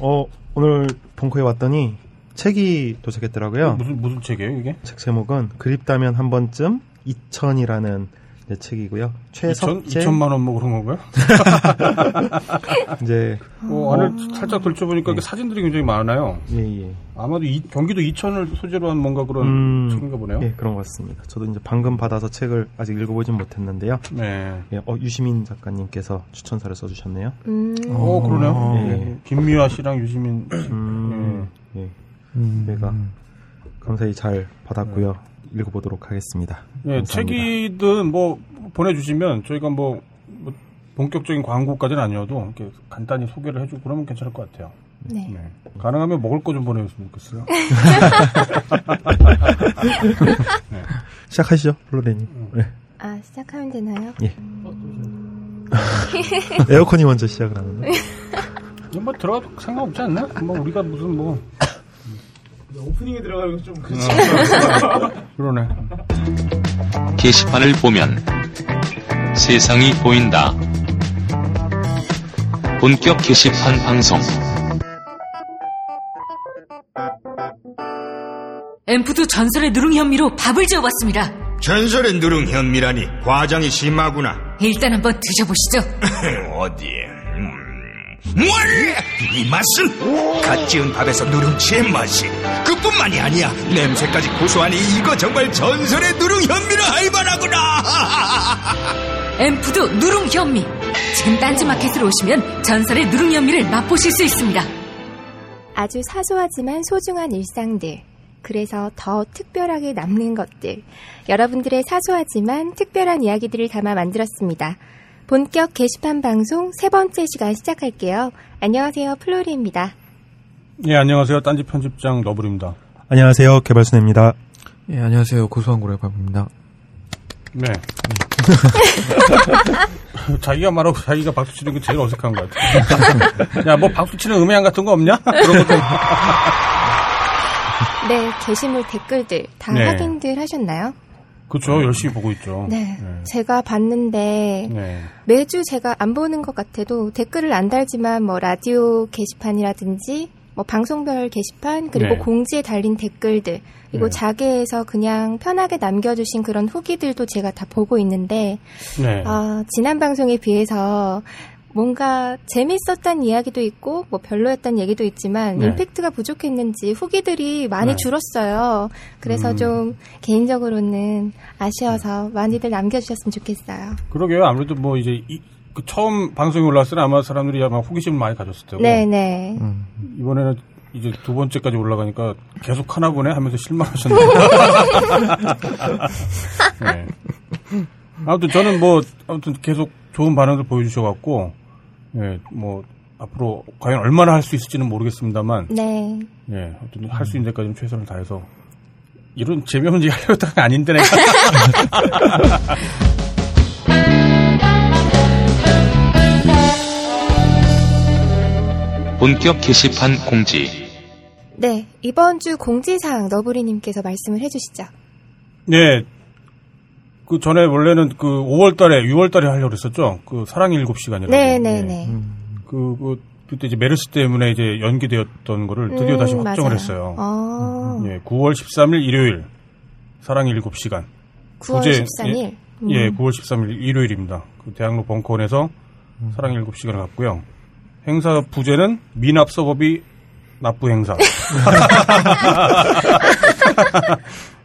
어, 오늘 벙커에 왔더니 책이 도착했더라고요. 무슨 무슨 책이에요 이게? 책 제목은 그립다면 한 번쯤 2000이라는 네, 책이고요. 2천 최석재 2천 만 원 뭐 그런 건가요? 이제 어, 안을 살짝 들춰보니까 그 사진들이 굉장히 많아요. 예, 예. 아마도 이, 경기도 이천을 소재로 한 뭔가 그런 음, 책인가 보네요. 예, 그런 것 같습니다. 저도 이제 방금 받아서 책을 아직 읽어보진 못했는데요. 네. 예, 어, 유시민 작가님께서 추천사를 써주셨네요. 음. 어, 그러네요. 예. 예. 김미화 씨랑 유시민 씨. 음, 예. 제가 감사히 잘 받았고요. 읽어보도록 하겠습니다. 예, 감사합니다. 책이든 뭐 보내주시면 저희가 뭐, 뭐 본격적인 광고까지는 아니어도 이렇게 간단히 소개를 해주고 그러면 괜찮을 것 같아요. 네. 네. 가능하면 먹을 거 좀 보내줬으면 좋겠어요. 시작하시죠, 플로레님. 예. 아, 시작하면 되나요? 예. 에어컨이 먼저 시작을 하는데. 뭐 들어가도 상관없지 않나? 뭐 우리가 무슨 뭐 오프닝에 들어가는 좀 그러네. 게시판을 보면 세상이 보인다. 본격 게시판 방송. 엠프도 전설의 누룽 현미로 밥을 지어봤습니다. 전설의 누룽 현미라니 과장이 심하구나. 일단 한번 드셔보시죠. 어디? 음. 뭘? 이 맛은 갓 지은 밥에서 누룽지의 맛이 그뿐만이 아니야 냄새까지 고소하니 이거 정말 전설의 누룽 현미를 할 만하구나 엠푸드 누룽 현미. 지금 딴지 마켓으로 오시면 전설의 누룽 현미를 맛보실 수 있습니다. 아주 사소하지만 소중한 일상들. 그래서 더 특별하게 남는 것들. 여러분들의 사소하지만 특별한 이야기들을 담아 만들었습니다. 본격 게시판 방송 세 번째 시간 시작할게요. 안녕하세요. 플로리입니다. 예, 안녕하세요. 딴지 편집장 너블입니다. 안녕하세요, 개발순희입니다. 예, 안녕하세요. 고소한 고래 밥입니다. 네. 자기가 말하고 자기가 박수 치는 게 제일 어색한 것 같아. 야, 뭐 박수 치는 음향 같은 거 없냐? 그런 것도. 네, 게시물 댓글들 다 네. 확인들 하셨나요? 그쵸, 열심히 보고 있죠. 네. 네. 제가 봤는데 네. 매주 제가 안 보는 것 같아도 댓글을 안 달지만 뭐 라디오 게시판이라든지 뭐 방송별 게시판 그리고 네. 공지에 달린 댓글들 그리고 네. 자계에서 그냥 편하게 남겨주신 그런 후기들도 제가 다 보고 있는데 네. 아, 지난 방송에 비해서 뭔가 재밌었던 이야기도 있고 뭐 별로였던 얘기도 있지만 네. 임팩트가 부족했는지 후기들이 많이 네. 줄었어요. 그래서 음. 좀 개인적으로는 아쉬워서 많이들 남겨주셨으면 좋겠어요. 그러게요. 아무래도 뭐 이제 이- 그 처음 방송에 올라왔을 때는 아마 사람들이 아마 호기심을 많이 가졌을 테고. 네네. 이번에는 이제 두 번째까지 올라가니까 계속 하나 보네 하면서 실망하셨네요. 네. 아무튼 저는 뭐 아무튼 계속 좋은 반응을 보여주셔갖고 예, 뭐 앞으로 과연 얼마나 할 수 있을지는 모르겠습니다만 네. 예, 아무튼 할수 있는 데까지는 최선을 다해서 이런 재미없는 얘기 게 아닌데 내가 본격 게시판 공지. 네. 이번 주 공지사항 너브리님께서 말씀을 해주시죠. 네. 그 전에 원래는 그 5월 달에, 6월 달에 하려고 그랬었죠. 그 사랑의 7시간이라고. 네 네 네. 그, 그, 그때 이제 메르스 때문에 이제 연기되었던 거를 드디어 음, 다시 확정을 맞아요. 했어요. 어, 예, 9월 13일 일요일. 사랑의 7시간. 9월 부재- 13일. 음. 예, 9월 13일 일요일입니다. 그 대학로 벙커원에서 사랑의 7시간을 갔고요. 행사 부제는 미납 서버비 납부 행사.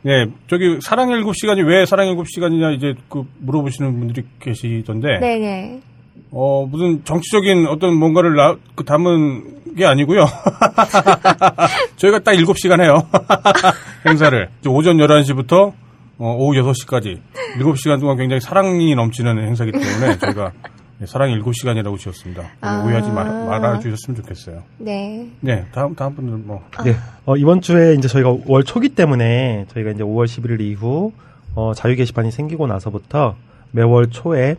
예, 저기 사랑의 7시간이 왜 사랑의 7시간이냐 이제 그 물어보시는 분들이 계시던데. 네네. 어, 무슨 정치적인 어떤 뭔가를 나, 그 담은 게 아니고요. 저희가 딱 7시간 해요. 행사를. 이제 오전 11시부터 어, 오후 6시까지 7시간 동안 굉장히 사랑이 넘치는 행사이기 때문에 저희가 네, 사랑이 7시간이라고 지었습니다. 아. 오해하지 말, 말아주셨으면 좋겠어요. 네. 네, 다음, 다음 분들 뭐. 네. 어, 이번 주에 이제 저희가 5월 초기 때문에 저희가 이제 5월 11일 이후 어, 자유 게시판이 생기고 나서부터 매월 초에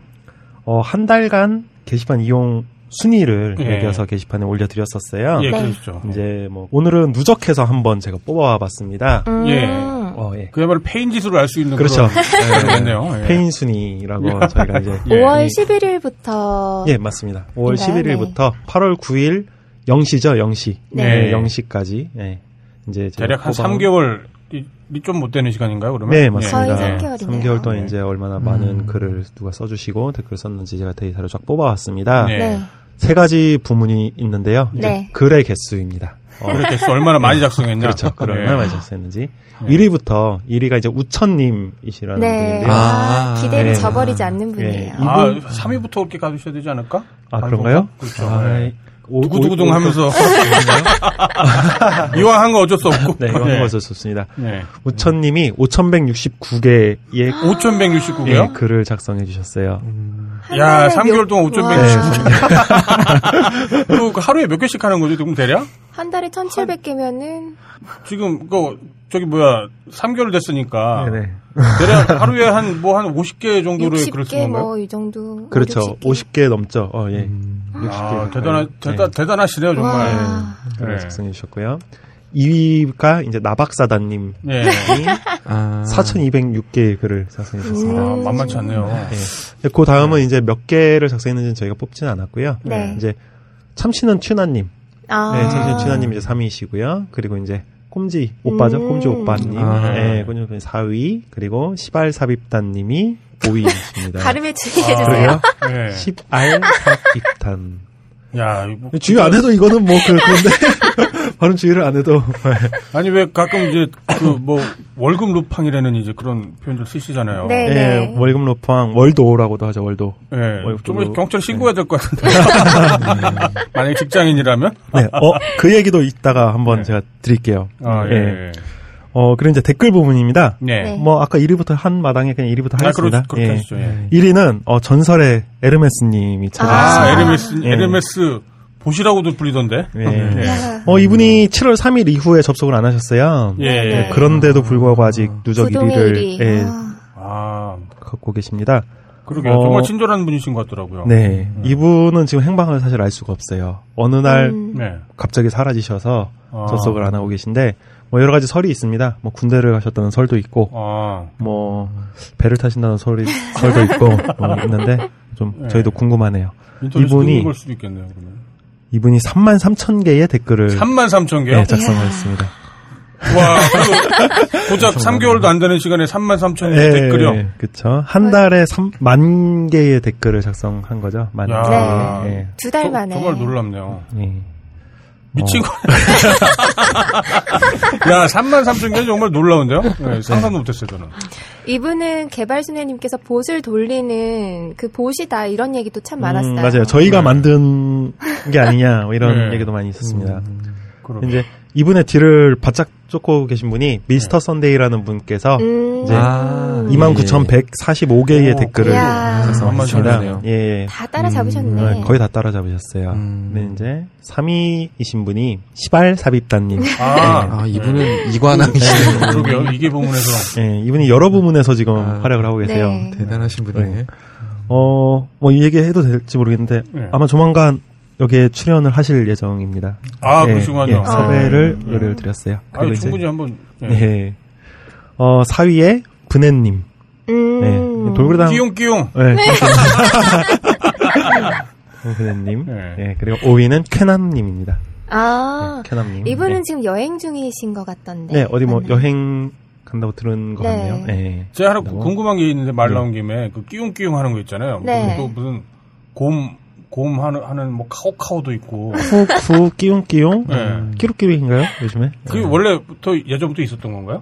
어, 한 달간 게시판 이용 순위를 예. 매겨서 게시판에 올려드렸었어요. 예, 네. 그러시죠. 이제 뭐 오늘은 누적해서 한번 제가 뽑아봤습니다. 음. 예. 어, 예. 그야말로 폐인 지수를 알 수 있는 그렇죠. 그런 네, 요 폐인 순위라고 저희가 이제 예. 5월 11일부터 예 맞습니다. 5월 인가요? 11일부터 8월 9일 영시죠, 영시. 네. 영시까지. 예. 이제 제가 대략 한 뽑아온- 3개월 좀 못 되는 시간인가요, 그러면? 네, 예. 맞습니다. 거의 3개월이네요. 3개월 동안 네. 이제 얼마나 많은 글을 누가 써주시고 댓글 썼는지 제가 데이터를 쫙 뽑아왔습니다. 네. 네. 세 가지 부문이 있는데요. 이제 네. 글의 개수입니다. 어, 그렇게 해서 얼마나 많이 작성했냐? 그렇죠. 글 네. 얼마나 많이 작성했는지. 1위부터 1위가 이제 우천님이시라는 네. 분인데요. 아, 아, 기대를 네. 저버리지 않는 분이에요. 네. 아, 이분- 3위부터 그렇게 가주셔야 되지 않을까? 아, 그런가요? 그렇죠. 아, 네. 오- 두구두구둥 오- 하면서. 이왕 한 거 어쩔 수 없고. 네, 이거 한거 좋습니다. 네. 우천님이 5,169개의 5,169개요? 예, 글을 작성해 주셨어요. 한 야, 달에 3개월 몇- 동안 와, 5,169개. 그 하루에 몇 개씩 하는 거죠, 그럼 대략? 한 달에 1,700개면은 지금, 그, 저기 뭐야, 3개월 됐으니까. 네네. 대략 하루에 한, 뭐, 한 50개 정도를 글을 쓴 60개 건가요? 뭐이 정도. 그렇죠. 50개 넘죠. 어, 예. 60개. 아, 대단하, 대단, 대단하시네요, 정말. 네. 작성해 주셨고요. 2위가 이제 나박사단님. 예. 아. 4,206개의 글을 작성해 주셨습니다. 아, 만만치 않네요. 예. 그 다음은 이제 몇 개를 작성했는지는 저희가 뽑지는 않았고요. 네. 이제 참치는 튜나님. 아. 네, 참치는 튜나님 이제 3위시고요. 그리고 이제 꼼지 오빠죠. 음. 꼼지 오빠님. 아. 네, 꼼지 오빠님 4위. 그리고 시발삽입단님이 5위이십니다. 발음에 주의해 아, 주세요. 그래요? 예. 십알삽입단. 야, 이거 주의 안 해도 이거는 뭐 그, 그런데 발음 주의를 안 해도 아니 왜 가끔 이제 그 뭐 월급 루팡이라는 이제 그런 표현들 쓰시잖아요. 네. 예, 월급 로팡 월도라고도 하죠. 월도. 예. 월급 좀 루- 경찰 신고해야 될 것 같은데. 만약에 직장인이라면? 네, 어, 그 얘기도 이따가 한번 네. 제가 드릴게요. 아, 예. 예. 어, 그리고 이제 댓글 부분입니다. 네. 네. 뭐, 아까 1위부터 한 마당에 그냥 1위부터 아, 하겠습니다. 그렇, 그렇게 하시죠. 예. 1위는, 어, 전설의 에르메스님이 아, 찾아주셨습니다. 에르메스, 예. 에르메스 보시라고도 불리던데. 예. 예. 어, 이분이 7월 3일 이후에 접속을 안 하셨어요. 예. 네, 네. 그런데도 불구하고 아직 누적 부동의 1위를 일위. 예, 아. 아, 갖고 계십니다. 그러게요. 어. 정말 친절한 분이신 것 같더라고요. 네. 이분은 지금 행방을 사실 알 수가 없어요. 어느 날 음. 네. 갑자기 사라지셔서 아. 접속을 안 하고 계신데, 뭐 여러 가지 설이 있습니다. 뭐 군대를 가셨다는 설도 있고, 아, 뭐 배를 타신다는 설이 설도 있고 뭐 있는데 좀 네. 저희도 궁금하네요. 이분이- 이분... 걸 수도 있겠네요, 그러면. 이분이 3만 3천 개의 댓글을 3만 3천 개요? 네, 작성하셨습니다. 와, 그 고작 3개월도 안 되는 시간에 3만 3천 개 댓글이요. 그렇죠. 한 달에 3만 개의 댓글을 작성한 거죠. 만 야. 개. 네. 예. 두달 저- 만에. 정말 놀랍네요. 예. 미친 거. 야, 3만 3천 개 정말 놀라운데요? 네, 상상도 못했어요, 저는. 이분은 개발순애님께서 봇을 돌리는 그 봇이다 이런 얘기도 참 많았어요. 음, 맞아요. 저희가 만든 게 아니냐 뭐 이런 네. 얘기도 많이 있었습니다. 그러게. 이제 이분의 뒤를 바짝 쫓고 계신 분이 미스터 선데이라는 분께서 음. 이제 아, 29,145개의 오, 댓글을 이야. 작성하셨습니다. 만만치 예. 다 따라잡으셨네. 음, 거의 다 따라잡으셨어요. 음. 근데 이제 3위이신 분이 시발 삽입단님. 아, 아, 이분은 이관왕이시네요. 그러게요. 이게 부문에서. 예, 이분이 여러 부문에서 지금 아. 활약을 하고 계세요. 네. 대단하신 분이네. 네. 어, 뭐 이 얘기해도 될지 모르겠는데 네. 아마 조만간 여기에 출연을 하실 예정입니다. 아, 예, 그러시군요. 예, 섭외를 아. 의뢰를 드렸어요. 아, 그리고 충분히 한번. 예. 예. 어, 4위에 분해님. 음. 네. 돌고래당. 끼용끼용. 네. 분해님. 네. 예, 그리고 5위는 쾌남님입니다. 아, 네, 쾌남님. 이분은 네. 지금 여행 중이신 것 같던데. 네, 어디 뭐 맞나요? 여행 간다고 들은 것 네. 같네요. 네. 제가 하나 궁금한 게 있는데 말 네. 나온 김에 그 끼용끼용 하는 거 있잖아요. 네. 또 무슨 곰, 곰 하는, 하는 뭐 카오카오도 있고. 쿠쿠 끼용끼용 네. 끼룩끼룩인가요? 요즘에? 그게 원래부터 예전부터 있었던 건가요?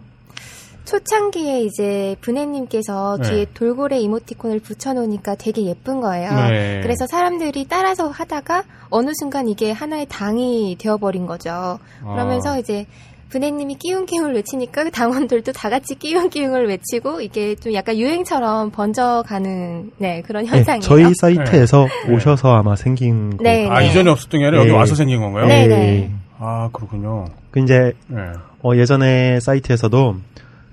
초창기에 이제 분해님께서 네. 뒤에 돌고래 이모티콘을 붙여놓으니까 되게 예쁜 거예요. 네. 그래서 사람들이 따라서 하다가 어느 순간 이게 하나의 당이 되어버린 거죠. 그러면서 아. 이제 분해님이 끼웅끼웅을 외치니까 그 당원들도 다 같이 끼웅끼웅을 외치고 이게 좀 약간 유행처럼 번져가는 네 그런 네, 현상이에요. 저희 사이트에서 네. 오셔서 아마 생긴 거. 네. 아, 이전에 없었던 게 아니라 여기 네. 와서 생긴 건가요? 네. 아, 그렇군요. 그 이제 네. 어, 예전에 사이트에서도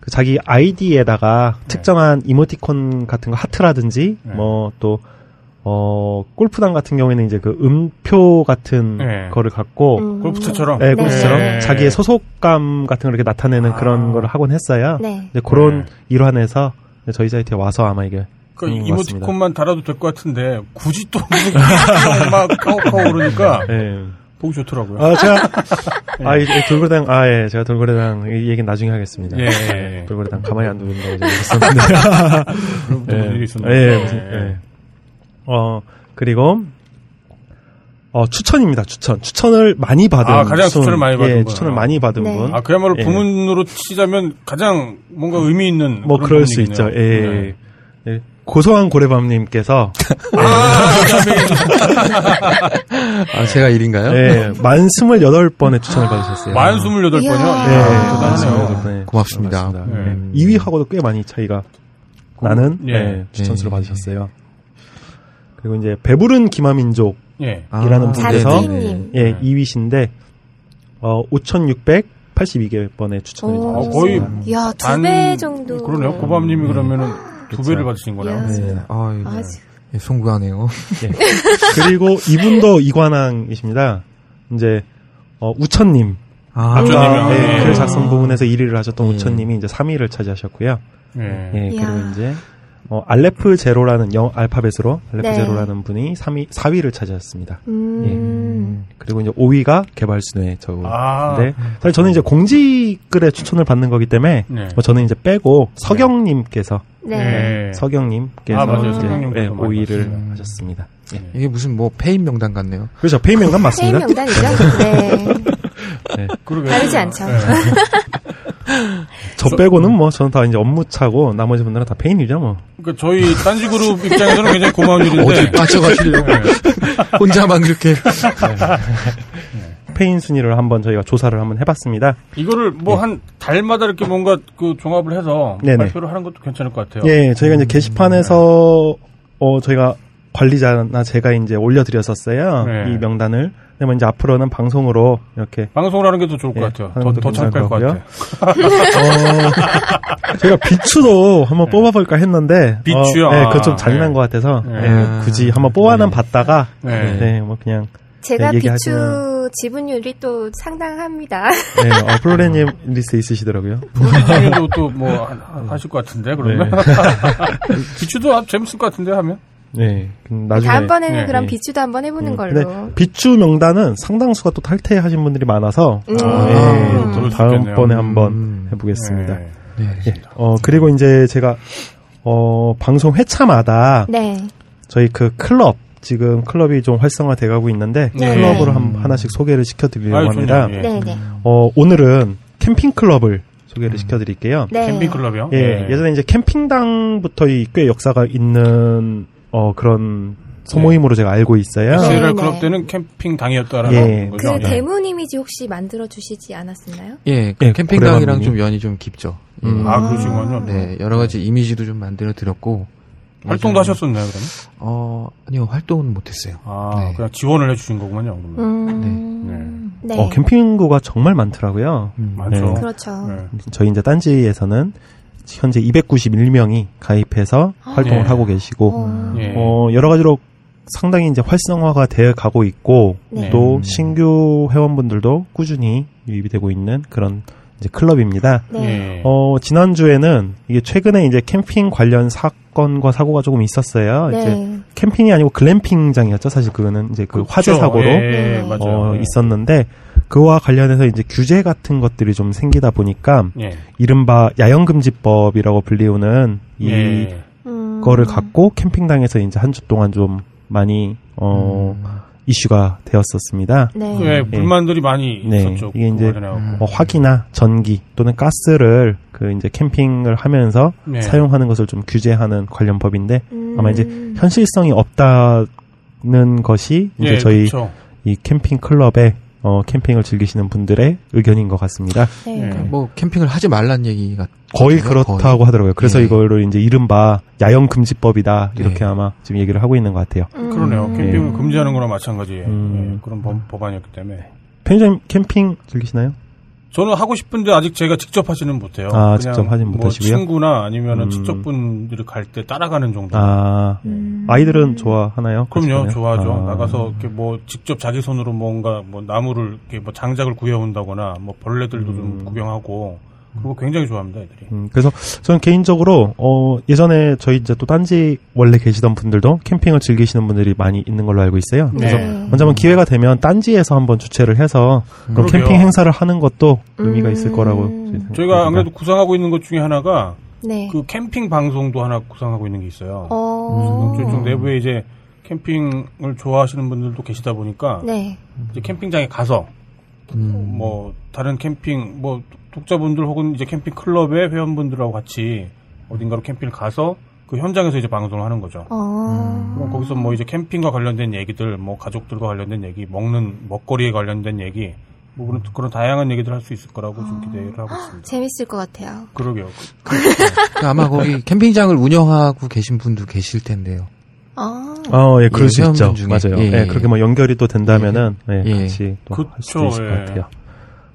그 자기 아이디에다가 특정한 이모티콘 같은 거 하트라든지 네. 뭐또 어, 골프단 같은 경우에는 이제 그 음표 같은 네. 거를 갖고 음. 골프채처럼? 네, 골프처럼 네. 자기의 소속감 같은 걸 이렇게 나타내는 아. 그런 거를 하곤 했어요. 네. 이제 그런 네. 일환에서 저희 사이트에 와서 아마 이게 그 같습니다. 이모티콘만 달아도 될 것 같은데 굳이 또 막 카오카오 그러니까 네. 보기 좋더라고요. 아, 제가, 아, 이 돌고래당, 아, 예, 제가 돌고래당, 이 얘기는 나중에 하겠습니다. 예. 돌고래당 가만히 안 두는다고 얘기했었는데. 그런 예. 일이 있었나요? 예, 무슨, 예. 어, 그리고, 어, 추천입니다, 추천. 추천을 많이 받은 아, 가장 분. 추천 을 많이 받은 예, 분. 추천을 많이 받은 네. 분. 아, 그야말로 예. 부문으로 치자면 가장 뭔가 의미 있는. 뭐, 그런 그럴 수. 있죠. 예. 네. 예. 고소한 고래밤님께서, 아, 제가 일인가요? 예, 만 스물여덟 번의 추천을 받으셨어요. 만 스물여덟 번이요? 이야. 네, 아, 만 스물여덟 대단하네요. 번의 고맙습니다. 추천을 받으셨습니다. 음. 예. 2위하고도 꽤 많이 차이가 나는 예. 예, 추천수를 예. 받으셨어요. 그리고 이제 배부른 기마민족 예. 이라는 분께서. 예, 네. 2위신데 어 5,682개 번의 추천을 오. 아, 거의 받으셨어요. 야, 두 반- 배 정도. 그러네요. 고밤님이 그러면은 두 그렇죠. 배를 받으신 거네요. 야. 예. 아, 아, 예, 송구하네요. 그리고 이분도 이관왕이십니다. 이제 어 우천님 아, 아까 우천님이요? 예, 예. 글 작성 부분에서 1위를 하셨던 예. 우천님이 이제 3위를 차지하셨고요. 예. 예. 그리고 이제 어, 알레프 제로라는 영 알파벳으로 알레프 네. 제로라는 분이 3위 4위를 차지하셨습니다. 음. 그리고 이제 5위가 개발순희 저인데 아. 사실 저는 이제 공지글의 추천을 받는 거기 때문에 네. 뭐 저는 이제 빼고 서경님께서 네. 예. 서경님께서 아, 맞아요. 이제 서경님께서 예, 많이 5위를 봤어요. 하셨습니다. 예. 이게 무슨 뭐 폐인 명단 같네요. 그렇죠. 폐인 명단 폐인 맞습니다. 명단이죠? 네. 네. 그러게. 다르지 않죠. 예. 저 빼고는 뭐 저는 다 이제 업무차고 나머지 분들은 다 폐인이죠 뭐. 그러니까 저희 딴지 그룹 입장에서는 굉장히 고마운 어디 일인데. 빠져가시려고. 혼자만 그렇게. 폐인 순위를 한번 저희가 조사를 한번 해봤습니다. 이거를 뭐 한 달마다 이렇게 뭔가 그 종합을 해서 네네. 발표를 하는 것도 괜찮을 것 같아요. 예, 저희가 이제 게시판에서 어 저희가 관리자나 제가 이제 올려드렸었어요. 네. 이 명단을. 그러면 이제 앞으로는 방송으로 이렇게 방송을 하는 게 더 좋을 것 예, 같아요. 하는 더, 것도 더 창피할 것 같아요. 어, 저희가 비추도 한번 뽑아볼까 했는데 비추요? 어, 네, 아, 그거 좀 잔인한 네. 것 같아서 네. 예, 굳이 한번 뽑아는 봤다가 네. 네, 뭐 그냥 제가 네, 비추 지분율이 또 상당합니다. 네, 어, 플로레님 리스트 있으시더라고요. 우리도 또 뭐 하실 것 같은데 그러면 네. 비추도 재밌을 것 같은데 하면. 네, 나중에 다음번에는 네, 그럼 네. 비추도 한번 해보는 음, 걸로. 비추 명단은 상당수가 또 탈퇴하신 분들이 많아서 음. 아, 좀 그럴 수 다음번에. 한번 음. 해보겠습니다. 네. 네. 예. 어, 그리고 이제 제가, 어, 방송 회차마다 네. 저희 그 클럽, 지금 클럽이 좀 활성화돼 가고 있는데, 네. 클럽으로 한, 하나씩 소개를 시켜드리려고 아유, 합니다. 예. 네, 네. 어, 오늘은 캠핑 클럽을 소개를 시켜드릴게요. 네. 캠핑 클럽이요? 예, 예전에 이제 캠핑당부터 이 꽤 역사가 있는, 어, 그런 소모임으로 제가 알고 있어요. 네. SLR 클럽 때는 캠핑 당이었다라는 예. 거죠. 그 예. 대문 이미지 혹시 만들어 주시지 않았었나요? 예, 예, 캠핑 당이랑 고래밤님이. 좀 연이 좀 깊죠. 예. 음. 아, 그러시군요. 네, 여러 가지 이미지도 좀 만들어 드렸고. 활동도 하셨었나요, 그러면? 어, 아니요, 활동은 못했어요. 아, 네. 그냥 지원을 해주신 거군요, 그러면. 음. 네. 어, 캠핑구가 정말 많더라고요. 음. 많죠. 네. 그렇죠. 네. 저희 이제 딴지에서는 현재 291명이 가입해서 활동을 네. 하고 계시고, 어. 예. 어, 여러 가지로 상당히 이제 활성화가 되어 가고 있고, 네. 또 음. 신규 회원분들도 꾸준히 유입이 되고 있는 그런 이제 클럽입니다. 네. 예. 어, 지난주에는 이게 최근에 이제 캠핑 관련 사건과 사고가 조금 있었어요. 이제 네. 캠핑이 아니고 글램핑장이었죠. 사실 그거는 이제 그 화재 그렇죠. 사고로 예, 네. 맞아요. 어, 예. 있었는데 그와 관련해서 이제 규제 같은 것들이 좀 생기다 보니까 예. 이른바 야영금지법이라고 불리우는 이 예. 음. 거를 갖고 캠핑장에서 이제 한 주 동안 좀 많이 어 음. 이슈가 되었었습니다. 네. 그, 예, 불만들이 많이 네. 있었죠. 이게 이제. 뭐 화기나 전기 또는 가스를 그 이제 캠핑을 하면서 네. 사용하는 것을 좀 규제하는 관련 법인데 음. 아마 이제 현실성이 없다는 것이 이제 예, 저희 그렇죠. 이 캠핑 클럽의 어 캠핑을 즐기시는 분들의 의견인 것 같습니다. 네. 예. 뭐 캠핑을 하지 말란 얘기가 거의 거의. 그렇다고 하더라고요. 그래서 예. 이거를 이제 이른바 야영 금지법이다 이렇게 네. 아마 지금 얘기를 하고 있는 것 같아요. 음. 그러네요. 캠핑을 예. 금지하는 거나 마찬가지예요. 음. 예, 그런 법, 법안이었기 때문에. 편의점 캠핑 즐기시나요? 저는 하고 싶은데 아직 제가 직접 하지는 못해요. 아, 그냥 직접 하진 뭐 못하시고요? 친구나 아니면은 음. 친척 분들이 갈 때 따라가는 정도. 아 음. 아이들은 좋아하나요? 그럼요? 좋아하죠. 아. 나가서 이렇게 뭐 직접 자기 손으로 뭔가 뭐 나무를 이렇게 뭐 장작을 구해온다거나 뭐 벌레들도 좀 음. 구경하고 그거 굉장히 좋아합니다, 애들이. 음, 그래서 저는 개인적으로 어 예전에 저희 이제 또 딴지 원래 계시던 분들도 캠핑을 즐기시는 분들이 많이 있는 걸로 알고 있어요. 네. 그래서 언제 한번 기회가 되면 딴지에서 한번 주최를 해서 그런 그러게요. 캠핑 행사를 하는 것도 의미가 음. 있을 거라고. 저희가 안 그래도 구상하고 있는 것 중에 하나가 네. 그 캠핑 방송도 하나 구상하고 있는 게 있어요. 어. 쪽 내부에 이제 캠핑을 좋아하시는 분들도 계시다 보니까 네. 이제 캠핑장에 가서 음. 뭐 다른 캠핑 뭐 독자분들 혹은 이제 캠핑 클럽의 회원분들하고 같이 어딘가로 캠핑을 가서 그 현장에서 이제 방송을 하는 거죠. 어. 그럼 거기서 뭐 이제 캠핑과 관련된 얘기들, 뭐 가족들과 관련된 얘기, 먹는 먹거리에 관련된 얘기, 뭐 그런, 그런 다양한 얘기들 할 수 있을 거라고 좀 기대를 하고 있습니다. 재밌을 것 같아요. 그러게요. 그 아마 거기 캠핑장을 운영하고 계신 분도 계실 텐데요. 아. 어, 예, 그럴 예, 수 회원분 있죠. 중에. 맞아요. 예, 예, 예. 그렇게 뭐 연결이 또 된다면은 예, 예. 같이 또 할 수도 있을 예. 것 같아요.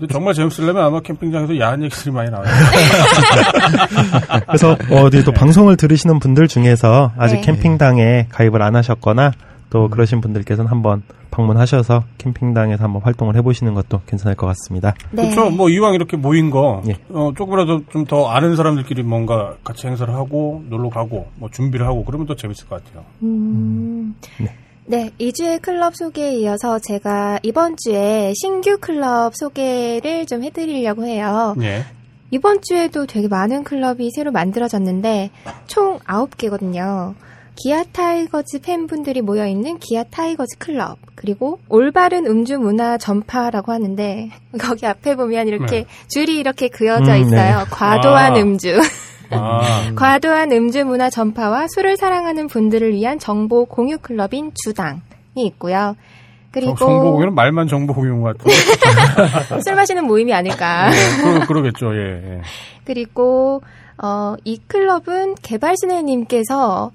근데 정말 재밌으려면 아마 캠핑장에서 야한 얘기들이 많이 나와요. 그래서 어디 또 방송을 들으시는 분들 중에서 아직 네. 캠핑당에 가입을 안 하셨거나 또 그러신 분들께서는 한번 방문하셔서 캠핑당에서 한번 활동을 해보시는 것도 괜찮을 것 같습니다. 네. 그렇죠. 뭐 이왕 이렇게 모인 거 예. 어, 조금이라도 좀 더 아는 사람들끼리 뭔가 같이 행사를 하고 놀러 가고 뭐 준비를 하고 그러면 더 재밌을 것 같아요. 음. 네, 2주의 클럽 소개에 이어서 제가 이번 주에 신규 클럽 소개를 좀 해드리려고 해요. 예. 이번 주에도 되게 많은 클럽이 새로 만들어졌는데 총 9개거든요. 기아 타이거즈 팬분들이 모여있는 기아 타이거즈 클럽 그리고 올바른 음주 문화 전파라고 하는데 거기 앞에 보면 이렇게 네. 줄이 이렇게 그어져 음, 있어요. 네. 과도한 아. 음주. 아, 과도한 음주 문화 전파와 술을 사랑하는 분들을 위한 정보 공유 클럽인 주당이 있고요. 그리고 정보 공유는 말만 정보 공유인 것 같은데. 술 마시는 모임이 아닐까. 네, 그러, 그러 겠죠. 예. 예. 그리고 어, 이 클럽은 개발순희님께서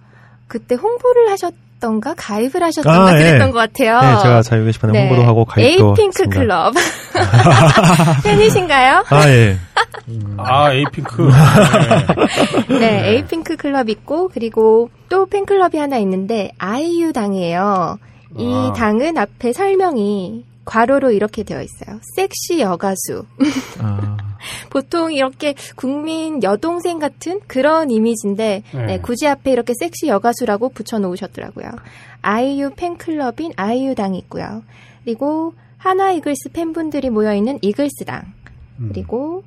그때 홍보를 하셨 던가 가입을 하셨던가 아, 그랬던 예. 것 같아요. 네, 제가 자유 게시판에 네. 홍보도 하고 가입도 에이핑크 했습니다. 클럽 팬이신가요? 아 예. 아, 에이핑크. 네. 네, 에이핑크 클럽 있고 그리고 또 팬클럽이 하나 있는데 아이유 당이에요. 이 아. 당은 앞에 설명이 괄호로 이렇게 되어 있어요. 섹시 여가수. 아, 보통 이렇게 국민 여동생 같은 그런 이미지인데 네. 네, 굳이 앞에 이렇게 섹시 여가수라고 붙여놓으셨더라고요. 아이유 팬클럽인 아이유당이 있고요. 그리고 하나 이글스 팬분들이 모여있는 이글스당. 음. 그리고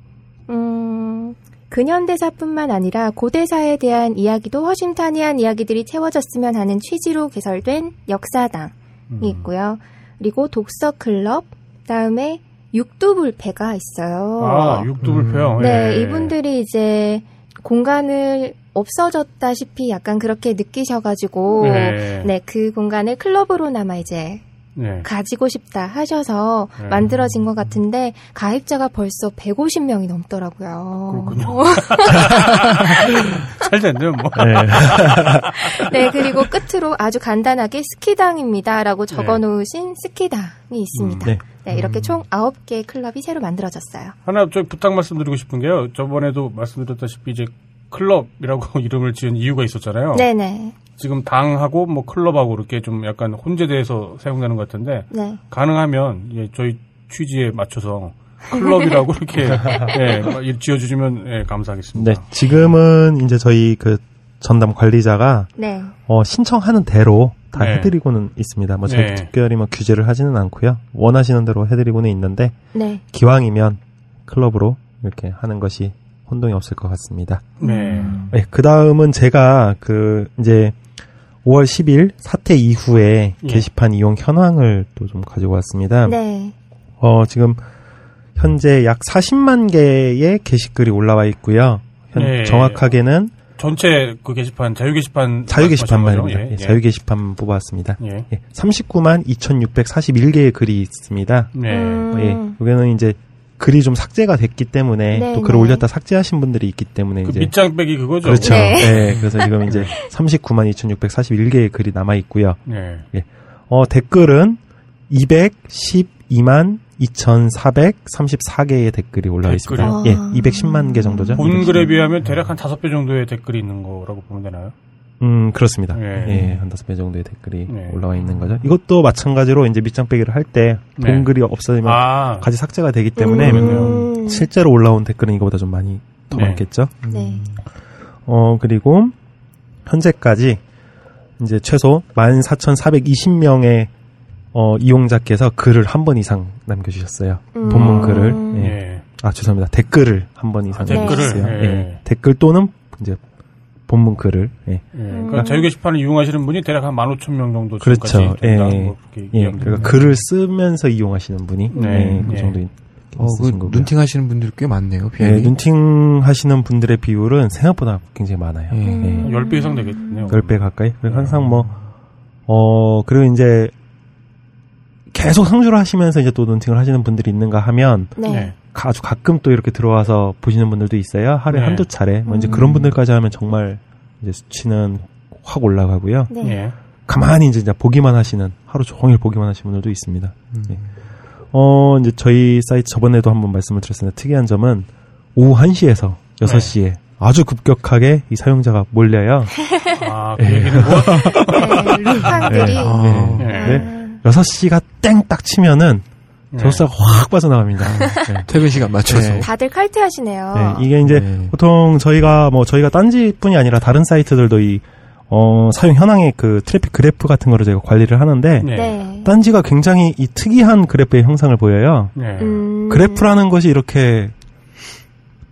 음, 근현대사뿐만 아니라 고대사에 대한 이야기도 허심탄회한 이야기들이 채워졌으면 하는 취지로 개설된 역사당이 음. 있고요. 그리고 독서 클럽, 다음에 육두불패가 있어요. 아, 육두불패요. 네, 예. 이분들이 이제 공간을 없어졌다시피 약간 그렇게 느끼셔가지고, 네. 네, 그 공간을 클럽으로나마 이제 네. 가지고 싶다 하셔서 네. 만들어진 것 같은데, 가입자가 벌써 150명이 넘더라고요. 그렇군요. 잘 됐네요, 뭐. 네. 네, 그리고 끝으로 아주 간단하게 스키당입니다. 라고 적어 놓으신 스키당이 있습니다. 네. 네, 이렇게 총 9개의 클럽이 새로 만들어졌어요. 하나 저 부탁 말씀드리고 싶은 게요. 저번에도 말씀드렸다시피 이제 클럽이라고 이름을 지은 이유가 있었잖아요. 네네. 지금 당하고 뭐 클럽하고 이렇게 좀 약간 혼재돼서 사용되는 것 같은데 네. 가능하면 예, 저희 취지에 맞춰서 클럽이라고 이렇게 예, 지어주시면 예, 감사하겠습니다. 네, 지금은 이제 저희 그 전담 관리자가 네. 어, 신청하는 대로 다 네. 해드리고는 있습니다. 뭐 저희 네. 특별히 뭐 규제를 하지는 않고요. 원하시는 대로 해드리고는 있는데 네. 기왕이면 클럽으로 이렇게 하는 것이 혼동이 없을 것 같습니다. 네. 네, 그 다음은 제가 그 이제 5월 10일 사태 이후에 예. 게시판 이용 현황을 또 좀 가지고 왔습니다. 네. 어, 지금 현재 약 40만 개의 게시글이 올라와 있고요. 현- 네. 정확하게는 전체 그 게시판 자유 게시판 자유 게시판 말입니다. 거죠? 예, 자유 게시판 뽑아왔습니다. 예. 예, 39만 2,641개의 글이 있습니다. 네. 음. 예, 여기는 이제 글이 좀 삭제가 됐기 때문에 네, 또 글을 네. 올렸다 삭제하신 분들이 있기 때문에 그 이제 밑장 빼기 그거죠. 그렇죠. 네. 예, 그래서 지금 이제 39만 2,641개의 글이 남아 있고요. 네. 어, 댓글은 212만 2,434개의 댓글이 올라와 있습니다. 예, 210만 개 정도죠. 본 글에 비하면 대략 한 다섯 배 정도의 댓글이 있는 거라고 보면 되나요? 음, 그렇습니다. 예. 예, 한 다섯 배 정도의 댓글이 예. 올라와 있는 거죠. 이것도 마찬가지로 이제 밑장 빼기를 할 때본 네. 글이 없어지면 아, 가지 삭제가 되기 때문에 음. 실제로 올라온 댓글은 이거보다 좀 많이 더 네. 많겠죠. 네. 어, 그리고 현재까지 이제 최소 14,420명의 어, 이용자께서 글을 한 번 이상 남겨주셨어요. 음. 본문 글을. 예. 예. 아, 죄송합니다. 댓글을 한 번 이상 아, 댓글을? 남겨주셨어요. 예. 예. 댓글 또는 이제 본문 글을. 예. 예. 그러니까 자유 게시판을 이용하시는 분이 대략 한 15,000명 정도 그렇죠. 예. 뭐 그렇게 예. 얘기합니다. 그러니까 글을 쓰면서 이용하시는 분이 네. 예, 그 예. 정도 어, 그. 눈팅 하시는 분들이 꽤 많네요. 예, 비율이. 눈팅 하시는 분들의 비율은 생각보다 굉장히 많아요. 예. 음. 예. 10배 이상 되겠네요. 10배 가까이. 그래서 항상 뭐, 어, 그리고 이제 계속 상주를 하시면서 이제 또 눈팅을 하시는 분들이 있는가 하면 네. 네. 아주 가끔 또 이렇게 들어와서 보시는 분들도 있어요. 하루에 네. 한두 차례. 뭐 이제 음. 그런 분들까지 하면 정말 이제 수치는 확 올라가고요. 네. 예. 가만히 이제 이제 보기만 하시는, 하루 종일 보기만 하시는 분들도 있습니다. 음. 예. 어, 이제 저희 사이트 저번에도 한번 말씀을 드렸습니다. 특이한 점은 오후 1시에서 6시에 아주 급격하게 이 사용자가 몰려요. 아, 그 얘기는 뭐? 네. 루팡들이. 아, 예. 네. 6시가 땡 딱 치면은 네. 접속수가 확 빠져나갑니다. 네. 퇴근 시간 맞춰서. 네. 다들 칼퇴하시네요. 네, 이게 이제 네. 보통 저희가 뭐 저희가 딴지뿐이 아니라 다른 사이트들도 이 어, 사용 현황의 그 트래픽 그래프 같은 거를 저희가 관리를 하는데 네. 네. 딴지가 굉장히 이 특이한 그래프의 형상을 보여요. 네. 음. 그래프라는 것이 이렇게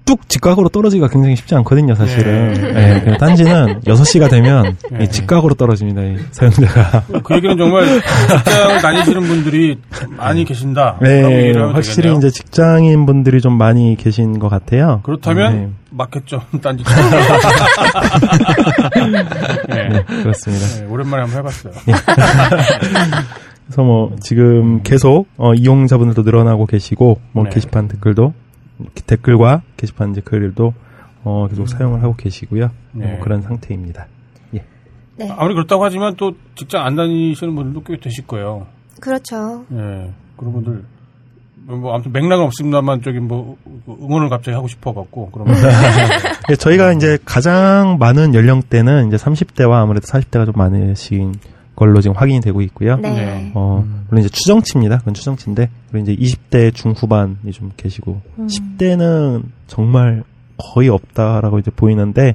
뚝 직각으로 떨어지기가 굉장히 쉽지 않거든요, 사실은. 네. 네, 그냥 딴지는 6시가 되면 네. 이 직각으로 떨어집니다, 이 사용자가. 그 얘기는 정말 직장을 다니시는 분들이 많이 계신다. 네, 확실히 되겠네요. 이제 직장인 분들이 좀 많이 계신 것 같아요. 그렇다면 네, 맞겠죠. 딴지. 네. 네, 그렇습니다. 네, 오랜만에 한번 해봤어요. 그래서 뭐 지금 계속 어, 이용자분들도 늘어나고 계시고 뭐 네. 게시판 댓글도 댓글과 게시판 이제 글들도 어, 계속 사용을 하고 계시고요. 네. 뭐 그런 상태입니다. 네. 아무리 그렇다고 하지만 또 직장 안 다니시는 분들도 꽤 되실 거예요. 그렇죠. 예. 그런 분들 뭐 아무튼 맥락은 없습니다만 저기 뭐 응원을 갑자기 하고 싶어 갖고 그러면 네, 저희가 이제 가장 많은 연령대는 이제 30대와 아무래도 40대가 좀 많으신 걸로 지금 확인이 되고 있고요. 네. 네. 어, 물론 이제 추정치입니다. 그건 추정치인데, 그리고 이제 20대 중후반이 좀 계시고, 음. 10대는 정말 거의 없다라고 이제 보이는데,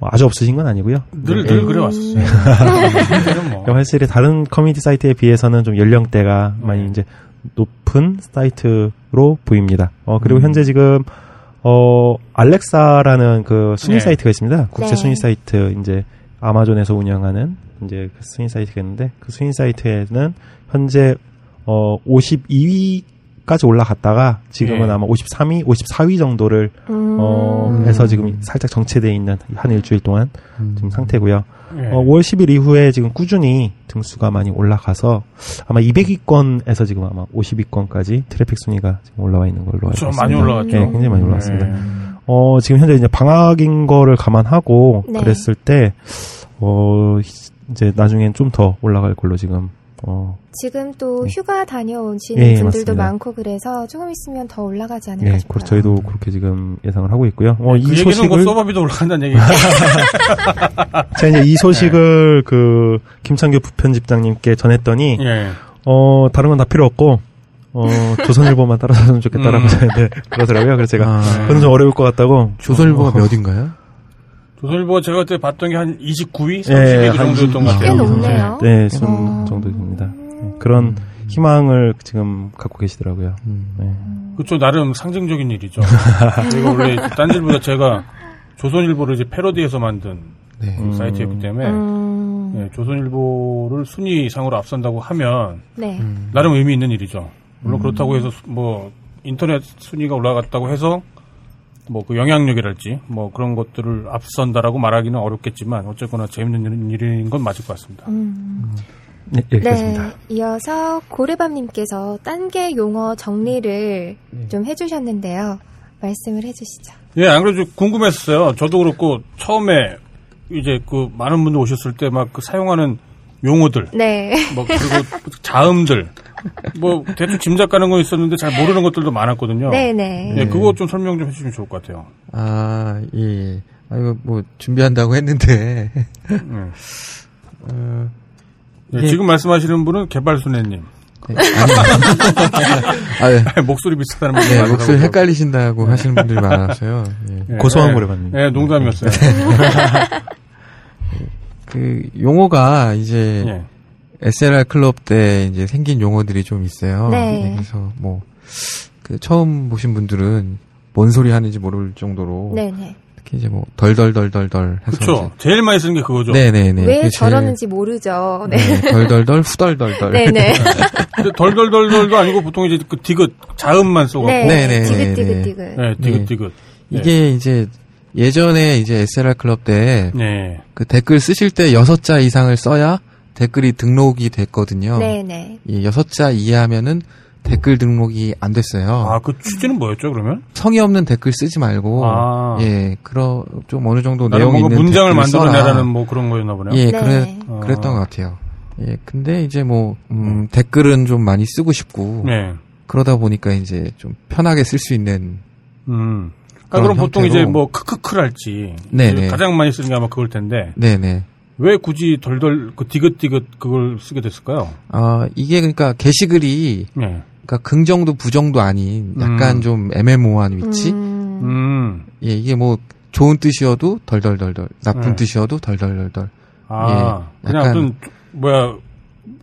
뭐 아주 없으신 건 아니고요. 늘 네. 늘 그래 왔었어요. 그때는 뭐. 그러니까 확실히 다른 커뮤니티 사이트에 비해서는 좀 연령대가 많이 이제 높은 사이트로 보입니다. 어, 그리고 음. 현재 지금, 어, 알렉사라는 그 순위 네. 사이트가 있습니다. 국제 네. 순위 사이트, 이제 아마존에서 운영하는 이제 그 순위 사이트가 있는데, 그 순위 사이트에는 현재, 어, 52위까지 올라갔다가 지금은 네. 아마 53위, 54위 정도를, 음. 어, 해서 지금 살짝 정체되어 있는 한 일주일 동안 지금 상태고요. 예. 어, 5월 10일 이후에 지금 꾸준히 등수가 많이 올라가서 아마 200위권에서 지금 아마 50위권까지 트래픽 순위가 지금 올라와 있는 걸로 알고 좀 있습니다. 많이 올라갔죠. 네, 굉장히 많이 올라왔습니다. 네. 어, 지금 현재 이제 방학인 거를 감안하고 네. 그랬을 때, 어, 이제 나중엔 좀 더 올라갈 걸로 지금, 어, 지금 또 휴가 다녀오시는 예, 분들도 맞습니다. 많고 그래서 조금 있으면 더 올라가지 않을까 예, 싶어요. 저희도 그렇게 지금 예상을 하고 있고요. 어, 그이 얘기는 뭐 소식을, 서버비도 올라간다는 얘기. 제가 이제 이 소식을 그, 김창규 부편집장님께 전했더니, 예. 어, 다른 건 다 필요 없고, 어, 조선일보만 따라줬으면 좋겠다라고 음. 저한테 그러더라고요. 그래서 제가, 아, 그건 좀 어려울 것 같다고. 조선일보가 어, 몇인가요? 조선일보 제가 그때 봤던 게 한 29위, 예, 30위 한 정도였던 것꽤 같아요. 높네요. 네, 순 어. 정도 됩니다. 네, 그런 희망을 지금 갖고 계시더라고요. 음. 네. 그쵸, 나름 상징적인 일이죠. 저희가 원래 딴질보다 제가 조선일보를 이제 패러디해서 만든 네. 음. 사이트였기 때문에 음. 예, 조선일보를 순위상으로 앞선다고 하면 네. 음. 나름 의미 있는 일이죠. 물론 그렇다고 해서 수- 뭐 인터넷 순위가 올라갔다고 해서 뭐 그 영향력이랄지 뭐 그런 것들을 앞선다라고 말하기는 어렵겠지만 어쨌거나 재밌는 일- 일인 건 맞을 것 같습니다. 음. 네, 네. 이어서 고래밤님께서 단계 용어 정리를 좀 해주셨는데요. 말씀을 해주시죠. 예, 안 그래도 궁금했어요. 저도 그렇고 처음에 이제 그 많은 분들 오셨을 때 막 그 사용하는 용어들 네. 뭐 그리고 자음들 뭐 대충 짐작 가는 거 있었는데 잘 모르는 것들도 많았거든요. 네네. 예, 그거 좀 설명 좀 해주시면 좋을 것 같아요. 아, 예. 아, 이거 뭐 준비한다고 했는데. 네. 어, 네, 예. 지금 말씀하시는 분은 개발순애님. 네, 아니, 아, 예. 목소리 비슷하다는 분이 네. 목소리 헷갈리신다고 하시는 분들이 많아서요. 예. 예, 고소한 예, 노래봤는데. 예, 농담이었어요. 그 용어가 이제 예. SLR 클럽 때 이제 생긴 용어들이 좀 있어요. 네. 그래서 뭐 그 처음 보신 분들은 뭔 소리 하는지 모를 정도로 네네. 특히 이제 뭐 덜덜덜덜덜 해서 그렇죠. 제일 많이 쓰는 게 그거죠. 네네네. 왜 그게 제일- 저러는지 모르죠. 네. 네, 덜덜덜 후덜덜덜. 네네. 덜덜덜덜도 아니고 보통 이제 그 디귿 자음만 써갖고. 네. 네, 네, 네, 디귿디귿디귿. 네, 디귿디귿. 네. 이게 이제 예전에 이제 SLR 클럽 때 네. 그 댓글 쓰실 때 여섯 자 이상을 써야 댓글이 등록이 됐거든요. 네네. 이 여섯 자 이하면은 댓글 등록이 안 됐어요. 아, 그 취지는 뭐였죠, 그러면? 성의 없는 댓글 쓰지 말고 아. 예, 그러 좀 어느 정도 나는 내용 뭔가 있는 문장을. 만들어내라는 뭐 그런 거였나 보네요. 예, 네. 그래 아. 그랬던 것 같아요. 예, 근데 이제 뭐 음, 댓글은 좀 많이 쓰고 싶고 네. 그러다 보니까 이제 좀 편하게 쓸 수 있는 음. 아, 그런 그럼 보통 형태로. 이제 뭐 크크크랄지. 네네. 가장 많이 쓰는 게 아마 그걸 텐데. 네네. 왜 굳이 덜덜 그 디귿디귿 그걸 쓰게 됐을까요? 아 이게 그러니까 게시글이 네. 그러니까 긍정도 부정도 아닌 약간 음. 좀 애매모호한 위치. 음. 음. 예, 이게 뭐 좋은 뜻이어도 덜덜덜덜, 나쁜 네. 뜻이어도 덜덜덜덜. 아, 예, 그냥 약간- 어떤 뭐야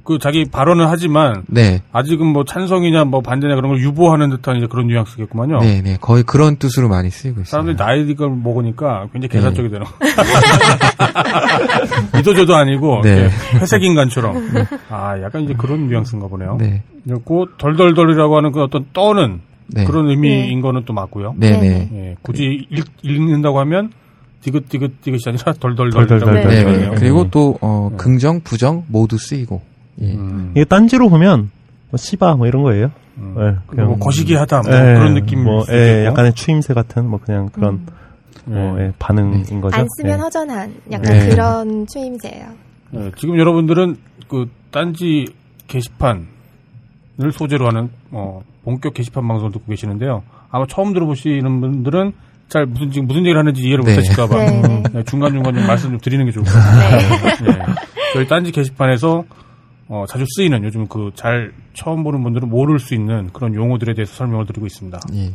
그 자기 발언을 하지만 네, 아직은 뭐 찬성이냐 뭐 반대냐 그런 걸 유보하는 듯한 이제 그런 뉘앙스겠구만요. 네, 네, 거의 그런 뜻으로 많이 쓰이고 있어요. 사람들이 나이를 먹으니까 굉장히 네. 계산적이 되는. 이도저도 아니고 네. 회색 인간처럼. 아, 약간 이제 그런 뉘앙스인가 보네요. 네, 그리고 덜덜덜이라고 하는 그 어떤 떠는 네, 그런 의미인 거는 또 맞고요. 네, 네. 네, 예, 굳이 읽, 읽는다고 하면 디귿디귿디귿이 아니라 덜덜덜. 덜덜덜. 네, 네, 네. 네. 그리고 또 어, 네. 긍정, 부정 모두 쓰이고. 예. 음. 이게 딴지로 보면 뭐 씨바 뭐 이런 거예요. 음. 네, 그리고 뭐 거시기하다 뭐 예, 그런 느낌. 뭐 예, 약간의 추임새 같은 뭐 그냥 그런 뭐, 예, 반응인 거죠. 안 쓰면 예. 허전한 약간 네. 그런 추임새예요. 예, 지금 여러분들은 그 딴지 게시판을 소재로 하는 어, 본격 게시판 방송을 듣고 계시는데요. 아마 처음 들어보시는 분들은 잘 무슨 지금 무슨 얘기를 하는지 이해를 네. 못하실까봐 네. 네. 중간 중간 좀 말씀 좀 드리는 게 좋을 것 같아요. 예. 저희 딴지 게시판에서 어, 자주 쓰이는 요즘 그 잘 처음 보는 분들은 모를 수 있는 그런 용어들에 대해서 설명을 드리고 있습니다. 예.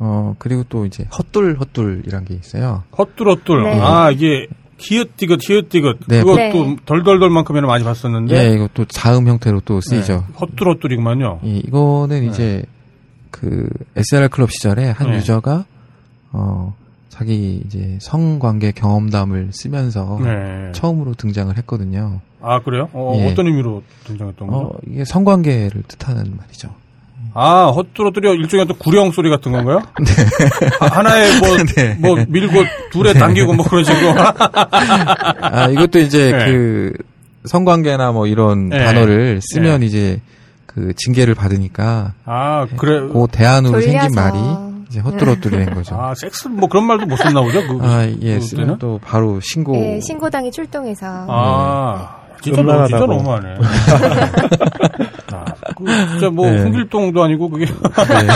어, 그리고 또 이제 헛둘 헛둘이란 게 있어요. 헛둘 헛둘. 네. 아 이게 히읗디귿 히읗디귿 네. 그것도 네. 덜덜덜만큼에는 많이 봤었는데 예, 이것도 자음 형태로 또 쓰이죠. 네. 헛둘 헛둘이구만요. 예, 이거는 이제 그 SLR 클럽 시절에 한 네. 유저가 어 자기 이제 성관계 경험담을 쓰면서 네. 처음으로 등장을 했거든요. 아 그래요? 어, 예. 떤 의미로 등장했던 거죠? 어 이게 성관계를 뜻하는 말이죠. 아 헛뚜러뜨려 일종의 어떤 구령 소리 같은 건가요? 아, 하나에 뭐, 네. 뭐 밀고 둘에 당기고 뭐 그런 식으로. 아 이것도 이제 네. 그 성관계나 뭐 이런 네. 단어를 쓰면 이제 그 징계를 받으니까 아 그래. 그 대안으로 생긴 돌려서. 말이 이제 헛뚜러뜨리 된 거죠. 아 섹스 뭐 그런 말도 못 썼나 보죠? 그, 아, 예? 쓰면 또 바로 신고. 예, 신고당이 출동해서 아 진짜 너무 진짜. 너무하네. 아, 그 진짜 뭐 네. 홍길동도 아니고 그게 네.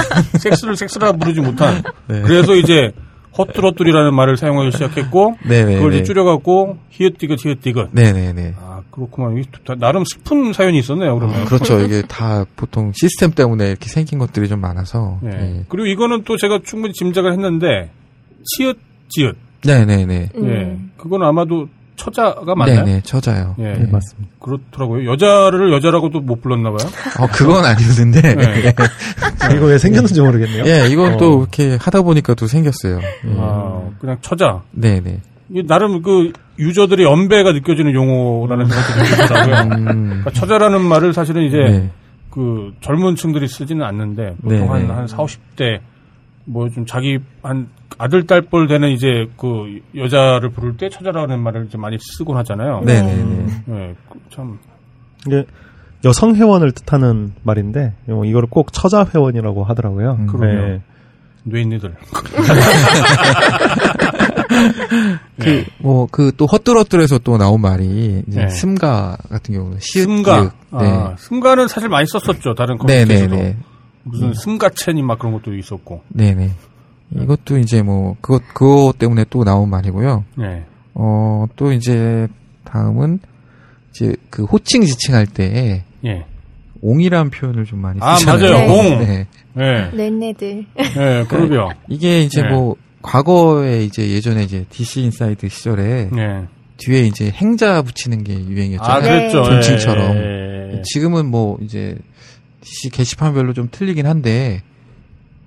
섹스를 섹스라 부르지 못한. 네. 그래서 이제 헛뚜러뚜리라는 말을 사용하기 시작했고 네네. 그걸 이제 줄여갖고 히읗디귿 히읗디꿿. 네네네. 아 그렇구만. 나름 슬픈 사연이 있었네요. 그러면. 그렇죠. 이게 다 보통 시스템 때문에 이렇게 생긴 것들이 좀 많아서. 네. 예. 그리고 이거는 또 제가 충분히 짐작을 했는데 치읓 지읒. 네네네. 음. 예. 그건 아마도 처자가 맞나요? 네네, 처자요. 예. 네, 맞습니다. 그렇더라고요. 여자를 여자라고도 못 불렀나 봐요. 어, 그건 아니었는데. 네. 이거 왜 생겼는지 모르겠네요. 예, 이건 어. 또 이렇게 하다 보니까 또 생겼어요. 예. 아, 그냥 처자. 네네. 이게 나름 그 유저들의 연배가 느껴지는 용어라는 생각이 들더라고요. 음, 그러니까 처자라는 말을 사실은 이제 네. 그 젊은 층들이 쓰지는 않는데 보통 네, 한, 네. 한 4, 50대 뭐 좀 자기 한 아들 딸뻘 되는 이제 그 여자를 부를 때 처자라는 말을 이제 많이 쓰곤 하잖아요. 네네네. 예, 그 참. 이게 여성 회원을 뜻하는 말인데 어, 이거를 꼭 처자 회원이라고 하더라고요. 음. 그럼요. 네. 뇌인이들. 그, 뭐, 그 또 헛들헛들에서 또 나온 말이, 이제 네. 스가 같은 경우는 승가. 기읒. 네. 아, 승가는 사실 많이 썼었죠. 다른 커뮤니티에서도. 네네네. 무슨 승가첸이 막 그런 것도 있었고. 네네. 이것도 이제 뭐 그것 그것 때문에 또 나온 말이고요. 네. 어, 또 이제 다음은 이제 그 호칭 지칭할 때 예. 옹이라는 표현을 좀 많이 아, 쓰잖아요. 맞아요. 네. 옹. 네. 예. 넷네들. 예, 그러게요. 이게 이제 네. 뭐 과거에 이제 예전에 이제 DC 인사이드 시절에 예. 뒤에 이제 햏자 붙이는 게 유행이었잖아요. 아, 그랬죠. 네. 존칭처럼. 예. 지금은 뭐 이제 DC 게시판별로 좀 틀리긴 한데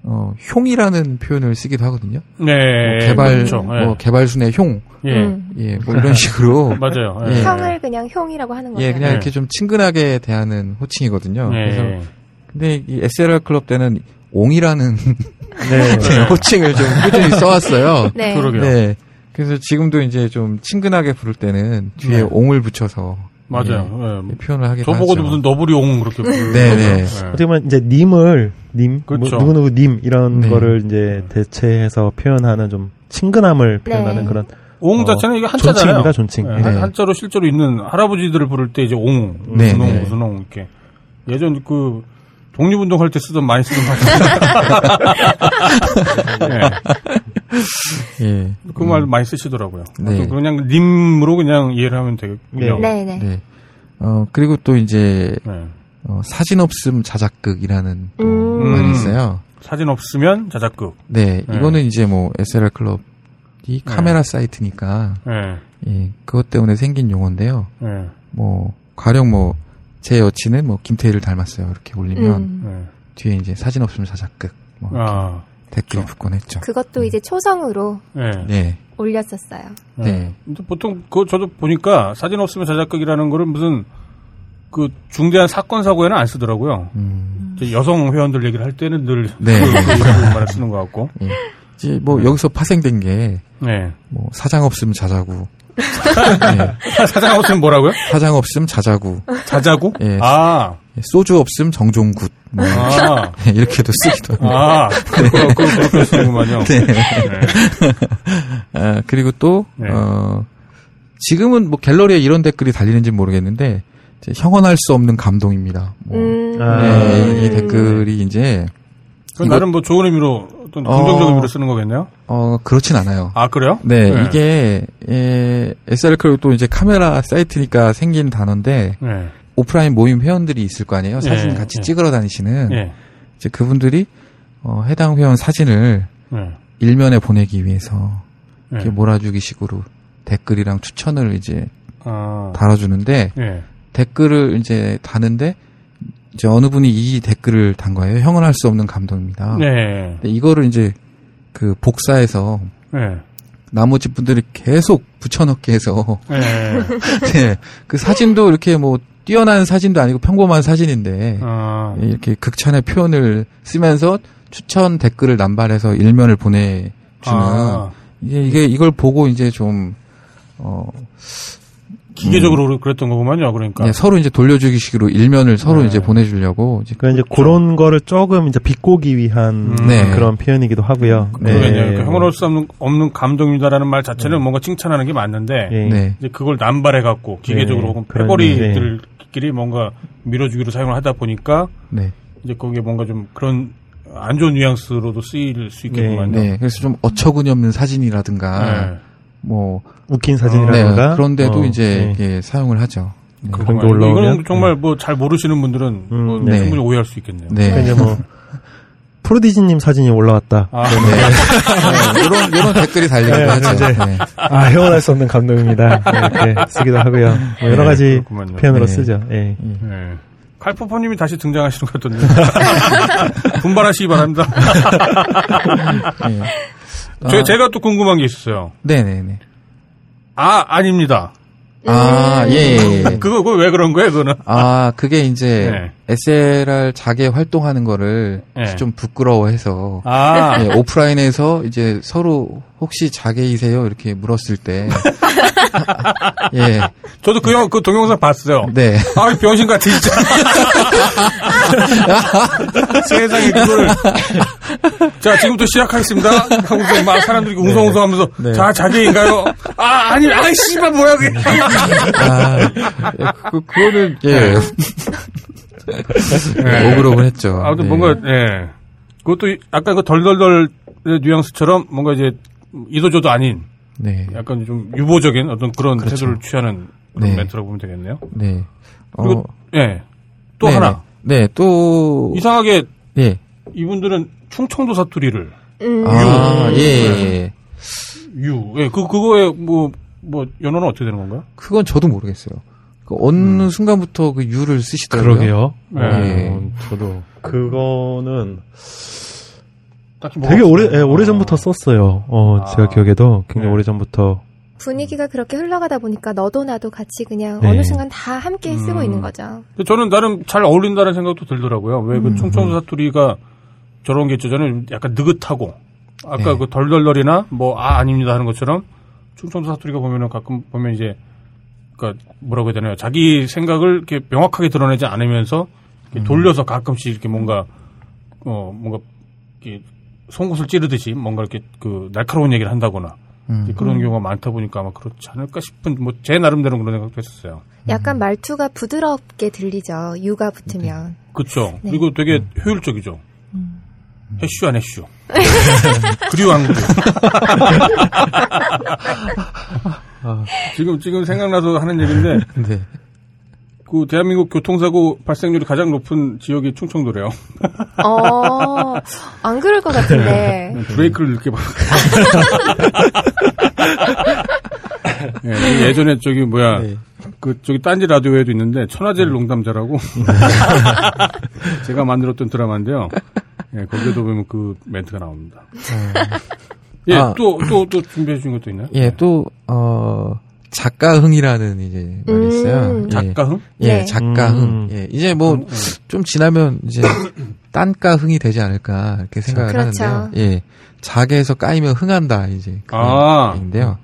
어, 횽이라는 표현을 쓰기도 하거든요. 네. 뭐 개발 그렇죠. 예. 뭐 개발순희 횽, 예. 음. 예, 뭐 이런 식으로 맞아요. 예. 형을 그냥 형이라고 하는 거예요. 예, 그냥 네. 이렇게 좀 친근하게 대하는 호칭이거든요. 예. 그래서 근데 이 SLR 클럽 때는 옹이라는 네. 호칭을 좀 꾸준히 써왔어요. 네. 그러게요. 네. 그래서 지금도 이제 좀 친근하게 부를 때는 뒤에 네. 옹을 붙여서 맞아요. 예. 예, 표현을 하기도 저보고도. 무슨 너브리옹 그렇게 부르고. 네, 네. 어떻게 보면 이제 님을 님 그렇죠. 뭐, 누구누구 님 이런 네. 거를 이제 대체해서 표현하는 좀 친근함을 표현하는 네. 그런 옹 어, 자체는 이게 한자잖아요. 존칭입니다, 존칭. 예, 네. 한자로 실제로 있는 할아버지들을 부를 때 이제 옹, 네, 무슨 옹, 네. 무슨 옹 이렇게 예전 그 독립운동 할 때 쓰던 많이 쓰던 말. 예, 예. 그말 많이 쓰시더라고요. 네. 또 그냥 님으로 그냥 이해를 하면 되겠군요. 네, 네. 네. 어, 그리고 또 이제 네. 어, 사진 없음 자작극이라는 또 음. 말이 있어요. 사진 없으면 자작극. 네, 네. 이거는 이제 뭐 SLR 클럽 이 카메라 사이트니까 예, 예, 그것 때문에 생긴 용어인데요. 예, 뭐 가령 뭐 제 여친은 뭐 김태희를 닮았어요. 이렇게 올리면 음. 예. 뒤에 이제 사진 없으면 자작극 뭐 이렇게 아, 댓글이 붙곤 했죠. 그것도 이제 초성으로 예. 네. 올렸었어요. 네. 네. 근데 보통 그 저도 보니까 사진 없으면 자작극이라는 거를 무슨 그 중대한 사건 사고에는 안 쓰더라고요. 음. 여성 회원들 얘기를 할 때는 늘 네. 말을 쓰는 것 같고. 예. 이제 뭐 여기서 파생된 게 네. 뭐 사장 없으면 자자구. 네. 사장 없으면 뭐라고요? 사장 없으면 자자구. 자자고? 예. 아, 소주 없으면 정종굿. 뭐 아, 이렇게도 쓰기도 하고. 아, 그렇게, 그렇게, 그렇게 쓰는구만요. 네. 네. 아, 그리고 또, 네. 어, 지금은 뭐 갤러리에 이런 댓글이 달리는지 모르겠는데, 이제 형언할 수 없는 감동입니다. 뭐, 음. 아, 네, 이 댓글이 이제, 그건 이거- 나름 뭐 좋은 의미로 어떤 어. 긍정적인 의미로 쓰는 거겠네요? 어, 그렇진 않아요. 아, 그래요? 네, 이게, 예, SR 클럽 또 이제 카메라 사이트니까 생긴 단어인데, 네. 오프라인 모임 회원들이 있을 거 아니에요? 사진 예, 같이 예. 찍으러 다니시는. 예. 이제 그분들이, 어, 해당 회원 사진을 네. 일면에 보내기 위해서, 네. 이렇게 몰아주기 식으로 댓글이랑 추천을 이제 아, 달아주는데, 예. 댓글을 이제 다는데 이제 어느 분이 이 댓글을 단 거예요. 형은 할수 없는 감동입니다. 네. 이거를 이제 그 복사해서 네. 나머지 분들이 계속 붙여넣기 해서 네. 네, 그 사진도 이렇게 뭐 뛰어난 사진도 아니고 평범한 사진인데 아, 이렇게 극찬의 표현을 쓰면서 추천 댓글을 남발해서 일면을 보내주는 아, 이게 이게 이걸 보고 이제 좀 어, 기계적으로 그랬던 거구만요, 그러니까. 네, 서로 이제 돌려주기 식으로 일면을 서로 네. 이제 보내주려고 이제 그 이제 그런 거를 조금 이제 비꼬기 위한 음. 네. 그런 표현이기도 하고요. 그러겠네요. 그러니까 형을 수 없는, 없는 감동이다라는 말 자체는 뭔가 칭찬하는 게 맞는데, 예. 네. 이제 그걸 남발해 갖고, 기계적으로 네, 혹은 그런, 패거리들끼리 뭔가 밀어주기로 사용을 하다 보니까, 네. 이제 거기에 뭔가 좀 그런 안 좋은 뉘앙스로도 쓰일 수 있겠구만요. 네, 그래서 좀 어처구니 없는 사진이라든가 네. 뭐 웃긴 네, 사진이라든가 그런데도 어, 이제 네. 이게 사용을 하죠. 네. 그런 게 올라오면 이거는 정말 뭐 잘 모르시는 분들은 음, 뭐 네. 충분히 오해할 수 있겠네요. 네. 그러니까 이제 뭐 프로디지님 사진이 올라왔다. 아, 네. 이런 이런 댓글이 달리기도 네, 하죠. 이제. 네. 아, 헤어날 수 없는 감동입니다. 이렇게 쓰기도 하고요. 뭐 여러 네, 가지 그렇구만요. 표현으로 네. 쓰죠. 예. 네. 칼포퍼님이 다시 등장하시는 것 같던데. 분발하시기 바랍니다. 네. 제, 제가 또 궁금한 게 있었어요. 네, 네, 네. 아, 아닙니다. 아, 예, 예, 예. 그거, 그거 왜 그런 거예요, 그거는? 아, 그게 이제 네. SLR 자개 활동하는 거를 네. 좀 부끄러워해서 아, 예, 오프라인에서 이제 서로 혹시 자개이세요? 이렇게 물었을 때 예, 저도 그, 영, 그 동영상 봤어요. 네. 아, 병신 같아, 진짜. 세상에, 그걸. 자, 지금부터 시작하겠습니다. 하고서 막 사람들이 웅성웅성 하면서, 네. 자, 자기인가요? 아, 아니, 아이, 씨발, 뭐야, 그게. 아, 예, 그, 그거는, 예. 네. 억울하긴 했죠. 아무튼 네. 뭔가, 예. 그것도, 이- 아까 그 덜덜덜 뉘앙스처럼 뭔가 이제 이도저도 아닌 네. 약간 좀 유보적인 어떤 그런 그렇죠. 태도를 취하는 그런 네. 멘트라고 보면 되겠네요. 네. 그리고 어, 예. 또 네, 하나. 네, 또 이상하게 예. 이분들은 충청도 사투리를 음. 아, 예, 예. 유. 예, 그 그거에 뭐뭐 연어는 어떻게 되는 건가요? 그건 저도 모르겠어요. 그 어느 음. 순간부터 그 유를 쓰시더라고요. 그러게요. 네. 어, 저도 그거는 딱히 되게 오래. 예, 오래 전부터 썼어요. 어, 아. 제가 기억에도 굉장히 네. 오래 전부터 분위기가 그렇게 흘러가다 보니까 너도 나도 같이 그냥 네. 어느 순간 다 함께 쓰고 음. 있는 거죠. 저는 나름 잘 어울린다는 생각도 들더라고요. 왜그 음. 충청도 사투리가 저런 게 있죠. 저는 약간 느긋하고 아까 네. 그 덜덜덜이나 뭐 아 아닙니다 하는 것처럼 충청도 사투리가 보면은 가끔 보면 이제 그니까 뭐라고 해야 되나요? 자기 생각을 이렇게 명확하게 드러내지 않으면서 이렇게 음. 돌려서 가끔씩 이렇게 뭔가 어 뭔가 이렇게 송곳을 찌르듯이 뭔가 이렇게 그 날카로운 얘기를 한다거나 음. 그런 경우가 많다 보니까 아마 그렇지 않을까 싶은 뭐 제 나름대로 그런 생각도 했었어요. 약간 말투가 부드럽게 들리죠. 유가 붙으면. 그렇죠. 네. 그리고 되게 음. 효율적이죠. 해슈 안 해슈. 그리고 한 국. 지금 지금 생각나서 하는 얘기인데 네. 그 대한민국 교통사고 발생률이 가장 높은 지역이 충청도래요. 어, 안 그럴 것 같은데. 브레이크를 늦게 봐. 예, 예전에 저기 뭐야 네. 그 저기 딴지 라디오에도 있는데 천하제일 농담자라고 제가 만들었던 드라마인데요. 예, 거기에도 보면 그 멘트가 나옵니다. 예, 아. 또 또 또 준비해 주신 것도 있나요? 예, 또, 어, 작가흥이라는 이제 말이 있어요. 음. 예. 작가흥? 예, 네. 작가흥. 음. 예, 이제 뭐, 음, 좀 지나면 이제, 딴가흥이 되지 않을까, 이렇게 생각을 그렇죠. 하는데요. 예. 작에서 까이면 흥한다, 이제. 그런 아. 얘기인데요.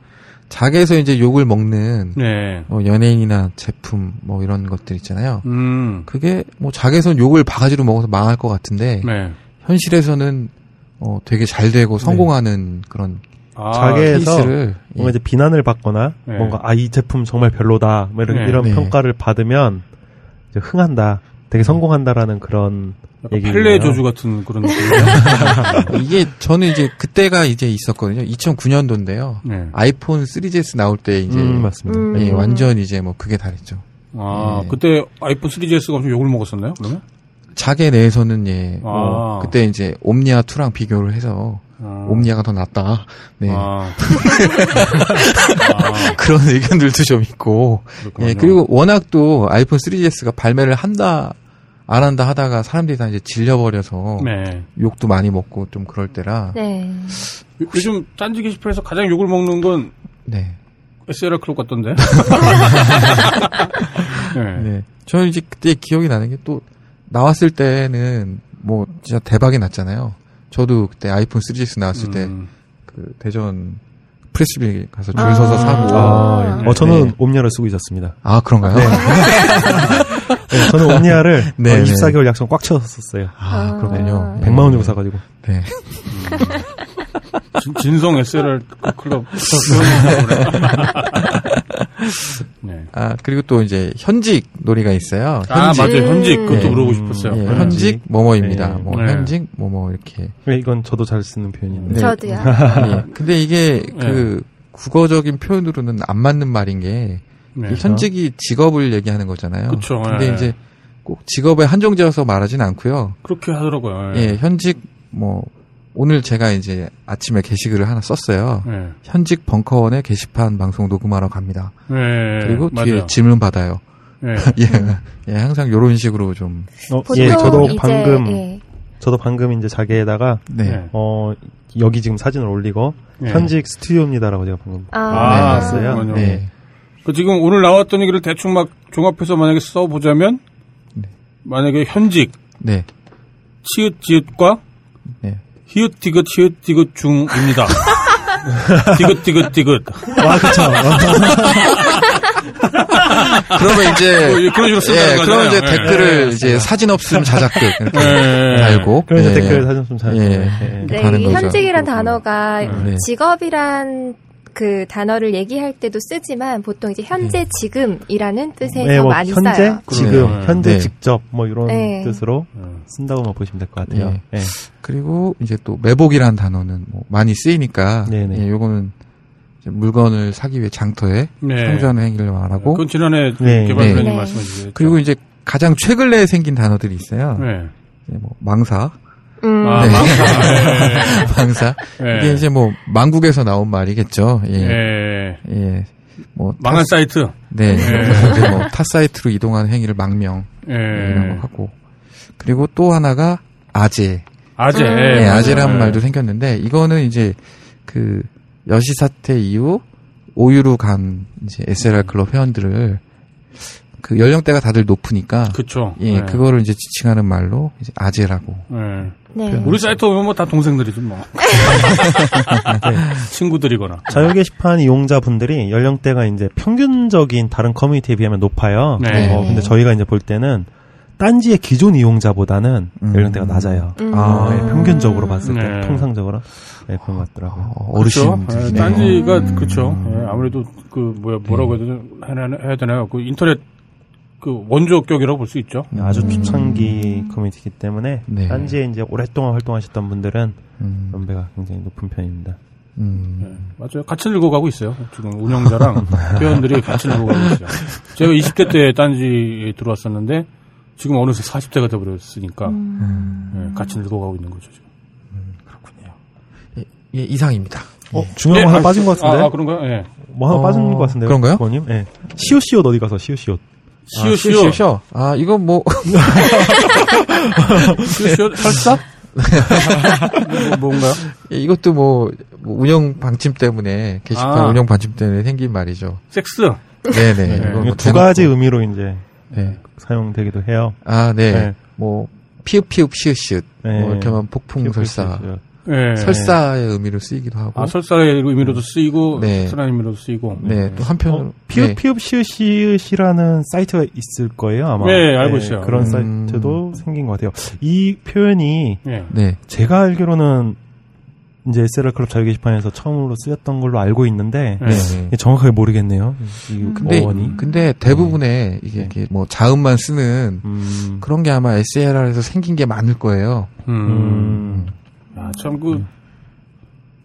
작에서 이제 욕을 먹는, 네. 뭐, 연예인이나 제품, 뭐, 이런 것들 있잖아요. 음. 그게, 뭐, 작에선 욕을 바가지로 먹어서 망할 것 같은데, 네. 현실에서는, 어, 되게 잘 되고 성공하는 그런 아, 자기에서 케이스를, 예. 뭔가 이제 비난을 받거나 네. 뭔가 아 이 제품 정말 별로다 뭐 이런, 네. 이런 네. 평가를 받으면 이제 흥한다, 되게 성공한다라는 그런 얘기예요. 펠레 조주 같은 그런 느낌이에요. 이게 저는 이제 그때가 이제 있었거든요. 2009년도인데요. 네. 아이폰 3GS 나올 때 이제 음, 맞습니다. 음. 예, 완전 이제 뭐 그게 다랬죠. 아, 네. 그때 아이폰 3GS가 엄청 욕을 먹었었나요? 그러면? 자계 내에서는 예, 아. 뭐 그때 이제 옴니아 2랑 비교를 해서 아. 옴니아가 더 낫다. 네. 아. 그런 의견들도 좀 있고. 그렇군요. 예, 그리고 워낙 또 아이폰 3GS가 발매를 한다 안 한다 하다가 사람들이 다 이제 질려버려서 네. 욕도 많이 먹고 좀 그럴 때라. 네. 요- 요즘 딴지 게시판에서 가장 욕을 먹는 건 네. SLR 클럽 같던데. 네. 네. 저는 이제 그때 기억이 나는 게 또 나왔을 때는 뭐 진짜 대박이 났잖아요. 저도 그때 아이폰 3GS 나왔을 때 음. 그 대전 프레스빌 가서 줄 아. 서서 사고. 아, 네. 어, 저는 네. 옴니아를 쓰고 있었습니다. 아, 그런가요? 네. 네, 저는 옴니아를 네, 어, 네. 24개월 약속 꽉 채웠었어요. 아, 그렇군요. 아. 100만 원 주고 사가지고. 네. 진- 진성 SLR 클럽. 네. 아, 그리고 또 이제 현직 놀이가 있어요. 아, 현직. 맞아요. 현직. 그것도 네. 물어보고 싶었어요. 예, 네. 현직 뭐뭐입니다. 네. 뭐 네. 현직 뭐뭐 이렇게. 네, 이건 저도 잘 쓰는 표현인데. 네. 저도요. 예. 근데 이게 그 국어적인 표현으로는 안 맞는 말인 게 네. 이 현직이 직업을 얘기하는 거잖아요. 그쵸, 근데 예. 이제 꼭 직업에 한정지어서 말하진 않고요. 그렇게 하더라고요. 예, 현직 뭐 오늘 제가 이제 아침에 게시글을 하나 썼어요. 네. 현직 벙커원의 게시판 방송 녹음하러 갑니다. 네. 그리고 뒤에 맞아요. 질문 받아요. 네. 예, 예, 항상 이런 식으로 좀 어, 예, 저도 이제 방금 예. 저도 방금 이제 자기에다가 네. 네. 어 여기 지금 사진을 올리고 네. 현직 스튜디오입니다라고 제가 방금 아, 아, 봤어요. 그렇군요. 네. 그 지금 오늘 나왔던 얘기를 대충 막 종합해서 만약에 써보자면 네. 만약에 현직 네. 치읓 지읒과 네. 히읗 디귿 히읗 디귿 중입니다. 디귿 디귿 디귿. 아 그쵸 그러면 이제 뭐 그런 식으로 쓴다는 예, 거잖아요. 그러면 이제 예. 댓글을 이제 사진 없음 자작극 이렇게 예. 달고 예. 댓글 사진. 예. 예. 네, 이 거죠. 현직이란 그렇구나. 단어가 네. 직업이란 그 단어를 얘기할 때도 쓰지만 보통 이제 현재 지금이라는 뜻에서 네, 뭐 많이 현재, 써요. 지금, 그러네요. 현재 네. 직접 뭐 이런 네. 뜻으로 음. 쓴다고만 보시면 될 것 같아요. 예. 예. 그리고 이제 또 매복이라는 단어는 뭐 많이 쓰이니까 네네. 예, 요거는 물건을 사기 위해 장터에 네. 상주하는 행위를 말하고 그건 지난해 네. 개발사님 네. 말씀해 주셨죠. 그리고 이제 가장 최근에 생긴 단어들이 있어요. 네. 예, 뭐 망사, 음, 아, 네. 망사. 망사. 네. 이게 이제 뭐 망국에서 나온 말이겠죠. 예. 네. 예. 뭐 망한 사이트. 네. 네. 이제 뭐타 사이트로 이동하는 행위를 망명 예. 이라고 하고 그리고 또 하나가 아재. 아재. 음. 네. 아재라는 예. 말도 생겼는데 이거는 이제 그 여시 사태 이후 오유로 간 이제 SLR 클럽 회원들을 그 연령대가 다들 높으니까 그쵸. 예, 네. 그거를 이제 지칭하는 말로 이제 아재라고. 예. 네. 우리 사이트 오면 뭐 다 동생들이지 뭐. 친구들이거나. 자유 게시판 이용자분들이 연령대가 이제 평균적인 다른 커뮤니티에 비하면 높아요. 네. 어, 근데 저희가 이제 볼 때는 딴지의 기존 이용자보다는 음. 연령대가 낮아요. 음. 아, 네, 평균적으로 봤을 때 네. 통상적으로 네, 그런 것 같더라고요. 어. 그렇죠. 예, 딴지가 음. 그렇죠. 예, 아무래도 그 뭐야 뭐라고 해야 되나- 해야 되나요? 그 인터넷 그 원조격이라고 볼 수 있죠. 아주 초창기 커뮤니티이기 때문에 네. 딴지에 이제 오랫동안 활동하셨던 분들은 음, 연배가 굉장히 높은 편입니다. 음. 예, 맞아요. 같이 늙어가고 있어요. 지금 운영자랑 회원들이 같이 늙어가고 있어요. 제가 20대 때 딴지에 들어왔었는데 지금 어느새 40대가 돼버렸으니까 예, 같이 늙어가고 있는 거죠. 지금. 예, 이상입니다. 어, 중요한 거 하나 빠진 것 같은데? 아, 아, 그런가요? 예. 뭐 하나 어, 빠진 것 같은데요? 그런가요? 부모님? 예. 시옷시옷 어디 가서 시옷시옷. 시오 아, 시오 시오. 아, 이거 뭐 시오 시오 설사? 뭐, 뭔가요? 예, 이것도 뭐, 뭐 운영 방침 때문에 게시판 아. 운영 방침 때문에 생긴 말이죠. 섹스. 네네. 네. 이거 이게 뭐두 대놓고- 가지 의미로 이제 네. 사용되기도 해요. 아, 네. 네. 뭐 피읍 피읍 시읒 네. 뭐 이렇게 하면 폭풍 설사. 예. 설사의 의미로 쓰이기도 하고. 아, 설사의 의미로도 쓰이고, 네. 설사의 의미로도 쓰이고. 네, 또 한편으로 어, 피읍 네. 피읍 시읒 시읒이라는 사이트가 있을 거예요 아마. 네, 알고 있어요. 그런 음. 사이트도 생긴 것 같아요. 이 표현이 예. 네. 제가 알기로는 이제 SLR 클럽 자유 게시판에서 처음으로 쓰였던 걸로 알고 있는데 네. 네. 예, 정확하게 모르겠네요. 이 근데 어원이. 근데 대부분의 이게, 네. 이게 뭐 자음만 쓰는 음, 그런 게 아마 SLR에서 생긴 게 많을 거예요. 음. 음, 아, 참, 그,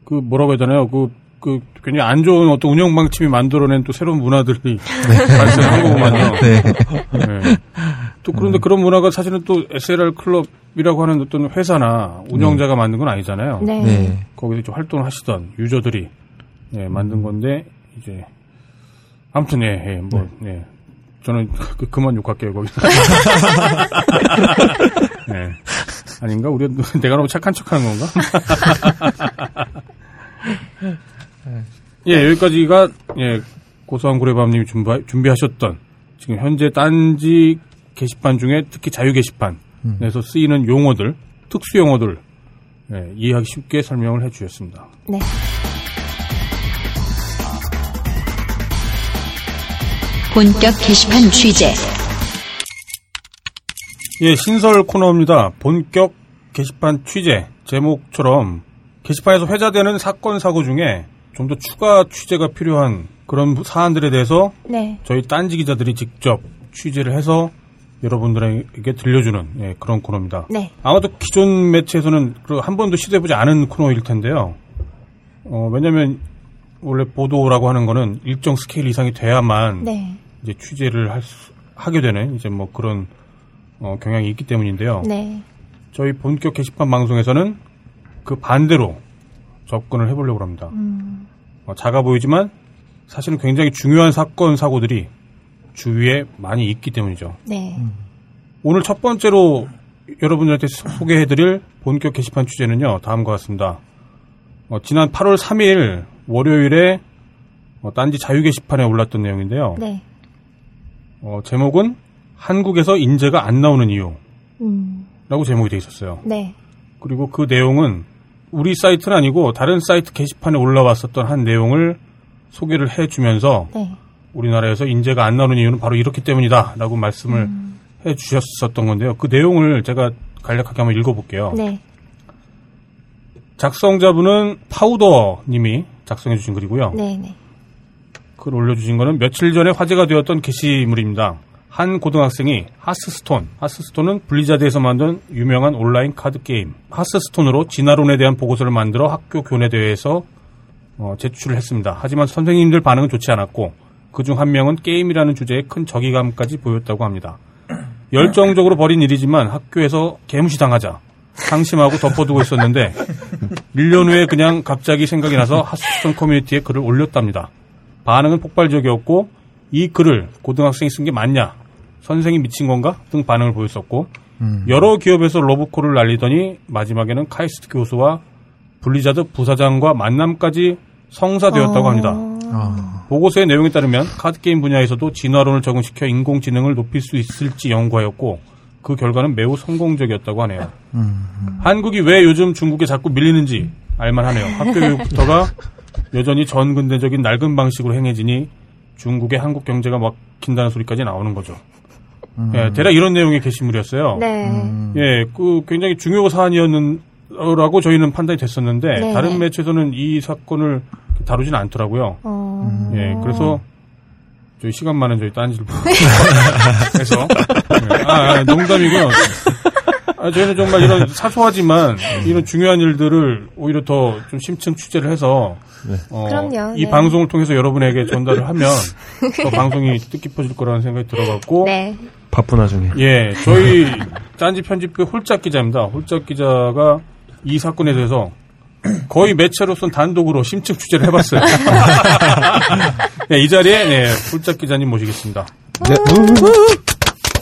그, 뭐라고 해야 되나요? 그, 그, 굉장히 안 좋은 어떤 운영 방침이 만들어낸 또 새로운 문화들이 발생한 거구만요. 네. 네. 또 그런데 그런 문화가 사실은 또 SLR 클럽이라고 하는 어떤 회사나 운영자가 만든 건 아니잖아요. 네. 네. 거기서 이제 활동을 하시던 유저들이 예, 만든 건데 이제 아무튼 예, 예, 뭐 예. 저는 그, 그만 욕할게요 거기서. 예. 아닌가? 우리 내가 너무 착한 척하는 건가? 예, 여기까지가 예, 고소한 고래밤님이 준비, 준비 하셨던 지금 현재 딴지 게시판 중에 특히 자유 게시판에서 쓰이는 용어들, 특수 용어들 예, 이해하기 쉽게 설명을 해주셨습니다. 네. 본격 게시판 취재. 예, 신설 코너입니다. 본격 게시판 취재 제목처럼 게시판에서 회자되는 사건 사고 중에 좀 더 추가 취재가 필요한 그런 사안들에 대해서 네. 저희 딴지 기자들이 직접 취재를 해서 여러분들에게 들려주는 예, 그런 코너입니다. 네. 아마도 기존 매체에서는 그한 번도 시도해보지 않은 코너일 텐데요. 어, 왜냐면 원래 보도라고 하는 거는 일정 스케일 이상이 돼야만 네. 이제 취재를 할 수- 하게 되는 이제 뭐 그런 어, 경향이 있기 때문인데요. 네. 저희 본격 게시판 방송에서는 그 반대로 접근을 해보려고 합니다. 음. 어, 작아 보이지만 사실은 굉장히 중요한 사건 사고들이 주위에 많이 있기 때문이죠. 네. 오늘 첫 번째로 여러분들한테 소- 소개해드릴 본격 게시판 취재는요 다음과 같습니다. 어, 지난 8월 3일 월요일에 어, 딴지 자유 게시판에 올랐던 내용인데요. 네. 어, 제목은 한국에서 인재가 안 나오는 이유라고 음. 제목이 되어 있었어요. 네. 그리고 그 내용은 우리 사이트는 아니고 다른 사이트 게시판에 올라왔었던 한 내용을 소개를 해주면서 네. 우리나라에서 인재가 안 나오는 이유는 바로 이렇기 때문이다라고 말씀을 해주셨었던 건데요. 그 내용을 제가 간략하게 한번 읽어볼게요. 네. 작성자분은 파우더님이 작성해 주신 글이고요. 네 네. 글 올려주신 거는 며칠 전에 화제가 되었던 게시물입니다. 한 고등학생이 하스스톤, 하스스톤은 블리자드에서 만든 유명한 온라인 카드 게임, 하스스톤으로 진화론에 대한 보고서를 만들어 학교 교내 대회에서 어, 제출을 했습니다. 하지만 선생님들 반응은 좋지 않았고 그중 한 명은 게임이라는 주제에 큰 적의감까지 보였다고 합니다. 열정적으로 벌인 일이지만 학교에서 개무시 당하자 상심하고 덮어두고 있었는데 1년 후에 그냥 갑자기 생각이 나서 하스스톤 커뮤니티에 글을 올렸답니다. 반응은 폭발적이었고 이 글을 고등학생이 쓴 게 맞냐 선생이 미친 건가 등 반응을 보였었고 여러 기업에서 러브콜을 날리더니 마지막에는 카이스트 교수와 블리자드 부사장과 만남까지 성사되었다고 합니다. 보고서의 내용에 따르면 카드게임 분야에서도 진화론을 적용시켜 인공지능을 높일 수 있을지 연구하였고 그 결과는 매우 성공적이었다고 하네요. 한국이 왜 요즘 중국에 자꾸 밀리는지 알만하네요. 학교 교육부터가 여전히 전근대적인 낡은 방식으로 행해지니 중국의 한국 경제가 막힌다는 소리까지 나오는 거죠. 예, 대략 이런 내용의 게시물이었어요. 네. 예, 그 굉장히 중요 사안이었는라고 저희는 판단이 됐었는데 네. 다른 매체에서는 이 사건을 다루지는 않더라고요. 어. 예, 그래서 저희 시간 많은 저희 딴지를 해서 예, 아, 아, 농담이고요. 아, 저희는 정말 이런 사소하지만 이런 중요한 일들을 오히려 더 좀 심층 취재를 해서 어, 그럼요, 이 네. 방송을 통해서 여러분에게 전달을 하면 더 방송이 뜻깊어질 거라는 생각이 들어갔고 네. 바쁜 와중에. 예, 저희 딴지 편집부 홀짝 기자입니다. 홀짝 기자가 이 사건에 대해서 거의 매체로선 단독으로 심층 취재를 해봤어요. 네, 이 자리에 네, 홀짝 기자님 모시겠습니다. 네,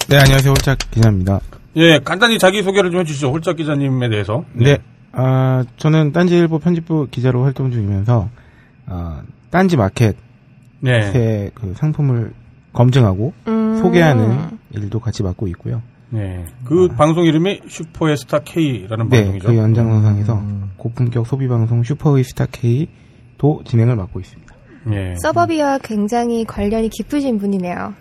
네, 안녕하세요. 홀짝 기자입니다. 예, 간단히 자기 소개를 좀 해주시죠. 홀짝 기자님에 대해서. 네, 아, 저는 딴지일보 편집부 기자로 활동 중이면서, 아, 딴지 마켓의 네, 그 상품을 검증하고 음. 소개하는 일도 같이 맡고 있고요. 네, 그 방송 이름이 슈퍼의 스타 K라는 네, 방송이죠. 그 연장선상에서 고품격 소비 방송 슈퍼의 스타 K도 진행을 맡고 있습니다. 예. 서버비와 굉장히 관련이 깊으신 분이네요.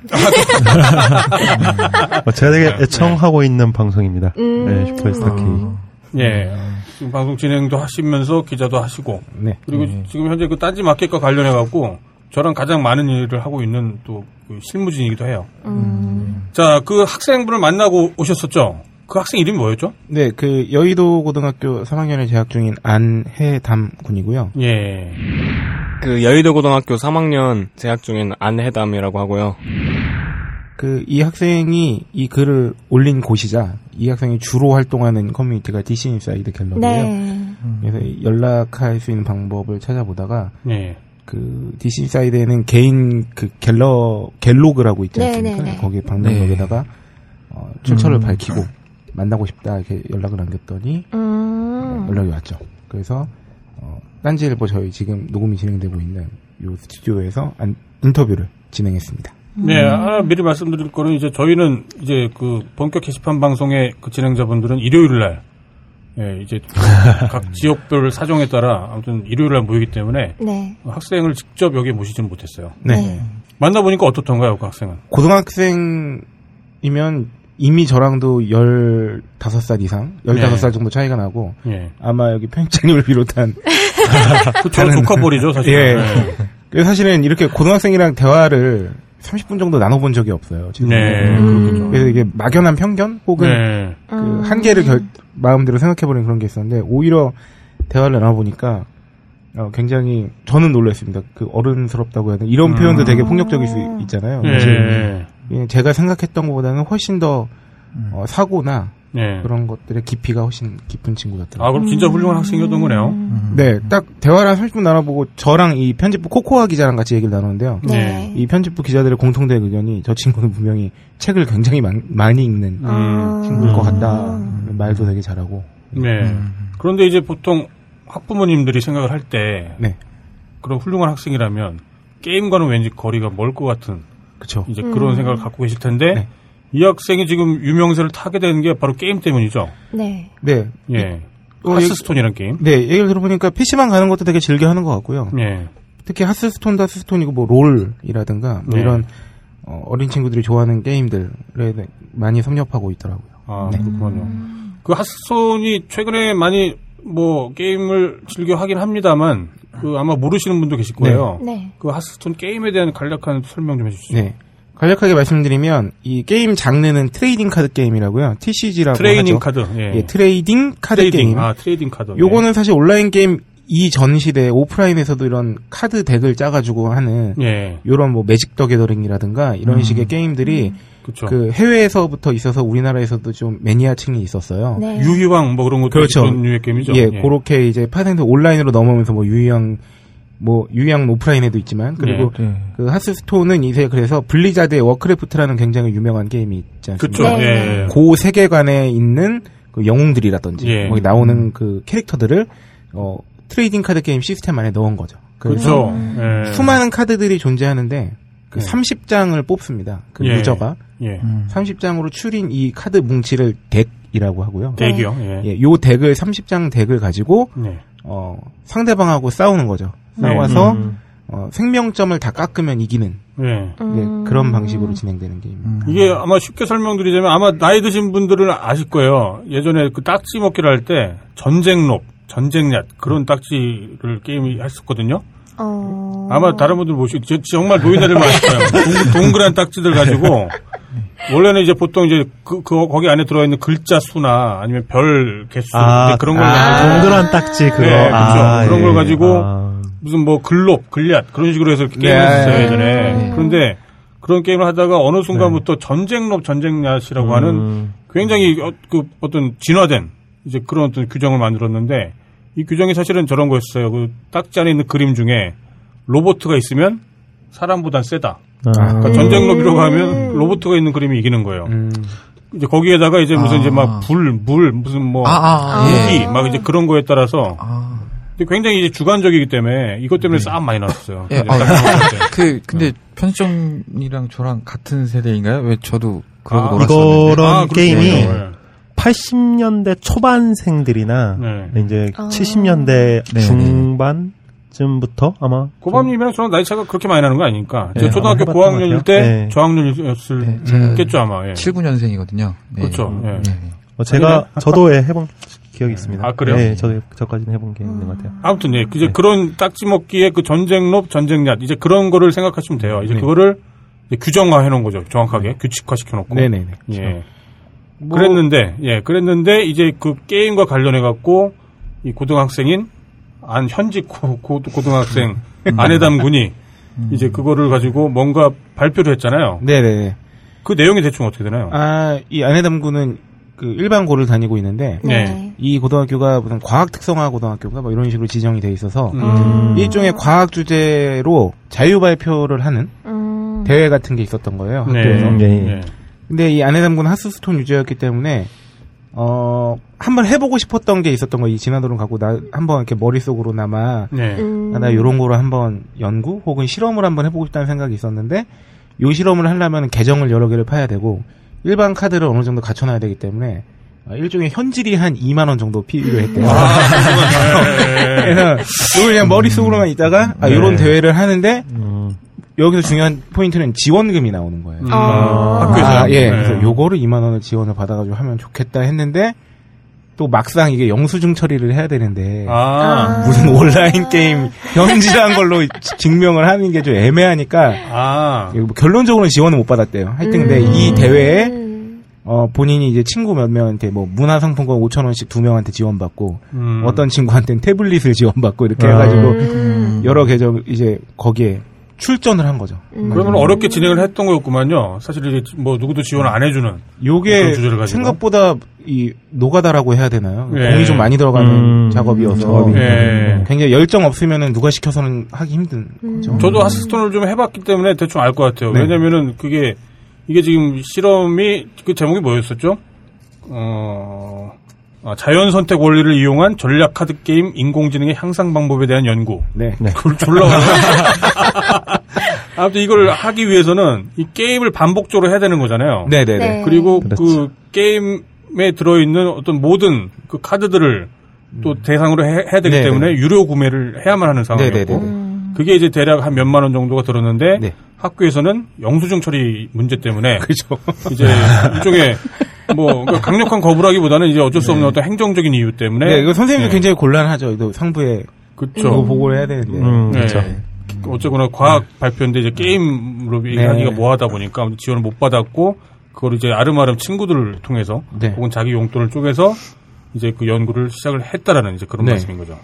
어, 제가 되게 애청하고 있는 방송입니다. 음. 네, 슈퍼스타 K. 예. 지금 방송 진행도 하시면서 기자도 하시고 네. 그리고 지금 현재 그 딴지 마켓과 관련해 갖고 저랑 가장 많은 일을 하고 있는 또그 실무진이기도 해요. 음. 자, 그 학생분을 만나고 오셨었죠? 그 학생 이름이 뭐였죠? 네, 그 여의도 고등학교 3학년에 재학 중인 안해담 군이고요. 예. 그 여의도 고등학교 3학년 재학 중인 안해담이라고 하고요. 그 이 학생이 이 글을 올린 곳이자 이 학생이 주로 활동하는 커뮤니티가 DC 인사이드 갤러리예요. 네. 그래서 연락할 수 있는 방법을 찾아보다가 예. 그 DC 사이드에는 개인 그 갤러 갤로그라고 있지 네, 않습니까? 네, 네. 거기에 방명록에다가 어, 출처를 밝히고 만나고 싶다 이렇게 연락을 남겼더니 음. 연락이 왔죠. 그래서 어, 딴지일보 저희 지금 녹음이 진행되고 있는 요 스튜디오에서 안- 인터뷰를 진행했습니다. 네, 하나 미리 말씀드릴 거는 이제 저희는 이제 그 본격 게시판 방송의 그 진행자분들은 일요일 날 예, 이제 각 지역별 사정에 따라 아무튼 일요일 날 모이기 때문에 네. 학생을 직접 여기에 모시지는 못했어요. 네. 네. 만나보니까 어떻던가요, 그 학생은? 고등학생이면 이미 저랑도 15살 이상, 15살 정도 차이가 나고 예. 아마 여기 편집장님을 비롯한 그쵸, 조카벌이죠, 사실. 예. 네. 그래서 사실은 이렇게 고등학생이랑 대화를 30분 정도 나눠본 적이 없어요. 지금. 네, 그렇겠죠. 그래서 이게 막연한 편견 혹은 네. 그 한계를 결- 마음대로 생각해버리는 그런 게 있었는데 오히려 대화를 나눠보니까 어, 굉장히 저는 놀랐습니다. 그 어른스럽다고 해야 되나 이런 표현도 되게 폭력적일 수 있잖아요. 예. 예, 제가 생각했던 것보다는 훨씬 더 어, 사고나 네. 그런 것들의 깊이가 훨씬 깊은 친구 같더라고요. 아, 그럼 진짜 훌륭한 학생이었던 거네요. 네, 딱 대화를 한 30분 나눠보고 저랑 이 편집부 코코아 기자랑 같이 얘기를 나눴는데요. 네. 이 편집부 기자들의 공통된 의견이 저 친구는 분명히 책을 굉장히 많, 많이 읽는 아. 친구일 것 같다. 말도 되게 잘하고. 네. 그런데 이제 보통 학부모님들이 생각을 할 때 네, 그런 훌륭한 학생이라면 게임과는 왠지 거리가 멀 것 같은 그쵸. 이제 그런 생각을 갖고 계실 텐데 네. 이 학생이 지금 유명세를 타게 된게 바로 게임 때문이죠. 네. 네. 예. 어, 하스스톤이라는 게임. 네, 얘기를 들어보니까 PC방 가는 것도 되게 즐겨 하는 것 같고요. 예. 특히 하스스톤도 하스스톤이고 뭐 롤이라든가 뭐 네. 이런 어, 린 친구들이 좋아하는 게임들에 많이 섭렵하고 있더라고요. 아, 네. 그렇군요. 그 하스스톤이 최근에 많이 뭐 게임을 즐겨 하긴 합니다만 그 아마 모르시는 분도 계실 거예요. 네. 그 하스스톤 게임에 대한 간략한 설명 좀 해주시죠. 네. 간략하게 말씀드리면 이 게임 장르는 trading card game이라고요. TCG라고 trading 하죠. 카드. 예. 예, trading card trading. Game. 아 trading card. 요거는 사실 온라인 게임 이전 시대 오프라인에서도 이런 카드 deck을 짜가지고 하는 예. 요런 뭐 매직 더 게더링이라든가 이런 식의 게임들이 그렇죠. 그 해외에서부터 있어서 우리나라에서도 좀 매니아층이 있었어요. 네. 유희왕 뭐 그런 것도 그렇죠. 그런 유의 게임이죠. 예, 그렇게 이제 파생돼 온라인으로 넘어오면서 뭐 유희왕 뭐 유희왕 오프라인에도 있지만 그리고 네. 그 하스스톤은 이제 그래서 블리자드의 워크래프트라는 굉장히 유명한 게임이 있지 않습니까? 그렇죠. 네. 예. 그 세계관에 있는 그 영웅들이라든지 예. 거기 나오는 그 캐릭터들을 어 trading card game 시스템 안에 넣은 거죠. 그래서 그렇죠. 예. 수많은 카드들이 존재하는데 그 네. 30장을 뽑습니다. 그 예. 유저가 예. 음. 30장으로 추린 이 카드 뭉치를 덱이라고 하고요. 대기요. 예. 예, 요 덱을 30장 덱을 가지고 네. 어 상대방하고 싸우는 거죠. 싸워서 음. 어, 생명점을 다 깎으면 이기는 예. 음. 예, 그런 방식으로 진행되는 게임입니다. 음. 이게 아마 쉽게 설명드리자면 아마 나이 드신 분들은 아실 거예요. 예전에 그 딱지 먹기를 할 때 전쟁롭, 전쟁얏 그런 딱지를 게임이 했었거든요. 어. 아마 다른 분들 보시 저- 정말 노인네들. 동- 동그란 딱지들 가지고 원래는 이제 보통 이제 그, 그 거기 안에 들어 있는 글자 수나 아니면 별 개수 아, 그런 걸 아, 가지고 동그란 딱지 그거. 네, 그렇죠. 아, 그런 예. 걸 가지고 아. 무슨 뭐 글롭, 글리앗 그런 식으로 해서 게임을 네. 했어요 예전에. 네. 그런데 그런 게임을 하다가 어느 순간부터 전쟁롭, 전쟁얏이라고 하는 음. 굉장히 어, 그 어떤 진화된 이제 그런 어떤 규정을 만들었는데 이 규정이 사실은 저런 거였어요. 그 딱지 안에 있는 그림 중에 로보트가 있으면 사람보단 세다. 아. 그러니까 전쟁롭이라고 하면 로보트가 있는 그림이 이기는 거예요. 음. 이제 거기에다가 이제 무슨 아. 이제 막 불, 물, 무슨 뭐 아, 아, 무기 예. 막 이제 그런 거에 따라서 아. 굉장히 이제 주관적이기 때문에 이것 때문에 싸움 많이 났었어요. 예, 아. 그 근데 편집점이랑 저랑 같은 세대인가요? 왜 저도 그러고 아, 놀았었는데. 이거런 아. 게임이 네. 80년대 초반생들이나 네. 이제 아. 70년대 네, 중반 쯤부터 아마 고밤님이랑 저랑 나이 차가 그렇게 많이 나는 거 아니니까. 네, 제가 초등학교 고학년일 것 때. 네. 저학년이었을 네, 겠죠 아마. 예. 79년생이거든요. 네. 그렇죠. 예. 네. 어, 제가 저도 예, 해본 기억이 있습니다. 아, 그래요? 네, 저 저까지는 해본 게 있는 것 같아요. 아무튼 예, 이제 그런 딱지 먹기의 그 전쟁롭, 전쟁얏 이제 그런 거를 생각하시면 돼요. 이제 네. 그거를 이제 규정화해 놓은 거죠. 정확하게 규칙화 시켜 놓고. 네네네. 예. 뭐- 그랬는데 예, 그랬는데 이제 그 게임과 관련해 갖고 이 고등학생인 안 현직 고, 고, 고등학생 안해담 군이 이제 그거를 가지고 뭔가 발표를 했잖아요. 네네. 그 내용이 대충 어떻게 되나요? 아, 이 안해담 군은 그 일반 고를 다니고 있는데 네. 이 고등학교가 무슨 과학 특성화 고등학교인가 뭐 이런 식으로 지정이 돼 있어서 음. 일종의 과학 주제로 자유 발표를 하는 음. 대회 같은 게 있었던 거예요. 네. 학교에서. 예. 예. 근데 이 안해담군 하스스톤 유저였기 때문에 어 한번 해보고 싶었던 게 있었던 거예요. 이 진화도를 갖고 나 한번 이렇게 머릿속으로나마 네. 음. 아, 나 요런 거를 한번 연구 혹은 실험을 한번 해보고 싶다는 생각이 있었는데 요 실험을 하려면 계정을 여러 개를 파야 되고 일반 카드를 어느 정도 갖춰놔야 되기 때문에 아, 일종의 현질이 한 2만 원 정도 필요했대요. 그래서 이걸 그냥 머릿속으로만 있다가 아, 요런 대회를 하는데 음. 여기서 중요한 포인트는 지원금이 나오는 거예요. 음. 아. 학교에서 아, 예. 네. 그래서 요거를 2만 원을 지원을 받아가지고 하면 좋겠다 했는데 또 막상 이게 영수증 처리를 해야 되는데 아. 무슨 온라인 게임 현질한 걸로 지- 증명을 하는 게 좀 애매하니까 아. 뭐 결론적으로는 지원을 못 받았대요. 하여튼 근데 음. 이 대회에 어, 본인이 이제 친구 몇 명한테 뭐 문화 상품권 5천 원씩 두 명한테 지원받고 음. 어떤 친구한테는 태블릿을 지원받고 이렇게 아. 해가지고 음. 여러 계정 이제 거기에 출전을 한 거죠. 그러면 어렵게 진행을 했던 거였구만요. 사실 이제 뭐 누구도 지원을 안 해주는. 요게. 생각보다 이 노가다라고 해야 되나요? 예. 돈이 좀 많이 들어가는 음, 작업이어서 작업이. 예. 굉장히 열정 없으면은 누가 시켜서는 하기 힘든 거죠. 저도 하스스톤을 좀 해봤기 때문에 대충 알 것 같아요. 네. 왜냐면은 그게 이게 지금 실험이 그 제목이 뭐였었죠? 어 아, 자연 선택 원리를 이용한 전략 카드 게임 인공지능의 향상 방법에 대한 연구. 네. 그걸 졸라 아무튼 이걸 하기 위해서는 이 게임을 반복적으로 해야 되는 거잖아요. 네네네. 네. 그리고 그렇죠. 그 게임에 들어있는 어떤 모든 그 카드들을 또 대상으로 해, 야 되기 네네. 때문에 유료 구매를 해야만 하는 상황이었고 네네네. 음. 그게 이제 대략 한 몇만 원 정도가 들었는데 네. 학교에서는 영수증 처리 문제 때문에 그죠. 이제 일종의 뭐 그러니까 강력한 거부라기보다는 이제 어쩔 수 없는 어떤 행정적인 이유 때문에 네, 이거 선생님도 네. 굉장히 곤란하죠. 또 상부에 그쵸. 그거 보고를 해야 되는데. 음, 네. 그렇죠. 어쨌거나 과학 발표인데 이제 게임으로 얘기하기가 네. 뭐하다 보니까 지원을 못 받았고 그걸 이제 아름아름 친구들을 통해서 네. 혹은 자기 용돈을 쪼개서 이제 그 연구를 시작을 했다라는 이제 그런 네. 말씀인 거죠.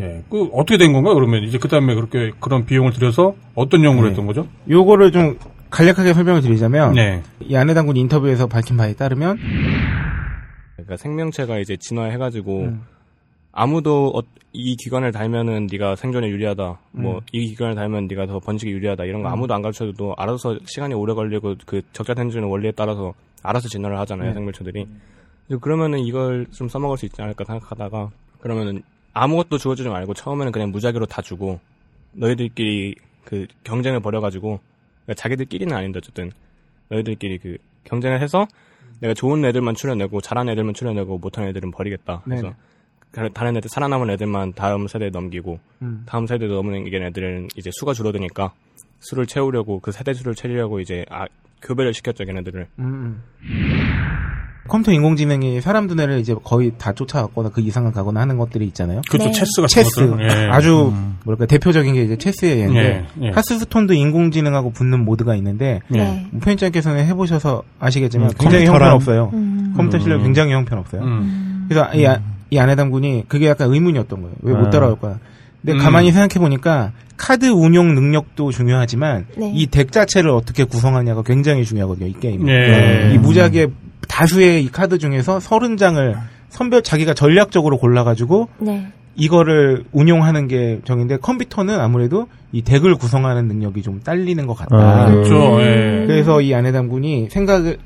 예, 그 어떻게 된 건가 요 그러면 이제 그 다음에 그렇게 그런 비용을 들여서 어떤 연구를 네. 했던 거죠? 요거를 좀 간략하게 설명을 드리자면 네, 이 안해 당군 인터뷰에서 밝힌 바에 따르면 그러니까 생명체가 이제 진화해가지고 음. 아무도 어- 이 기관을 달면은 네가 생존에 유리하다. 음. 뭐이 기관을 달면 네가 더 번식에 유리하다. 이런 거 아무도 안 가르쳐도 알아서 시간이 오래 걸리고 그 적자 생존의 원리에 따라서 알아서 진화를 하잖아요. 네. 생물체들이. 그러면은 이걸 좀 써먹을 수 있지 않을까 생각하다가 그러면은 아무것도 주어주지 말고 처음에는 그냥 무작위로 다 주고 너희들끼리 그 경쟁을 벌여가지고 그러니까 자기들끼리는 아닌데 어쨌든 너희들끼리 그 경쟁을 해서 내가 좋은 애들만 출연내고 잘하는 애들만 출연내고 못하는 애들은 버리겠다. 그래서 네네. 다- 다른 애들 살아남은 애들만 다음 세대에 넘기고 음. 다음 세대 넘는 애들은 이제 수가 줄어드니까 수를 채우려고 그 세대 수를 채우려고 이제 아, 교배를 시켰죠 걔네들을. 음. 컴퓨터 인공지능이 사람 두뇌를 이제 거의 다 쫓아갔거나 그 이상을 가거나 하는 것들이 있잖아요. 그것도 네. 체스 같은 체스 것들. 예. 아주 뭐랄까 대표적인 게 이제 체스의 예인데 예, 예. 하스스톤도 인공지능하고 붙는 모드가 있는데 네. 뭐 편집장께서는 해보셔서 아시겠지만 음, 굉장히 형편없어요. 음. 컴퓨터 실력 음. 굉장히 형편없어요. 음. 그래서 이, 아, 이 아내담군이 그게 약간 의문이었던 거예요. 왜못 아. 따라올 거야. 근데 음. 가만히 생각해 보니까 카드 운용 능력도 중요하지만 네. 이덱 자체를 어떻게 구성하냐가 굉장히 중요하거든요. 이 게임. 예. 이 무작위의 다수의 이 카드 중에서 서른 장을 선별 자기가 전략적으로 골라가지고 네. 이거를 운용하는 게 정인데 컴퓨터는 아무래도 이 덱을 구성하는 능력이 좀 딸리는 것 같다. 아. 그렇죠. 음. 예. 그래서 이 안해담군이 생각을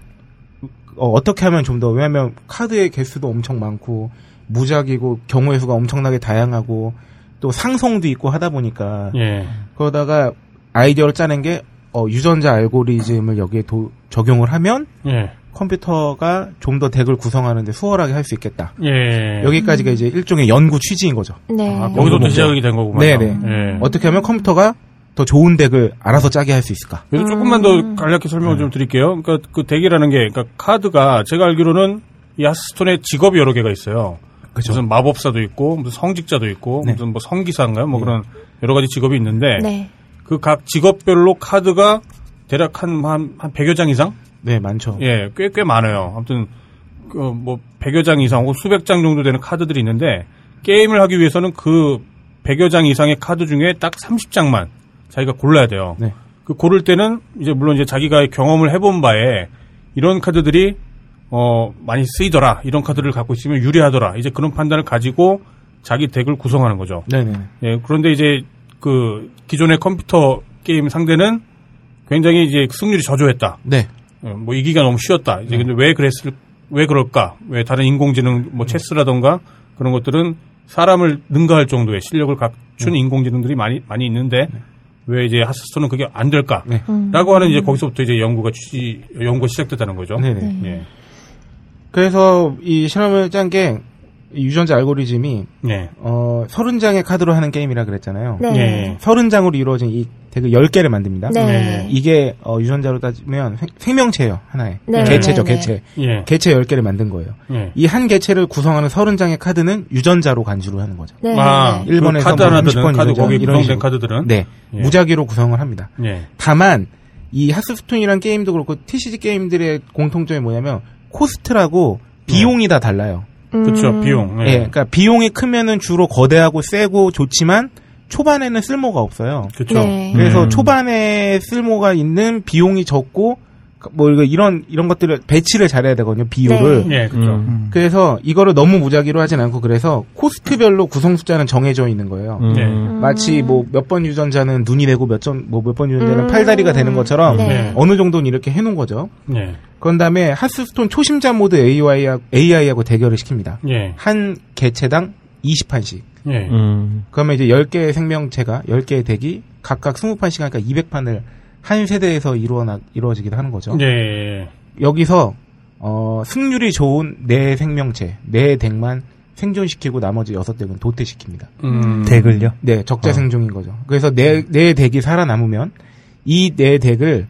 어, 떻게 하면 좀 더 왜냐하면 카드의 개수도 엄청 많고 무작위고 경우의 수가 엄청나게 다양하고 또 상성도 있고 하다 보니까 예. 그러다가 아이디어를 짜낸 게 어, 유전자 알고리즘을 여기에 도- 적용을 하면 예. 컴퓨터가 좀 더 덱을 구성하는데 수월하게 할 수 있겠다. 예. 여기까지가 이제 일종의 연구 취지인 거죠. 네. 아, 거기서부터 연구 시작이 된 거구만. 네네. 예. 어떻게 하면 컴퓨터가 더 좋은 덱을 알아서 짜게 할 수 있을까? 그래서 조금만 더 간략히 설명을 좀 드릴게요. 그러니까 그 덱이라는 게, 그러니까 카드가 제가 알기로는 이 하스스톤에 직업이 여러 개가 있어요. 그죠. 무슨 마법사도 있고, 무슨 성직자도 있고, 네. 무슨 뭐 성기사인가요? 뭐 네. 그런 여러 가지 직업이 있는데, 네. 그각 직업별로 카드가 대략 한, 한, 한 100여 장 이상? 네, 많죠. 예, 꽤, 꽤 많아요. 아무튼, 그, 뭐, 100여 장 이상 혹은 수백 장 정도 되는 카드들이 있는데, 게임을 하기 위해서는 그 100여 장 이상의 카드 중에 딱 30장만 자기가 골라야 돼요. 네. 그 고를 때는, 이제 물론 이제 자기가 경험을 해본 바에, 이런 카드들이, 어, 많이 쓰이더라. 이런 카드를 갖고 있으면 유리하더라. 이제 그런 판단을 가지고 자기 덱을 구성하는 거죠. 네네. 예, 그런데 이제 그 기존의 컴퓨터 게임 상대는 굉장히 이제 승률이 저조했다. 네. 어, 뭐 이기가 너무 쉬웠다. 이제 근데 왜 그랬을 왜 그럴까? 왜 다른 인공지능 뭐 체스라던가 그런 것들은 사람을 능가할 정도의 실력을 갖춘 인공지능들이 많이 많이 있는데 왜 이제 하스스톤은 그게 안 될까? 네. 라고 하는 이제 거기서부터 이제 연구가 취지 연구가 시작됐다는 거죠. 네네. 예. 그래서 이 실험을 짠 게 유전자 알고리즘이 네. 어, 30장의 카드로 하는 게임이라 그랬잖아요. 네. 예. 30장으로 이루어진 이 덱을 10개를 만듭니다. 네. 이게 어, 유전자로 따지면 생- 생명체예요. 하나의. 네. 개체죠, 네, 네. 개체. 예. 개체 10개를 만든 거예요. 예. 이한 개체를 구성하는 30장의 카드는 유전자로 간주를 하는 거죠. 네. 아, 네. 일본에서 그 카드 뭐 하나들은 30번 카드 거기 구성된. 카드들은 네. 예. 무작위로 구성을 합니다. 예. 다만 이 하스스톤이란 게임도 그렇고 TCG 게임들의 공통점이 뭐냐면 코스트라고 비용이 다 달라요. 그렇죠. 음. 비용. 예, 그러니까 비용이 크면은 주로 거대하고 세고 좋지만 초반에는 쓸모가 없어요. 그렇죠. 네. 그래서 음. 초반에 쓸모가 있는 비용이 적고 뭐 이거 이런 이런 것들을 배치를 잘해야 되거든요. 비율을. 네. 예, 그렇죠. 음. 그래서 이거를 너무 무작위로 하진 않고 그래서 코스트별로 구성 숫자는 정해져 있는 거예요. 음. 네. 마치 뭐 몇 번 유전자는 눈이 되고 몇전뭐몇 번 유전자는 음. 팔다리가 되는 것처럼 네. 어느 정도는 이렇게 해놓은 거죠. 예. 그런 다음에 하스스톤 초심자 모드 AI하고, AI하고 대결을 시킵니다. 예. 한 개체당 20판씩. 예. 음. 그러면 이제 10개의 생명체가 10개의 덱이 각각 20판씩 하니까 200판을 한 세대에서 이루어 이루어지기도 하는 거죠. 예. 여기서 어, 승률이 좋은 네 생명체, 네 덱만 생존시키고 나머지 6deck은 도태시킵니다. 음. deck을요? 네, 적자 생존인 거죠. 그래서 네, 네 deck이 살아남으면 이 네 deck을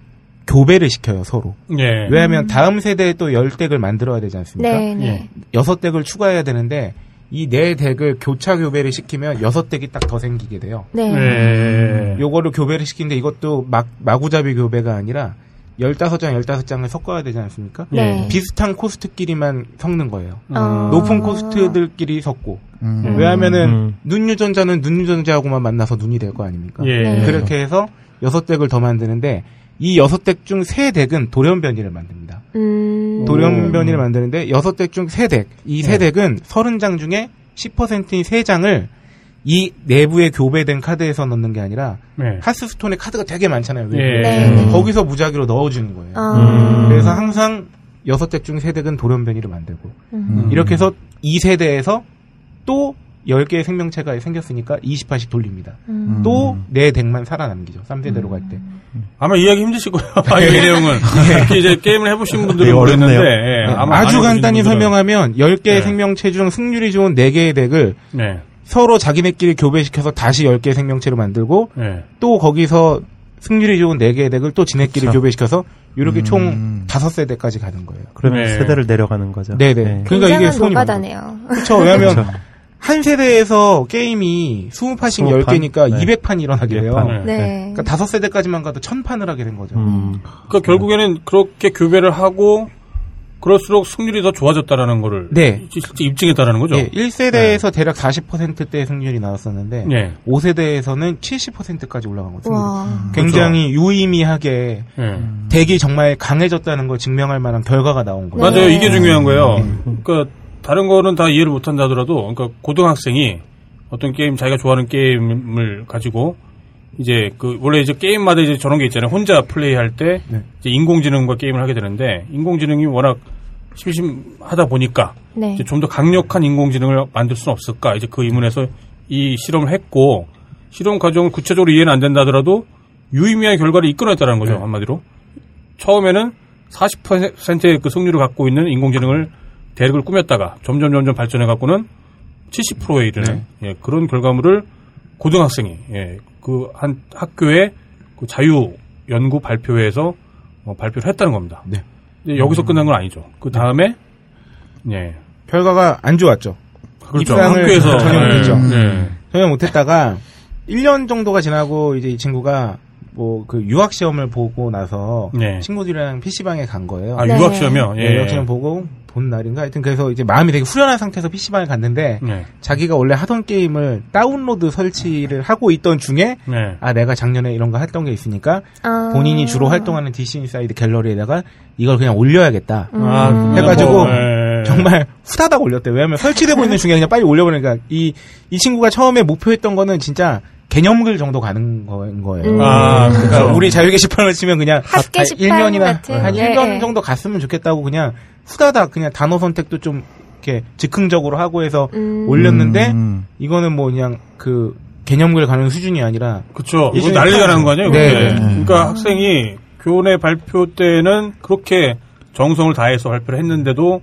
교배를 시켜요, 서로. 예. 왜냐하면 다음 세대에 또 10deck을 만들어야 되지 않습니까? 네. 네. 여섯 deck을 추가해야 되는데 이 네 deck을 교차 교배를 시키면 여섯 deck이 딱 더 생기게 돼요. 네. 네. 요거를 교배를 시키는데 이것도 막 마구잡이 교배가 아니라 15장 15장을 섞어야 되지 않습니까? 네. 비슷한 코스트끼리만 섞는 거예요. 어. 높은 코스트들끼리 섞고. 음. 왜냐하면은 음. 눈유전자는 눈유전자하고만 만나서 눈이 될 거 아닙니까? 예. 네. 그렇게 해서 여섯 deck을 더 만드는데 이 여섯 deck 중 세 deck은 돌연변이를 만듭니다. 음. 돌연변이를 만드는데 여섯 deck 중 세 deck. 이 세 네. Deck은 서른 장 중에 10%인 세 장을 이 내부에 교배된 카드에서 넣는 게 아니라 네. 하스스톤에 카드가 되게 많잖아요. 예. 외부에. 네. 거기서 무작위로 넣어주는 거예요. 어. 그래서 항상 여섯 deck 중 세 deck은 돌연변이를 만들고 음. 이렇게 해서 이 세대에서 또 10개의 생명체가 생겼으니까 28씩 돌립니다. 음. 또내 덱만 살아남기죠. 3세대로 갈 때. 아마 이해하기 힘드실 거예요. 이 내용은. 특히 이제 게임을 해보신 분들은 되게 어렵네요. 모르겠는데, 예, 아마 아주 간단히 분들은- 설명하면 10개의 네. 생명체 중 승률이 좋은 4개의 덱을 네. 서로 자기네끼리 교배시켜서 다시 10개의 생명체를 만들고 네. 또 거기서 승률이 좋은 4개의 덱을 또 지네끼리 그렇죠. 교배시켜서 이렇게 음. 총 5세대까지 가는 거예요. 그러면 네. 세대를 내려가는 거죠. 네네. 그러니까 이게 손이 노가다네요. 그렇죠. 왜냐하면. 한 세대에서 게임이 20판씩 20판? 10개니까 네. 200판이 일어나게 돼요. 200판. 네. 그러니까 다섯 세대까지만 가도 1000판을 하게 된 거죠. 음. 그러니까 결국에는 그렇게 교배를 하고, 그럴수록 승률이 더 좋아졌다라는 거를 네. 실제 입증했다라는 거죠. 예, 1세대에서 대략 40%대 승률이 나왔었는데 네. 5세대에서는 70%까지 올라간 거죠. 와. 굉장히 유의미하게 예. 덱이 정말 강해졌다는 걸 증명할 만한 결과가 나온 거예요. 맞아요. 네. 이게 중요한 거예요. 그러니까 다른 거는 다 이해를 못 한다 하더라도 그러니까 고등학생이 어떤 게임 자기가 좋아하는 게임을 가지고 이제 그 원래 이제 게임마다 이제 저런 게 있잖아요. 혼자 플레이할 때 네. 이제 인공지능과 게임을 하게 되는데 인공지능이 워낙 심심하다 보니까 네. 이제 좀더 강력한 인공지능을 만들 수는 없을까? 이제 그 의문에서 이 실험을 했고 실험 과정을 구체적으로 이해는 안 된다 하더라도 유의미한 결과를 이끌어냈다는 거죠. 네. 한마디로. 처음에는 40%의 그 승률을 갖고 있는 인공지능을 대륙을 꾸몄다가 점점 점점 발전해 갖고는 70%에 이르는 예, 그런 결과물을 고등학생이 예, 그 한 학교의 그 자유 연구 발표회에서 어, 발표를 했다는 겁니다. 네. 여기서 끝난 건 아니죠. 그 다음에 예, 결과가 안 좋았죠. 그렇죠. 입상을 학교에서 전혀 예, 못했죠. 예. 전혀 못했다가 1년 정도가 지나고 이제 이 친구가 뭐그 유학 시험을 보고 나서 네. 친구들이랑 PC방에 간 거예요. 아 네. 유학 시험이요. 예, 예. 유학 시험 보고 본 날인가 하여튼 그래서 이제 마음이 되게 후련한 상태에서 PC방에 갔는데 네. 자기가 원래 하던 게임을 다운로드 설치를 하고 있던 중에 네. 아 내가 작년에 이런 거 했던 게 있으니까 아. 본인이 주로 활동하는 DC 인사이드 갤러리에다가 이걸 그냥 올려야겠다. 아, 음. 그러면 해가지고 뭐, 예. 정말 후다닥 올렸대요. 왜냐하면 설치되고 있는 중에 그냥 빨리 올려버리니까 이, 이 친구가 처음에 목표했던 거는 진짜 개념글 정도 가는 거인 거예요. 음. 아, 그러니까 그렇죠. 우리 자유 게시판을 치면 그냥 핫 게시판 1년이나 같은. 한 예, 1년 예. 정도 갔으면 좋겠다고 그냥 후다닥 그냥 단어 선택도 좀 이렇게 즉흥적으로 하고 해서 음. 올렸는데 음. 이거는 뭐 그냥 그 개념글 가는 수준이 아니라 그쵸. 이거 난리가 난 거 아니에요? 네, 그게? 네. 그러니까 학생이 교내 발표 때는 그렇게 정성을 다해서 발표를 했는데도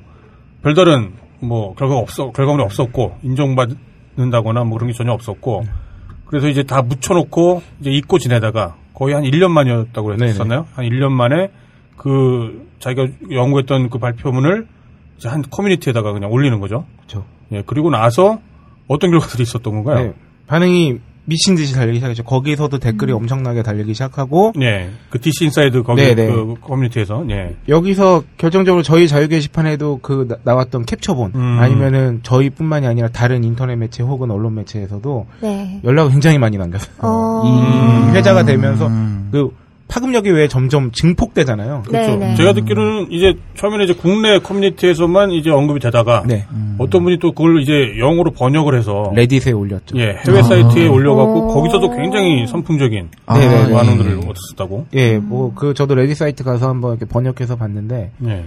별다른 뭐 결과가 없어 결과물이 없었고 인정받는다거나 뭐 그런 게 전혀 없었고 그래서 이제 다 묻혀놓고 이제 잊고 지내다가 거의 한 1년 만이었다고. 그랬었나요? 한 1년 만에 그 자기가 연구했던 그 발표문을 이제 한 커뮤니티에다가 그냥 올리는 거죠. 그렇죠. 예, 그리고 나서 어떤 결과들이 있었던 건가요? 네, 반응이 미친 듯이 달리기 시작했죠. 거기서도 댓글이 엄청나게 달리기 시작하고 예, 그 DC 인사이드 거기 네네. 그 커뮤니티에서 예. 여기서 결정적으로 저희 자유 게시판에도 그 나- 나왔던 캡처본 음. 아니면은 저희뿐만이 아니라 다른 인터넷 매체 혹은 언론 매체에서도 네. 연락을 굉장히 많이 남겼어요. 어. 이 회자가 되면서 음. 그 파급력이 왜 점점 증폭되잖아요. 네, 네. 그렇죠. 제가 듣기로는 이제 처음에는 이제 국내 커뮤니티에서만 이제 언급이 되다가 네. 어떤 분이 또 그걸 이제 영어로 번역을 해서 레딧에 올렸죠. 예, 해외 사이트에 올려갖고 오. 거기서도 굉장히 선풍적인 아, 네네. 예. 반응들을 얻었다고. 예, 뭐 그 저도 레딧 사이트 가서 한번 이렇게 번역해서 봤는데 예,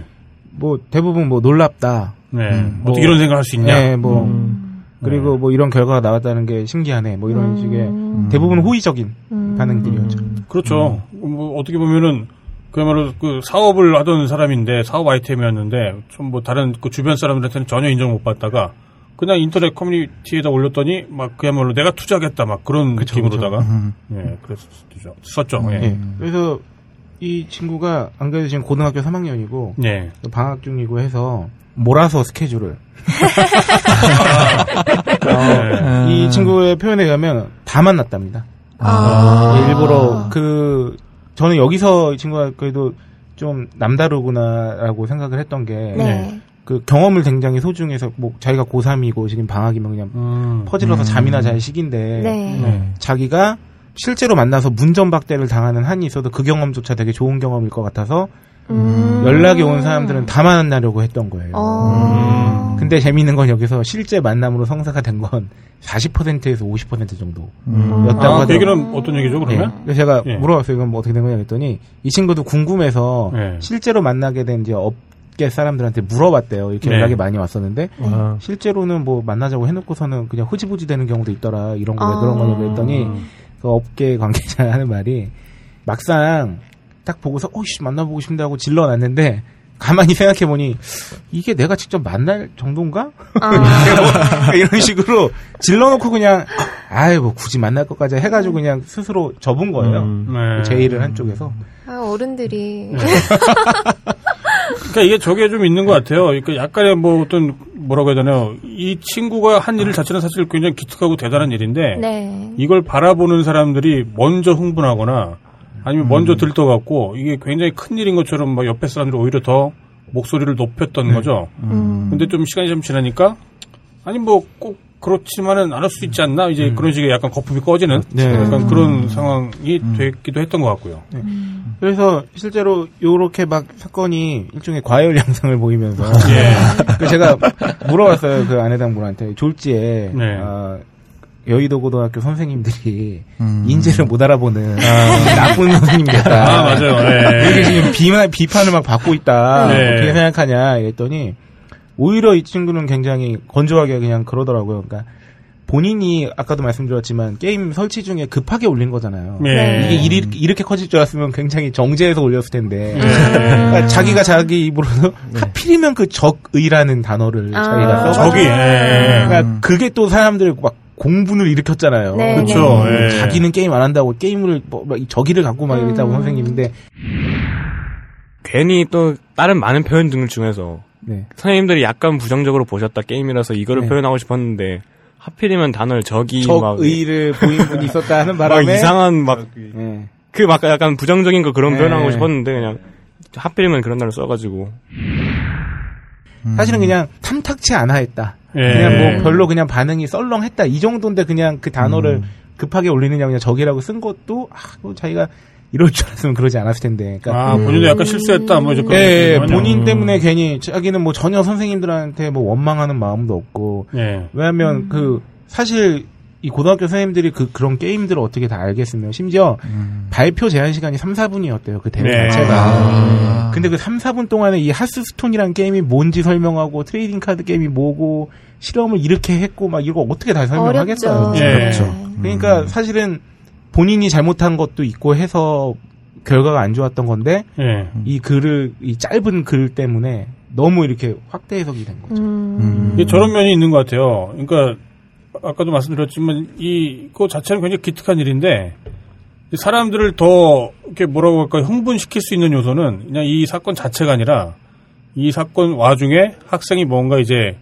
뭐 대부분 뭐 놀랍다. 네. 음, 어떻게 뭐, 이런 생각을 할수 있냐? 예, 뭐 음. 그리고 네. 뭐 이런 결과가 나왔다는 게 신기하네. 뭐 이런 음. 식의 대부분 호의적인 음. 반응들이었죠. 그렇죠. 뭐 어떻게 보면은 그야말로 그 사업을 하던 사람인데 사업 아이템이었는데 좀 뭐 다른 그 주변 사람들한테는 전혀 인정 못 받다가 그냥 인터넷 커뮤니티에다 올렸더니 막 그야말로 내가 투자하겠다 막 그런 느낌으로다가 음. 예 그랬었죠. 썼죠. 예. 예. 그래서 이 친구가 안 그래도 지금 고등학교 3학년이고 예. 방학 중이고 해서 몰아서 스케줄을. 이 친구의 표현에 의하면 다 만났답니다. 아. 예, 일부러 그 저는 여기서 이 친구가 그래도 좀 남다르구나라고 생각을 했던 게 네. 그 경험을 굉장히 소중해서 뭐 자기가 고3이고 지금 방학이면 그냥 음. 퍼질러서 잠이나 잘 시기인데 네. 네. 자기가 실제로 만나서 문전박대를 당하는 한이 있어도 그 경험조차 되게 좋은 경험일 것 같아서 음. 연락이 온 사람들은 다 만나려고 했던 거예요. 어. 근데 재미있는 건 여기서 실제 만남으로 성사가 된 건 40%에서 50% 정도. 음. 였다고 아, 그 하더라고요. 얘기는 어떤 얘기죠, 그러면? 네. 그래서 제가 예. 물어봤어요. 이건 뭐 어떻게 된 거냐 했더니 이 친구도 궁금해서 네. 실제로 만나게 된 이제 업계 사람들한테 물어봤대요. 이렇게 네. 연락이 많이 왔었는데 아, 실제로는 뭐 만나자고 해놓고서는 그냥 흐지부지 되는 경우도 있더라. 이런 거왜 아. 그런 거냐고 했더니 음. 그 업계 관계자 하는 말이 막상 딱 보고서 어이씨 만나보고 싶다 하고 질러놨는데 가만히 생각해 보니 이게 내가 직접 만날 정도인가? 아. 뭐 이런 식으로 질러놓고 그냥 아이 뭐 굳이 만날 것까지 해가지고 그냥 스스로 접은 거예요. 음. 네. 제의를 한 쪽에서 아, 어른들이. 그러니까 이게 저게 좀 있는 것 같아요. 그러니까 약간의 뭐 어떤 뭐라고 해야 되나요? 이 친구가 한 일 자체는 사실 굉장히 기특하고 대단한 일인데 네. 이걸 바라보는 사람들이 먼저 흥분하거나 아니면 먼저 들떠갖고 이게 굉장히 큰 일인 것처럼 막 옆에 사람들이 오히려 더 목소리를 높였던 거죠. 음. 근데 좀 시간이 좀 지나니까 아니 뭐 꼭 그렇지만은 않을 수 있지 않나 이제 그런 식의 약간 거품이 꺼지는 네. 약간 그런 상황이 됐기도 했던 것 같고요. 그래서 실제로 요렇게 막 사건이 일종의 과열 양상을 보이면서 예. 그 제가 물어봤어요 그 아내당 분한테 졸지에 네. 아, 여의도 고등학교 선생님들이 음. 인재를 못 알아보는 나쁜 선생님 됐다. 아 맞아요. 예. 이게 지금 비만, 비판을 막 받고 있다. 네. 어떻게 생각하냐 이랬더니 오히려 이 친구는 굉장히 건조하게 그냥 그러더라고요. 그러니까 본인이 아까도 말씀드렸지만 게임 설치 중에 급하게 올린 거잖아요. 네. 이게 일이, 이렇게 커질 줄 알았으면 굉장히 정제해서 올렸을 텐데 네. 그러니까 자기가 자기 입으로도 하필이면 그 적의라는 단어를 아. 자기가 써가지고 적이, 예. 그러니까 그게 또 사람들 막 공분을 일으켰잖아요. 네, 그렇죠. 네. 예. 자기는 게임 안 한다고 게임을 뭐, 막 적의를 갖고 막 이랬다고 음. 선생님인데 괜히 또 다른 많은 표현 등 중에서 네. 선생님들이 약간 부정적으로 보셨다 게임이라서 이거를 네. 표현하고 싶었는데 하필이면 단어를 적이 막, 적의를 보인 분이 있었다 하는 막 바람에 이상한 막 네. 그막 약간 부정적인 거 그런 네. 표현하고 싶었는데 그냥 하필이면 그런 단어를 써가지고 사실은 그냥 탐탁치 않아 했다. 예. 그냥 뭐 별로 그냥 반응이 썰렁했다 이 정도인데 그냥 그 단어를 급하게 올리느냐 그냥 적이라고 쓴 것도 아, 뭐 자기가 이럴 줄 알았으면 그러지 않았을 텐데. 그러니까 아 본인도 약간 실수했다 뭐 이제 그런 예, 얘기군요. 본인 때문에 괜히 자기는 뭐 전혀 선생님들한테 뭐 원망하는 마음도 없고 예. 왜냐하면 그 사실 이 고등학교 선생님들이 그 그런 게임들을 어떻게 다 알겠으며 심지어 발표 제한 시간이 3, 4분이었대요. 그 대회 네. 자체가. 아. 근데 그 3, 4분 동안에 이 하스스톤이라는 게임이 뭔지 설명하고 trading card game이 뭐고 실험을 이렇게 했고 막 이거 어떻게 다 설명하겠어요. 어렵죠. 예. 그렇죠. 그러니까 사실은 본인이 잘못한 것도 있고 해서 결과가 안 좋았던 건데 예. 이 글을 이 짧은 글 때문에 너무 이렇게 확대 해석이 된 거죠. 음. 이게 저런 면이 있는 것 같아요. 그러니까 아까도 말씀드렸지만 이거 자체는 굉장히 기특한 일인데 사람들을 더 이렇게 뭐라고 할까 흥분시킬 수 있는 요소는 그냥 이 사건 자체가 아니라 이 사건 와중에 학생이 뭔가 이제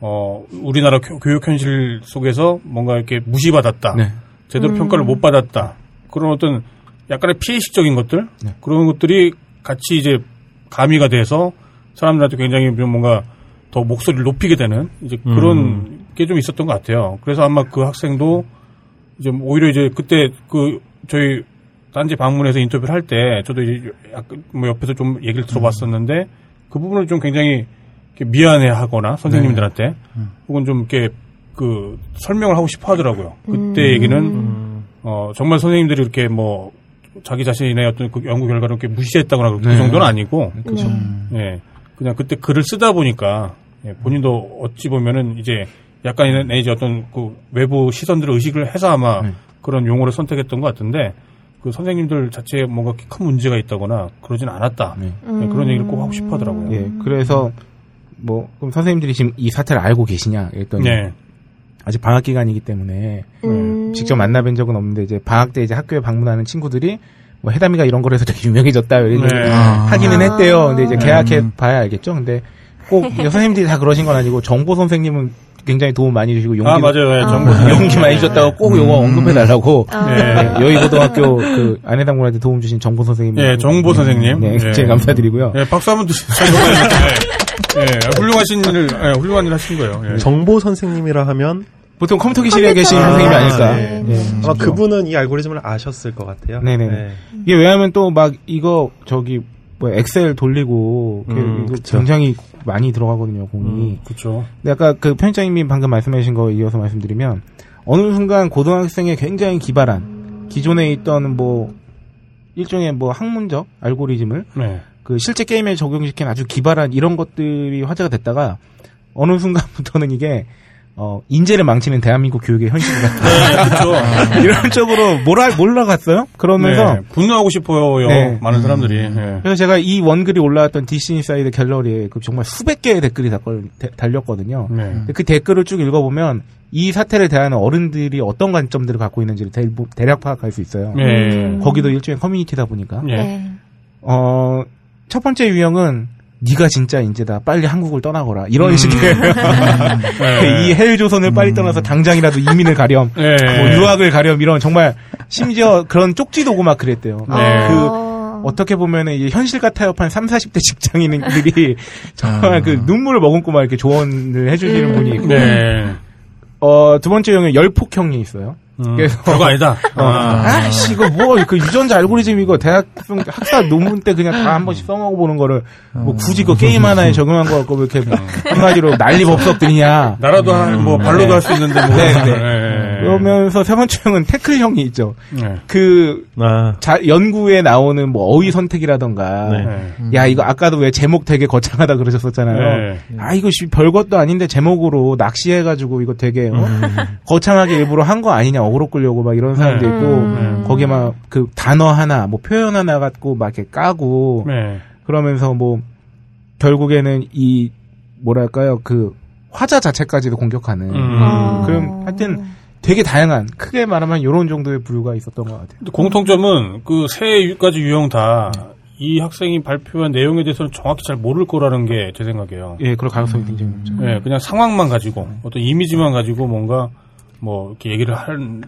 어 우리나라 교, 육 현실 속에서 뭔가 이렇게 무시받았다. 네. 제대로 평가를 못 받았다. 그런 어떤 약간의 피해식적인 것들 네. 그런 것들이 같이 이제 가미가 돼서 사람들한테 굉장히 좀 뭔가 더 목소리를 높이게 되는 이제 그런 게좀 있었던 것 같아요. 그래서 아마 그 학생도 이제 오히려 이제 그때 그 저희 딴지 방문해서 인터뷰를 할 때 저도 이제 약간 뭐 옆에서 좀 얘기를 들어봤었는데 그 부분을 좀 굉장히 미안해하거나 선생님들한테 혹은 좀 이렇게 그 설명을 하고 싶어 하더라고요. 그때 얘기는 어 정말 선생님들이 이렇게 뭐 자기 자신의 어떤 그 연구 결과를 이렇게 무시했다거나 그 네. 정도는 아니고 그렇죠. 예 그냥 그때 글을 쓰다 보니까 예, 본인도 어찌 보면은 이제 약간의 이제 어떤 그 외부 시선들을 의식을 해서 아마 네. 그런 용어를 선택했던 것 같은데 그 선생님들 자체에 뭔가 큰 문제가 있다거나 그러진 않았다 네. 예, 그런 얘기를 꼭 하고 싶어 하더라고요. 예, 그래서 뭐 그럼 선생님들이 지금 이 사태를 알고 계시냐 했더니 네. 아직 방학 기간이기 때문에 음. 직접 만나뵌 적은 없는데 이제 방학 때 이제 학교에 방문하는 친구들이 뭐 해담이가 이런 거로 해서 되게 유명해졌다 이런 네. 아. 하기는 아. 했대요. 근데 이제 네. 계약해 봐야 알겠죠. 근데 꼭 선생님들이 다 그러신 건 아니고 정보 선생님은 굉장히 도움 많이 주시고 용기 아, 맞아요. 예, 정보 용기 많이 주셨다고 꼭 요거 언급해 달라고 아. 예. 여의 고등학교 그 안해당군한테 도움 주신 정보 선생님 예, 정보 선생님. 네, 예. 굉장히 감사드리고요. 예, 박수 한번 주시죠. 예, 예, 훌륭하신 일을, 예, 훌륭한 일 하신 거예요. 예. 정보 선생님이라 하면 보통 컴퓨터 기실에 계신 컴퓨터. 선생님이 아, 아닐까. 네. 예. 아마 그분은 이 알고리즘을 아셨을 것 같아요. 네네. 네. 이게 왜냐하면 또 막 이거 저기 뭐 엑셀 돌리고 이렇게 음. 굉장히 많이 들어가거든요 공이. 그렇죠. 근데 아까 그 편집장님이 방금 말씀하신 거 이어서 말씀드리면 어느 순간 고등학생의 굉장히 기발한 기존에 있던 뭐 일종의 뭐 학문적 알고리즘을 네. 그 실제 게임에 적용시킨 아주 기발한 이런 것들이 화제가 됐다가 어느 순간부터는 이게 어 인재를 망치는 대한민국 교육의 현실이 같다. 네, 그렇죠. 이런 쪽으로 몰아 몰라갔어요. 그러면서 네, 분노하고 싶어요, 네. 많은 사람들이. 예. 그래서 제가 이 원글이 올라왔던 DC 인사이드 갤러리에 그 정말 수백 개의 댓글이 달렸거든요. 네. 그 댓글을 쭉 읽어보면 이 사태를 대하는 어른들이 어떤 관점들을 갖고 있는지를 대, 략 파악할 수 있어요. 예. 거기도 일종의 커뮤니티다 보니까. 예. 네. 어, 첫 번째 유형은 네가 진짜 인재다. 빨리 한국을 떠나거라. 이런 식의 네. 이 헬조선을 빨리 떠나서 당장이라도 이민을 가렴, 예. 뭐 유학을 가렴 이런 정말 심지어 그런 쪽지도 오고 막 그랬대요. 네. 그 어. 어떻게 보면은 이제 현실과 타협한 3, 40대 직장인들이 정말 그 눈물을 머금고 막 이렇게 조언을 해주시는 분이 있고, 네. 어, 두 번째 형은 열폭형이 있어요. 음, 그래서- 별거 아니다. 어, 아씨, 이거 뭐, 그 유전자 알고리즘 이거 대학 학사 논문 때 그냥 다 한 번씩 써먹어 보는 거를 뭐 굳이 그 게임 하나에 적용한 거 갖고 왜 이렇게 한마디로 난리 법석 들이냐. 나라도 한, 뭐, 발로도 할 수 있는데, 뭐. 네, 네. 예. 그러면서 세 번째 형은 태클형이 있죠. 예. 그, 아, 자, 연구에 나오는 뭐 어휘 선택이라던가. 네. 야, 이거 아까도 왜 제목 되게 거창하다 그러셨었잖아요. 네. 아, 이거 씨, 별것도 아닌데 제목으로 낚시해가지고 이거 되게, 어? 거창하게 일부러 한 거 아니냐, 어그로 끌려고 막 이런 사람도 네. 있고, 음. 거기에 막 그 단어 하나, 뭐 표현 하나 갖고 막 이렇게 까고, 네. 그러면서 뭐, 결국에는 이, 뭐랄까요, 그, 화자 자체까지도 공격하는. 음. 어. 그럼 하여튼 되게 다양한, 크게 말하면 이런 정도의 부류가 있었던 것 같아요. 공통점은 그 세 가지 유형 다이 학생이 발표한 내용에 대해서는 정확히 잘 모를 거라는 게 제 생각이에요. 예, 그럴 가능성이 굉장히 높죠. 예, 그냥 상황만 가지고 어떤 이미지만 가지고 뭔가 뭐 이렇게 얘기를 하는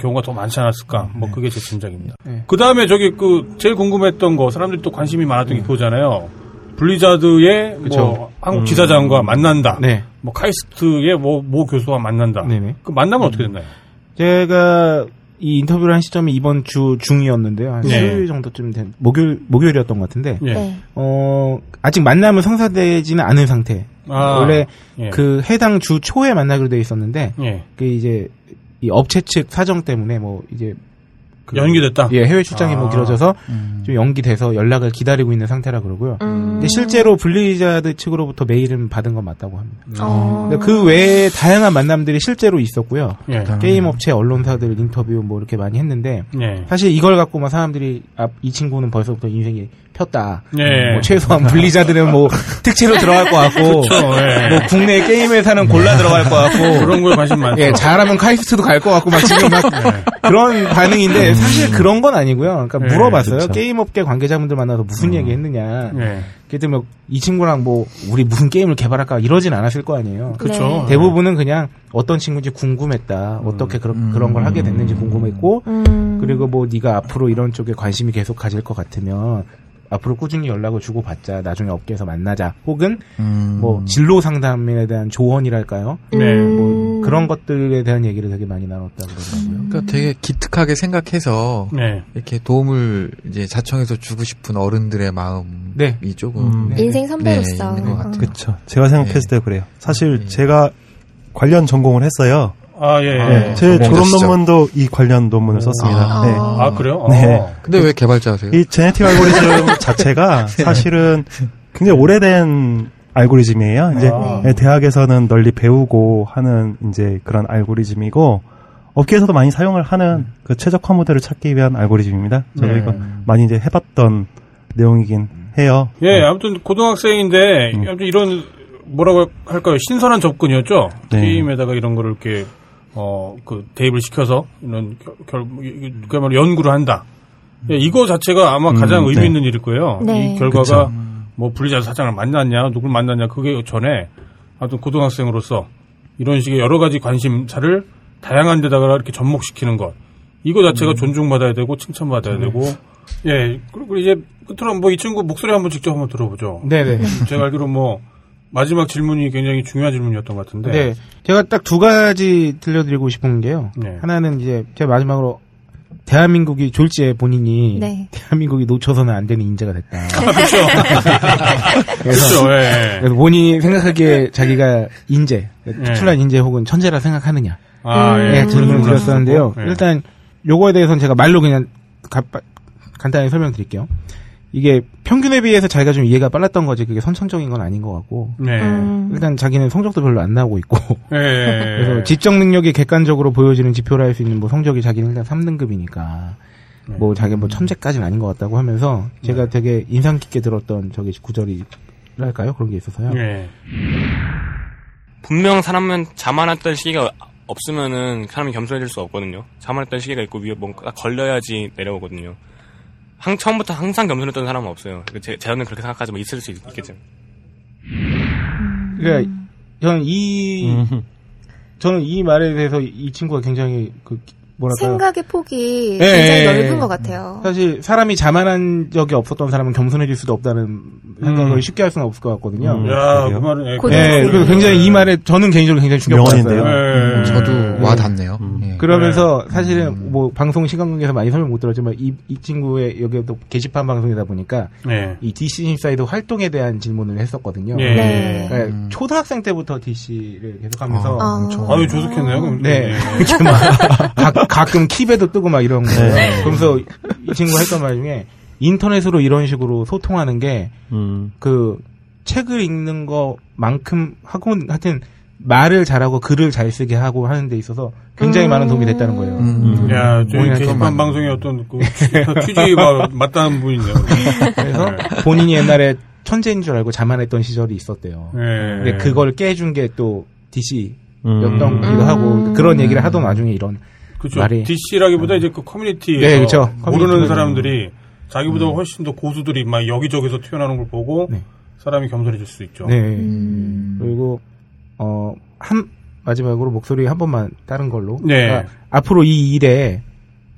경우가 더 많지 않았을까? 뭐 그게 제 짐작입니다. 네. 그 다음에 저기 그 제일 궁금했던 거 사람들이 또 관심이 많았던 게 그거잖아요. 블리자드의 그쵸. 뭐 한국 지사장과 만난다. 네. 뭐 카이스트의 뭐, 모 교수와 만난다. 네네. 그 만나면 어떻게 됐나요? 제가 이 인터뷰를 한 시점이 이번 주 중이었는데요. 한 네. 수요일 정도쯤 된, 목요일, 목요일이었던 것 같은데, 예. 네. 어, 아직 만남은 성사되지는 않은 상태. 아, 원래 예. 그 해당 주 초에 만나기로 돼 있었는데, 예. 그 이제 이 업체 측 사정 때문에 뭐 이제 그 연기됐다. 예, 해외 출장이 뭐 아. 길어져서 좀 연기돼서 연락을 기다리고 있는 상태라 그러고요. 음. 근데 실제로 블리자드 측으로부터 메일은 받은 건 맞다고 합니다. 어. 근데 그 외에 다양한 만남들이 실제로 있었고요. 예. 게임 업체 언론사들 인터뷰 뭐 이렇게 많이 했는데 예. 사실 이걸 갖고 막 사람들이 아, 이 친구는 벌써부터 인생이 폈다. 예. 뭐 최소한 블리자드는 뭐 특채로 들어갈 것 같고 그쵸, 예. 뭐 국내 게임 회사는 골라 들어갈 것 같고 그런 거에 관심 많죠. 예, 잘하면 카이스트도 갈 것 같고 막 지금 막 그런 반응인데 사실 그런 건 아니고요. 그러니까 예, 물어봤어요. 그쵸. 게임 업계 관계자분들 만나서 무슨 얘기 했느냐. 예. 그때 뭐 이 친구랑 뭐 우리 무슨 게임을 개발할까 이러진 않았을 거 아니에요. 네. 대부분은 그냥 어떤 친구인지 궁금했다. 어떻게 그런 그런 걸 하게 됐는지 궁금했고 음. 그리고 뭐 네가 앞으로 이런 쪽에 관심이 계속 가질 것 같으면 앞으로 꾸준히 연락을 주고 받자. 나중에 업계에서 만나자. 혹은 음. 뭐 진로 상담에 대한 조언이랄까요? 네. 뭐 그런 것들에 대한 얘기를 되게 많이 나눴다 그러더라고요. 그러니까 되게 기특하게 생각해서 네. 이렇게 도움을 이제 자청해서 주고 싶은 어른들의 마음이 네. 조금 음. 네. 인생 선배로서. 네, 있는 것 같아요. 그쵸. 제가 생각했을 네. 때 그래요. 사실 네. 제가 관련 전공을 했어요. 아, 예. 아, 예. 네, 제 졸업. 논문도 이 관련 논문을 썼습니다. 아. 네. 아, 그래요? 네. 아. 근데 왜 개발자세요? 이 제네틱 알고리즘 자체가 사실은 굉장히 오래된 알고리즘이에요. 이제 아. 네, 대학에서는 널리 배우고 하는 이제 그런 알고리즘이고 업계에서도 많이 사용을 하는 그 최적화 모델을 찾기 위한 알고리즘입니다. 저도 네. 이거 많이 이제 해봤던 내용이긴 해요. 예, 아무튼 고등학생인데 음. 아무튼 이런 뭐라고 할까요? 신선한 접근이었죠. 네. 게임에다가 이런 거를 이렇게 어 그 대입을 시켜서 이런 결, 결 그야말로 연구를 한다. 예, 이거 자체가 아마 가장 음, 의미 네. 있는 일일 거예요. 네. 이 결과가 그쵸. 뭐 분리자 사장을 만났냐, 누굴 만났냐, 그게 전에 하여튼 고등학생으로서 이런 식의 여러 가지 관심사를 다양한 데다가 이렇게 접목시키는 것. 이거 자체가 존중받아야 되고 칭찬받아야 되고 예 그리고 이제 끝으로 뭐 이 친구 목소리 한번 직접 한번 들어보죠. 네네. 제가 알기로 뭐 마지막 질문이 굉장히 중요한 질문이었던 것 같은데. 네. 제가 딱 두 가지 들려드리고 싶은 게요. 네. 하나는 이제 제가 마지막으로 대한민국이 졸지에 본인이 네. 대한민국이 놓쳐서는 안 되는 인재가 됐다. 그렇죠. 그렇죠. 예. 그래서 본인이 생각하기에 자기가 인재, 특출난 인재 혹은 천재라 생각하느냐. 아, 예. 네, 질문을 드렸었는데요. 예. 일단 요거에 대해서는 제가 말로 그냥 가- 간단히 설명드릴게요. 이게 평균에 비해서 자기가 좀 이해가 빨랐던 거지 그게 선천적인 건 아닌 것 같고 네. 음. 일단 자기는 성적도 별로 안 나오고 있고 예. 그래서 지적 능력이 객관적으로 보여지는 지표로 할수 있는 뭐 성적이 자기는 일단 3등급이니까 네. 뭐 자기 뭐 천재까지는 아닌 것 같다고 하면서 제가 되게 인상 깊게 들었던 저기 구절이랄까요 그런 게 있어서요. 예. 분명 사람은 자만했던 시기가 없으면은 사람이 겸손해질 수 없거든요. 자만했던 시기가 있고 위에 뭔가 걸려야지 내려오거든요. 항, 처음부터 항상 겸손했던 사람은 없어요. 그 제, 저는 그렇게 생각하지만 있을 수 있, 겠죠 그러니까 저는 이 음. 저는 이 말에 대해서 이 친구가 굉장히 그 뭐랄까요? 생각의 폭이 예, 굉장히 예, 넓은 예. 것 같아요. 사실 사람이 자만한 적이 없었던 사람은 겸손해질 수도 없다는 생각을 음. 쉽게 할 수는 없을 것 같거든요. 음. 야, 그? 말은 예. 네, 그래서 굉장히 이 말에 저는 개인적으로 굉장히 충격받았어요. 예. 저도 와 닿네요. 음. 예. 그러면서 사실은 뭐 방송 시간 관계에서 많이 설명 못 드렸지만 이, 이 친구의 여기 또 게시판 방송이다 보니까 예. 이 DC 인사이드 활동에 대한 질문을 했었거든요. 예. 네. 그러니까 음. 초등학생 때부터 DC를 계속하면서 아. 엄청. 아유, 조숙했네요. 그럼. 네. 예. 이렇게 막 가, 가끔 키배도 뜨고 막 이런 거예요. 네. 그러면서 이 친구가 했던 말 중에 인터넷으로 이런 식으로 소통하는 게 음. 그 책을 읽는 거만큼 하고 하여튼 말을 잘하고 글을 잘 쓰게 하고 하는 데 있어서 굉장히 음. 많은 도움이 됐다는 거예요. 음. 야, 저희 게시판 좀 방송의 어떤 그 취지가 맞다는 분이네요. 그래서 네. 본인이 옛날에 천재인 줄 알고 자만했던 시절이 있었대요. 예. 근데 그걸 깨준 게 또 DC였던 음. 기도 하고 그런 얘기를 하던 와중에 이런 그렇죠. 말이- DC라기보다 이제 그 커뮤니티에서 네, 그렇죠. 모르는. 사람들이 자기보다 훨씬 더 고수들이 막 여기저기서 튀어나오는 걸 보고 네. 사람이 겸손해질 수 있죠. 네. 음. 그리고 어 한 마지막으로 목소리 한 번만 다른 걸로. 네. 그러니까 앞으로 이 일에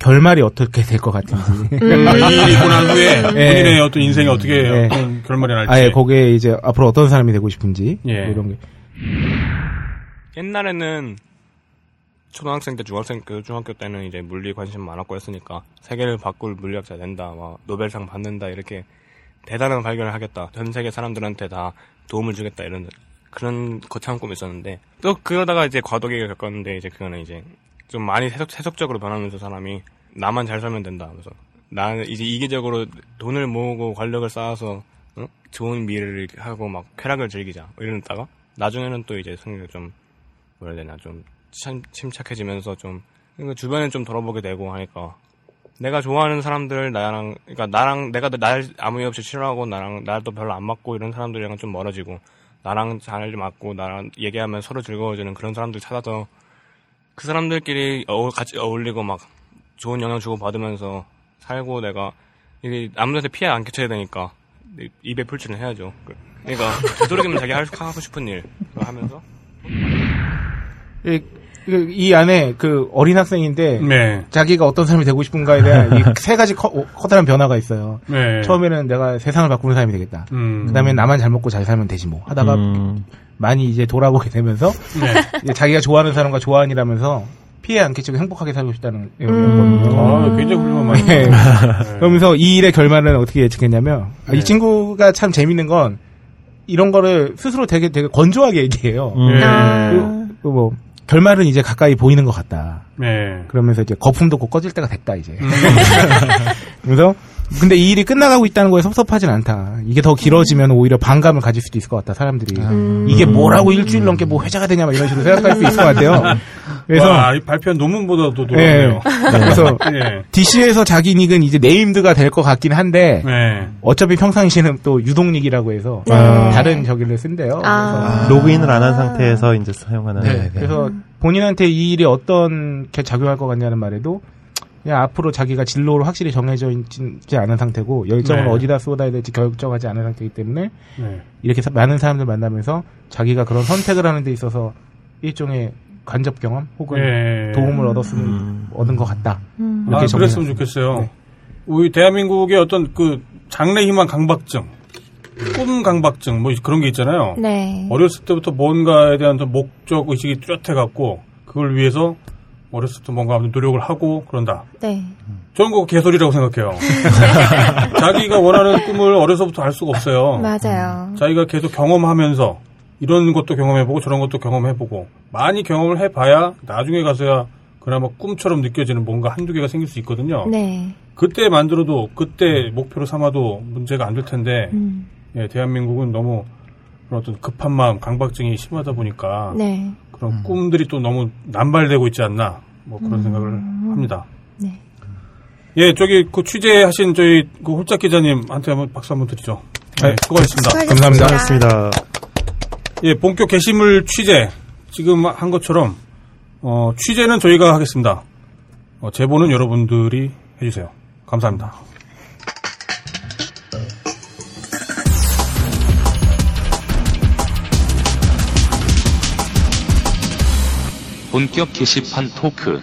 결말이 어떻게 될 것 같은지. 이 일이 있고 난 후에 네. 본인의 어떤 인생이 어떻게 네. 어떤 결말이 날지. 아예 거기에 이제 앞으로 어떤 사람이 되고 싶은지 예. 뭐 이런 게. 옛날에는 초등학생 때, 중학생 그 중학교 때는 이제 물리 관심 많았고 했으니까 세계를 바꿀 물리학자 된다, 막 노벨상 받는다 이렇게 대단한 발견을 하겠다. 전 세계 사람들한테 다 도움을 주겠다 이런 그런 거창한 꿈이 있었는데 또 그러다가 이제 과도기를 겪었는데 이제 그거는 이제 좀 많이 세속, 세속적으로 변하면서 사람이 나만 잘 살면 된다 하면서 나는 이제 이기적으로 돈을 모으고 권력을 쌓아서 응? 좋은 미래를 하고 막 쾌락을 즐기자 뭐 이러다가 나중에는 또 이제 성격이 좀 뭐라 해야 되나 좀 참, 침착해지면서 좀 그러니까 주변에 좀 돌아보게 되고 하니까 내가 좋아하는 사람들 나랑 그러니까 나랑 내가 날 아무 이유 없이 싫어하고 나랑 나도 별로 안 맞고 이런 사람들이랑 좀 멀어지고 나랑 잘 맞고 나랑 얘기하면 서로 즐거워지는 그런 사람들 찾아서 그 사람들끼리 어, 같이 어울리고 막 좋은 영향 주고 받으면서 살고 내가 이게 아무한테 피해 안 끼쳐야 되니까 입에 풀칠을 해야죠. 그러니까 되도록이면 자기 할- 하고 싶은 일 하면서 이, 이- 이 안에 그 어린 학생인데 네. 자기가 어떤 사람이 되고 싶은가에 대한 이 세 가지 커, 커다란 변화가 있어요. 네. 처음에는 내가 세상을 바꾸는 사람이 되겠다. 음. 그다음에 나만 잘 먹고 잘 살면 되지 뭐 하다가 음. 많이 이제 돌아보게 되면서 네. 이제 자기가 좋아하는 사람과 좋아하니라면서 피해 안 끼치고 행복하게 살고 싶다는 음. 내용이었거든요. 아, 굉장히 훌륭한 예. 말이에요. 그러면서 이 일의 결말은 어떻게 예측했냐면 아, 네. 이 친구가 참 재밌는 건 이런 거를 스스로 되게 되게 건조하게 얘기해요. 음. 네. 아. 그, 그 뭐, 결말은 이제 가까이 보이는 것 같다. 네. 그러면서 이제 거품도 곧 꺼질 때가 됐다, 이제. 음. 그래서, 근데 이 일이 끝나가고 있다는 거에 섭섭하진 않다. 이게 더 길어지면 오히려 반감을 가질 수도 있을 것 같다, 사람들이. 음. 이게 뭐라고 일주일 넘게 뭐 회자가 되냐, 막 이런 식으로 생각할 수 있을 것 같아요. 그래서, 와, 이 발표한 논문보다도 예. 놀라네요. 그래서, 예. DC에서 자기 닉은 이제 네임드가 될 것 같긴 한데, 네. 어차피 평상시는 또 유동닉이라고 해서, 네. 다른 저기를 쓴대요. 아. 그래서 로그인을 안 한 상태에서 이제 사용하는. 네, 네. 그래서 본인한테 이 일이 어떤 게 작용할 것 같냐는 말에도 그냥 앞으로 자기가 진로를 확실히 정해져 있지 않은 상태고 열정을 네. 어디다 쏟아야 될지 결정하지 않은 상태이기 때문에 네. 이렇게 사- 많은 사람들 만나면서 자기가 그런 선택을 하는 데 있어서 일종의 간접 경험 혹은 예. 도움을 얻었으면 얻은 것 같다. 음. 아, 이렇게 그랬으면 정리해놨습니다. 좋겠어요. 네. 우리 대한민국의 어떤 그 장래 희망 강박증, 꿈 강박증 뭐 그런 게 있잖아요. 네. 어렸을 때부터 뭔가에 대한 좀 목적 의식이 뚜렷해 갖고 그걸 위해서 어렸을 때 뭔가 노력을 하고 그런다. 네. 저는 그거 개소리라고 생각해요. 자기가 원하는 꿈을 어려서부터 알 수가 없어요. 맞아요. 자기가 계속 경험하면서 이런 것도 경험해보고 저런 것도 경험해보고 많이 경험을 해봐야 나중에 가서야 그나마 꿈처럼 느껴지는 뭔가 한두 개가 생길 수 있거든요. 네. 그때 만들어도 그때 목표로 삼아도 문제가 안 될 텐데 음. 예, 대한민국은 너무 그런 어떤 급한 마음, 강박증이 심하다 보니까 네. 그런 꿈들이 또 너무 남발되고 있지 않나 뭐 그런 생각을 합니다. 네. 예, 저기 그 취재하신 저희 그 홀짝 기자님한테 한번 박수 한번 드리죠. 네, 수고하셨습니다. 수고하셨습니다. 감사합니다. 예, 본격 게시물 취재 지금 한 것처럼 어, 취재는 저희가 하겠습니다. 어, 제보는 여러분들이 해주세요. 감사합니다. 본격 게시판 토크.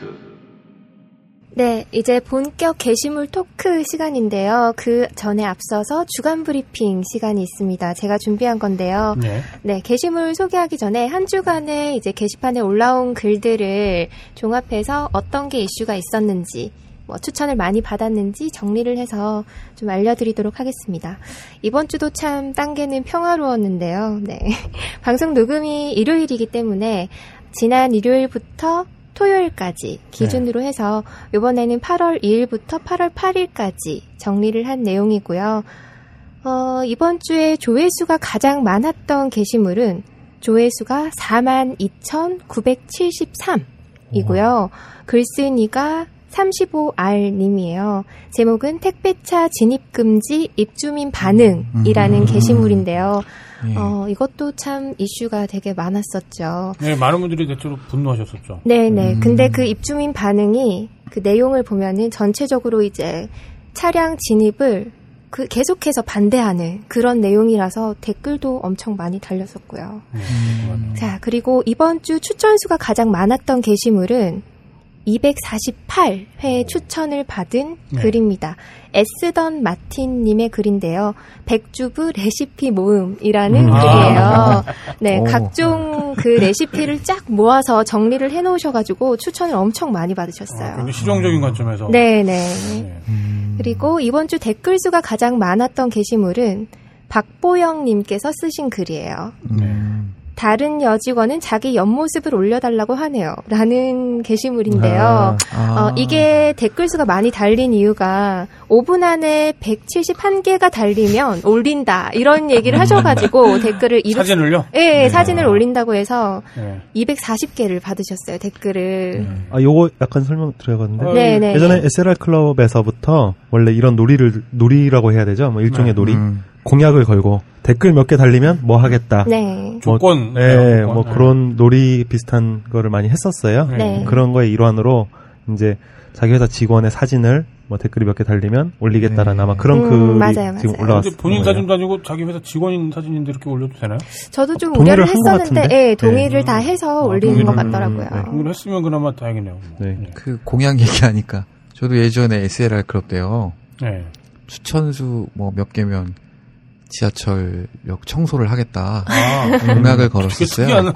네, 이제 본격 게시물 토크 시간인데요. 그 전에 앞서서 주간 브리핑 시간이 있습니다. 제가 준비한 건데요. 네. 네, 게시물 소개하기 전에 한 주간에 이제 게시판에 올라온 글들을 종합해서 어떤 게 이슈가 있었는지, 뭐 추천을 많이 받았는지 정리를 해서 좀 알려드리도록 하겠습니다. 이번 주도 참 단계는 평화로웠는데요. 네. 방송 녹음이 일요일이기 때문에 지난 일요일부터 토요일까지 기준으로 해서 이번에는 8월 2일부터 8월 8일까지 정리를 한 내용이고요. 어, 이번 주에 조회수가 가장 많았던 게시물은 조회수가 42,973이고요. 글쓴이가 35R님이에요. 제목은 택배차 진입금지 입주민 반응이라는 음. 게시물인데요. 예. 어, 이것도 참 이슈가 되게 많았었죠. 네, 많은 분들이 대체로 분노하셨었죠. 네 네. 음. 근데 그 입주민 반응이 그 내용을 보면은 전체적으로 이제 차량 진입을 그 계속해서 반대하는 그런 내용이라서 댓글도 엄청 많이 달렸었고요. 음. 자, 그리고 이번 주 추천수가 가장 많았던 게시물은 248회 추천을 받은 네. 글입니다. 에스던 마틴님의 글인데요. 백주부 레시피 모음이라는 음. 글이에요. 네, 오. 각종 그 레시피를 쫙 모아서 정리를 해놓으셔가지고 추천을 엄청 많이 어, 받으셨어요. 굉장히 실용적인 관점에서. 네네. 네. 음. 그리고 이번 주 댓글 수가 가장 많았던 게시물은 박보영님께서 쓰신 글이에요. 음. 다른 여직원은 자기 옆모습을 올려달라고 하네요. 라는 게시물인데요. 아. 아. 어, 이게 댓글 수가 많이 달린 이유가 5분 안에 171개가 달리면 올린다. 이런 얘기를 하셔가지고 댓글을 200, 사진을요? 예, 사진을 올린다고 해서 네. 240개를 받으셨어요. 댓글을. 아, 요거 약간 설명 드려야겠는데. 어, 네네. 예전에 SLR 클럽에서부터 원래 이런 놀이를 놀이라고 해야 되죠. 뭐 일종의 네. 놀이 음. 공약을 걸고 댓글 몇 개 달리면 뭐 하겠다. 네. 뭐, 조건. 예, 조건. 뭐 네. 그런 놀이 비슷한 거를 많이 했었어요. 네. 그런 거의 일환으로 이제 자기 회사 직원의 사진을 뭐 댓글이 몇 개 달리면 올리겠다라는 네. 아마 그런 음, 글이 맞아요, 지금 맞아요. 올라왔을 근데 본인. 사진도 아니고 자기 회사 직원인 사진인데 이렇게 올려도 되나요? 저도 좀 동의를 우려를 했었는데? 예, 동의를 네. 다 해서 아, 올리는 것 동의를, 같더라고요. 네. 공부를 했으면 그나마 다행이네요. 네. 그 공약 얘기하니까 저도 예전에 SLR 클럽 때요. 네. 추천수 뭐 몇 개면 지하철역 청소를 하겠다. 아, 공약을 되게 걸었었어요. 네.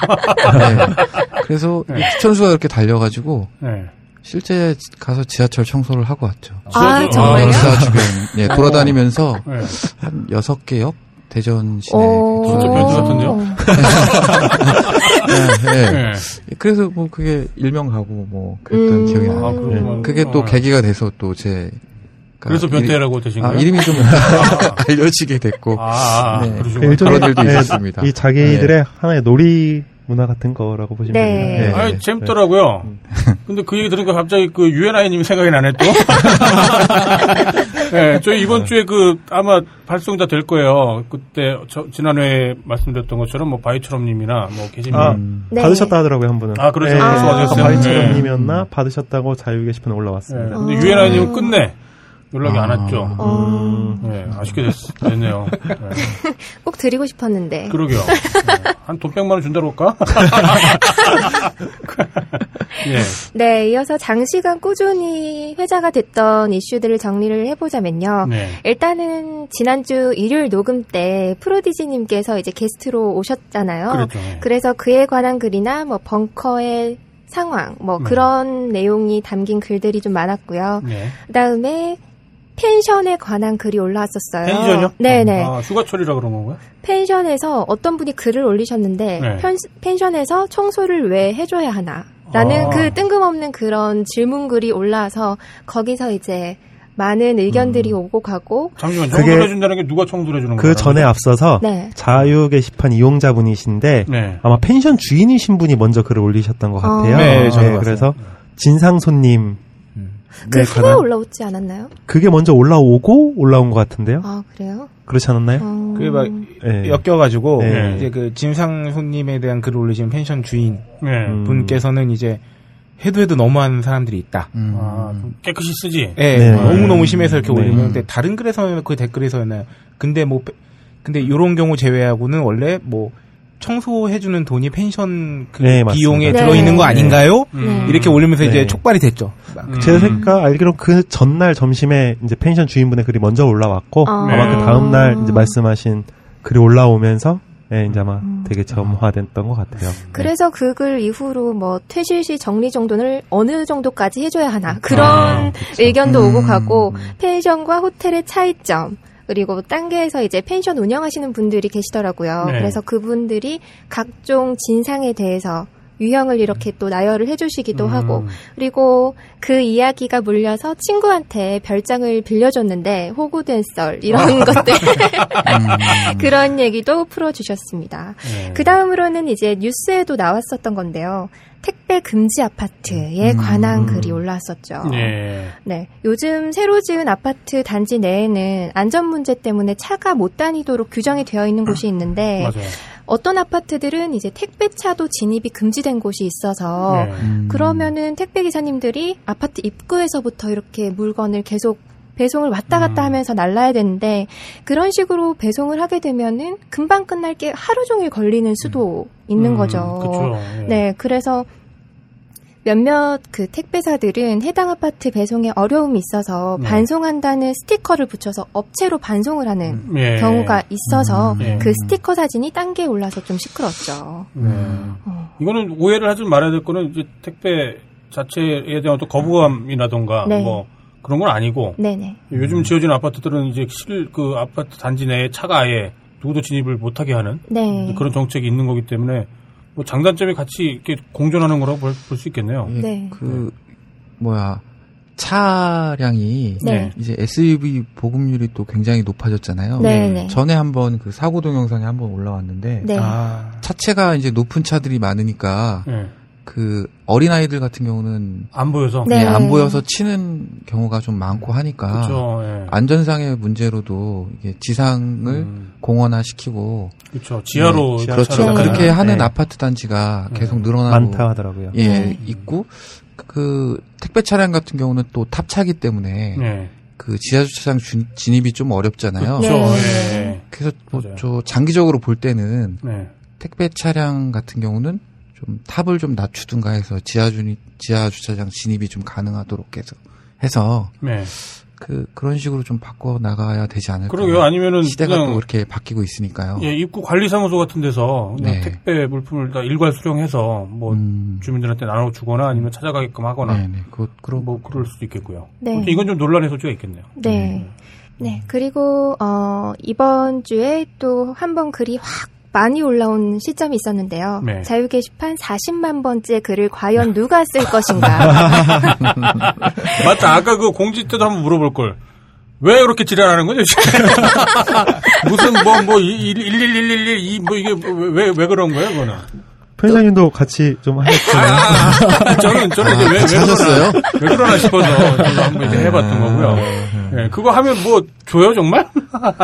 그래서 이 추천수가 이렇게 달려가지고 네. 실제 가서 지하철 청소를 하고 왔죠. 아, 지하철- 정말요? 역사 주변 예, 돌아다니면서 네. 한 여섯 개 역 대전 시내 변태 같은데요? 네, 네. 네. 그래서 뭐 그게 일명 가고 뭐 그랬던 음. 기억이 아, 나요. 그렇구나. 그게 또 아. 계기가 돼서 또 제. 그래서 변태라고 되신 아, 거예요? 이름이 좀 알려지게 됐고. 아, 아, 네. 그런 일도 예, 있었습니다. 이 자기들의 하나의 놀이 문화 같은 거라고 보시면 네. 돼요. 예. 아니, 재밌더라고요. 근데 그 얘기 들으니까 갑자기 그 유엔아이님이 생각이 나네 또. 네, 저희 이번 주에 그 아마 발송자 될 거예요. 그때 저, 지난해 말씀드렸던 것처럼 뭐 바이처럼님이나 뭐 계신 아, 분. 네. 받으셨다 하더라고요, 한 분은. 아, 그렇죠. 네, 받으셨어요. 바이처럼님이었나? 받으셨다고 자유 게시판에 네, 올라왔습니다. 근데 유엔아님 끝내 연락이 안 아. 왔죠. 어, 네, 아쉽게 됐, 됐네요. 네, 꼭 드리고 싶었는데. 그러게요. 네, 한돈 100만 원 준다고 할까? 예. 네, 이어서 장시간 꾸준히 회자가 됐던 이슈들을 정리를 해보자면요. 네. 일단은 지난주 일요일 녹음 때 프로디지님께서 이제 게스트로 오셨잖아요. 그렇죠. 네. 그래서 그에 관한 글이나 뭐 벙커의 상황, 뭐 네. 그런 내용이 담긴 글들이 좀 많았고요. 네. 그다음에 펜션에 관한 글이 올라왔었어요. 펜션이요? 네네. 아, 휴가철이라 그런 건가요? 펜션에서 어떤 분이 글을 올리셨는데 네. 펜, 펜션에서 청소를 왜 해줘야 하나? 라는 아. 그 뜬금없는 그런 질문글이 올라와서 거기서 이제 많은 의견들이 오고 가고 잠시만, 그게- 청소를 해준다는 게 누가 청소를 해주는 그 거예요? 전에 앞서서 네. 자유 게시판 이용자분이신데 네. 아마 펜션 주인이신 분이 먼저 글을 올리셨던 것 같아요. 네, 저도 봤어요. 그래서 진상 손님 그 네, 후에 관한- 올라오지 않았나요? 그게 먼저 올라오고 올라온 것 같은데요. 아 그래요? 그렇지 않았나요? 어... 그게 막 네. 엮여가지고 네. 이제 그 진상 손님에 대한 글을 올리신 펜션 주인 네. 음. 분께서는 이제 해도 해도 너무한 사람들이 있다. 음. 아, 좀 깨끗이 쓰지? 예, 네. 너무 너무 심해서 이렇게 네. 올리는데 다른 글에서는 그 댓글에서는 근데 뭐 빼- 근데 이런 경우 제외하고는 원래 뭐 청소해주는 돈이 펜션 그 네. 비용에 네. 들어있는 거 아닌가요? 네. 이렇게 올리면서 이제 네. 촉발이 됐죠. 음. 제가 알기로 그 전날 점심에 이제 펜션 주인분의 글이 먼저 올라왔고 아. 아마 네. 그 다음 날 이제 말씀하신 글이 올라오면서 예, 이제 아마 음. 되게 점화됐던 것 같아요. 그래서 그 글 이후로 뭐 퇴실 시 정리 정돈을 어느 정도까지 해줘야 하나 그런 아, 의견도 오고 음. 가고 펜션과 호텔의 차이점 그리고 딴게에서 이제 펜션 운영하시는 분들이 계시더라고요. 네. 그래서 그분들이 각종 진상에 대해서 유형을 이렇게 또 나열을 해주시기도 음. 하고 그리고 그 이야기가 물려서 친구한테 별장을 빌려줬는데 호구된 썰 이런 것들 그런 얘기도 풀어주셨습니다. 네. 그 다음으로는 이제 뉴스에도 나왔었던 건데요. 택배 금지 아파트에 음. 관한 글이 올라왔었죠. 네. 네. 요즘 새로 지은 아파트 단지 내에는 안전 문제 때문에 차가 못 다니도록 규정이 되어 있는 곳이 있는데 맞아요. 어떤 아파트들은 이제 택배차도 진입이 금지된 곳이 있어서 네. 음. 그러면은 택배 기사님들이 아파트 입구에서부터 이렇게 물건을 계속 배송을 왔다 갔다 음. 하면서 날라야 되는데 그런 식으로 배송을 하게 되면은 금방 끝날 게 하루 종일 걸리는 수도 있는 음, 거죠. 그쵸. 예. 네, 그래서 몇몇 그 택배사들은 해당 아파트 배송에 어려움이 있어서 네. 반송한다는 스티커를 붙여서 업체로 반송을 하는 예. 경우가 있어서 음, 예. 그 스티커 사진이 딴게 올라서 좀 시끄럽죠. 네. 어. 이거는 오해를 하지 말아야 될 거는 이제 택배 자체에 대한 어떤 거부감이라던가 네. 뭐 그런 건 아니고 네네. 요즘 지어진 아파트들은 이제 실 그 아파트 단지 내에 차가 아예 누구도 진입을 못하게 하는 네. 그런 정책이 있는 거기 때문에 뭐 장단점이 같이 이렇게 공존하는 거라고 볼 수 있겠네요. 예, 네. 그 뭐야 차량이 네. 이제 SUV 보급률이 또 굉장히 높아졌잖아요. 네네. 전에 한번 그 사고 동영상이 한번 올라왔는데 네. 아, 차체가 이제 높은 차들이 많으니까 예. 그 어린 아이들 같은 경우는 안 보여서. 네. 예, 안 보여서 치는 경우가 좀 많고 하니까 그렇죠. 예. 안전상의 문제로도 이게 지상을 음, 공원화시키고 그렇죠. 지하로 네, 그렇죠. 네. 그렇게 하는 네. 아파트 단지가 네. 계속 늘어나고 많다 하더라고요. 예 네. 있고 그 택배 차량 같은 경우는 또 탑차기 때문에 네. 그 지하 주차장 주- 진입이 좀 어렵잖아요. 그렇죠. 네. 예. 그래서 뭐. 저 장기적으로 볼 때는 네. 택배 차량 같은 경우는 좀 탑을 좀 낮추든가 해서 지하 주 지하 주차장 진입이 좀 가능하도록 해서 해서 네. 그 그런 식으로 좀 바꿔 나가야 되지 않을까. 그러게요. 아니면은 시대가 그냥 또 그렇게 바뀌고 있으니까요. 예, 입구 관리 사무소 같은 데서 그냥 네. 택배 물품을 다 일괄 수령해서 뭐 음, 주민들한테 나눠 주거나 아니면 찾아가게끔 하거나 네 네. 그 그런 뭐 그럴 수도 있겠고요. 네. 이건 좀 논란의 소지가 있겠네요. 네. 네. 그리고, 어, 이번 주에 또 한 번 글이 확 많이 올라온 시점이 있었는데요. 네. 자유 게시판 40만 번째 글을 과연 누가 쓸 것인가. 맞다. 아까 그 공지 때도 한번 물어볼 걸. 왜 그렇게 지랄하는 거죠? 무슨 뭐뭐 111111뭐 이게 왜왜 그런 거예요, 그거는? 편의사님도 같이 좀 하셨잖아요. 아, 저는 저는 이제 왜, 왜? 그러나 왜 그러나 싶어서 저도 한번 이제 해봤던 거고요. 예, 그거 하면 뭐 줘요 정말?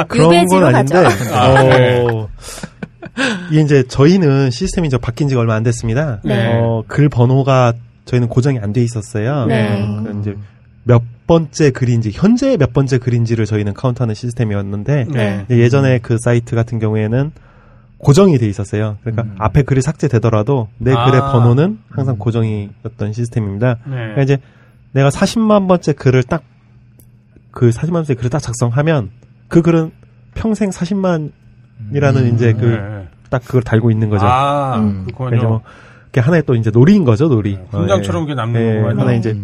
그런 건 아닌데. 아, 네. 어, 이게 이제 저희는 시스템이 저 바뀐 지가 얼마 안 됐습니다. 네. 어, 글 번호가 저희는 고정이 안 돼 있었어요. 네. 그 이제 몇 번째 글인지, 현재 몇 번째 글인지를 저희는 카운트하는 시스템이었는데, 네. 예전에 그 사이트 같은 경우에는 고정이 돼 있었어요. 그러니까 앞에 글이 삭제되더라도 내 아. 글의 번호는 항상 고정이었던 시스템입니다. 네. 그러니까 이제 내가 40만 번째 글을 딱 그 40만 번째 글을 딱 작성하면 그 글은 평생 40만 이라는 이제 그딱 네. 그걸 달고 있는 거죠. 아, 음. 이제 그렇군요. 뭐 그게 하나의 또 이제 놀이인 거죠, 놀이. 훈장처럼 어, 이게 남는 예, 거군요. 하나 이제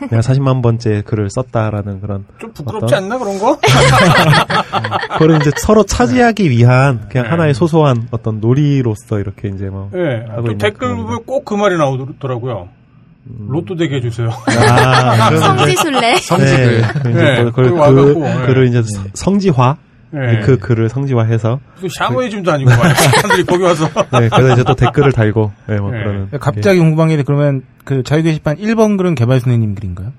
내가 40만 번째 글을 썼다라는 그런 좀 부끄럽지 어떤- 않나 그런 거? 그걸 이제 서로 차지하기 위한 그냥 네. 하나의 소소한 어떤 놀이로서 이렇게 이제 뭐 예. 하고 또 있는 댓글 보면 꼭 그 말이 나오더라고요. 로또 되게 해주세요. 아, 이제 성지순례. 성지글. 네, 그 이제 네, 그, 그, 그거 와갖고, 그, 네. 글을 이제 성지화 예. 그 글을 성지화해서 무슨 샤머니즘도 아니고. 사람들이 거기 와서. 네, 그래서 이제 또 댓글을 달고 네, 뭐 네. 그러는 갑자기 궁금한 게 그러면 그 자유 게시판 1번 글은 개발순애님 글인가요?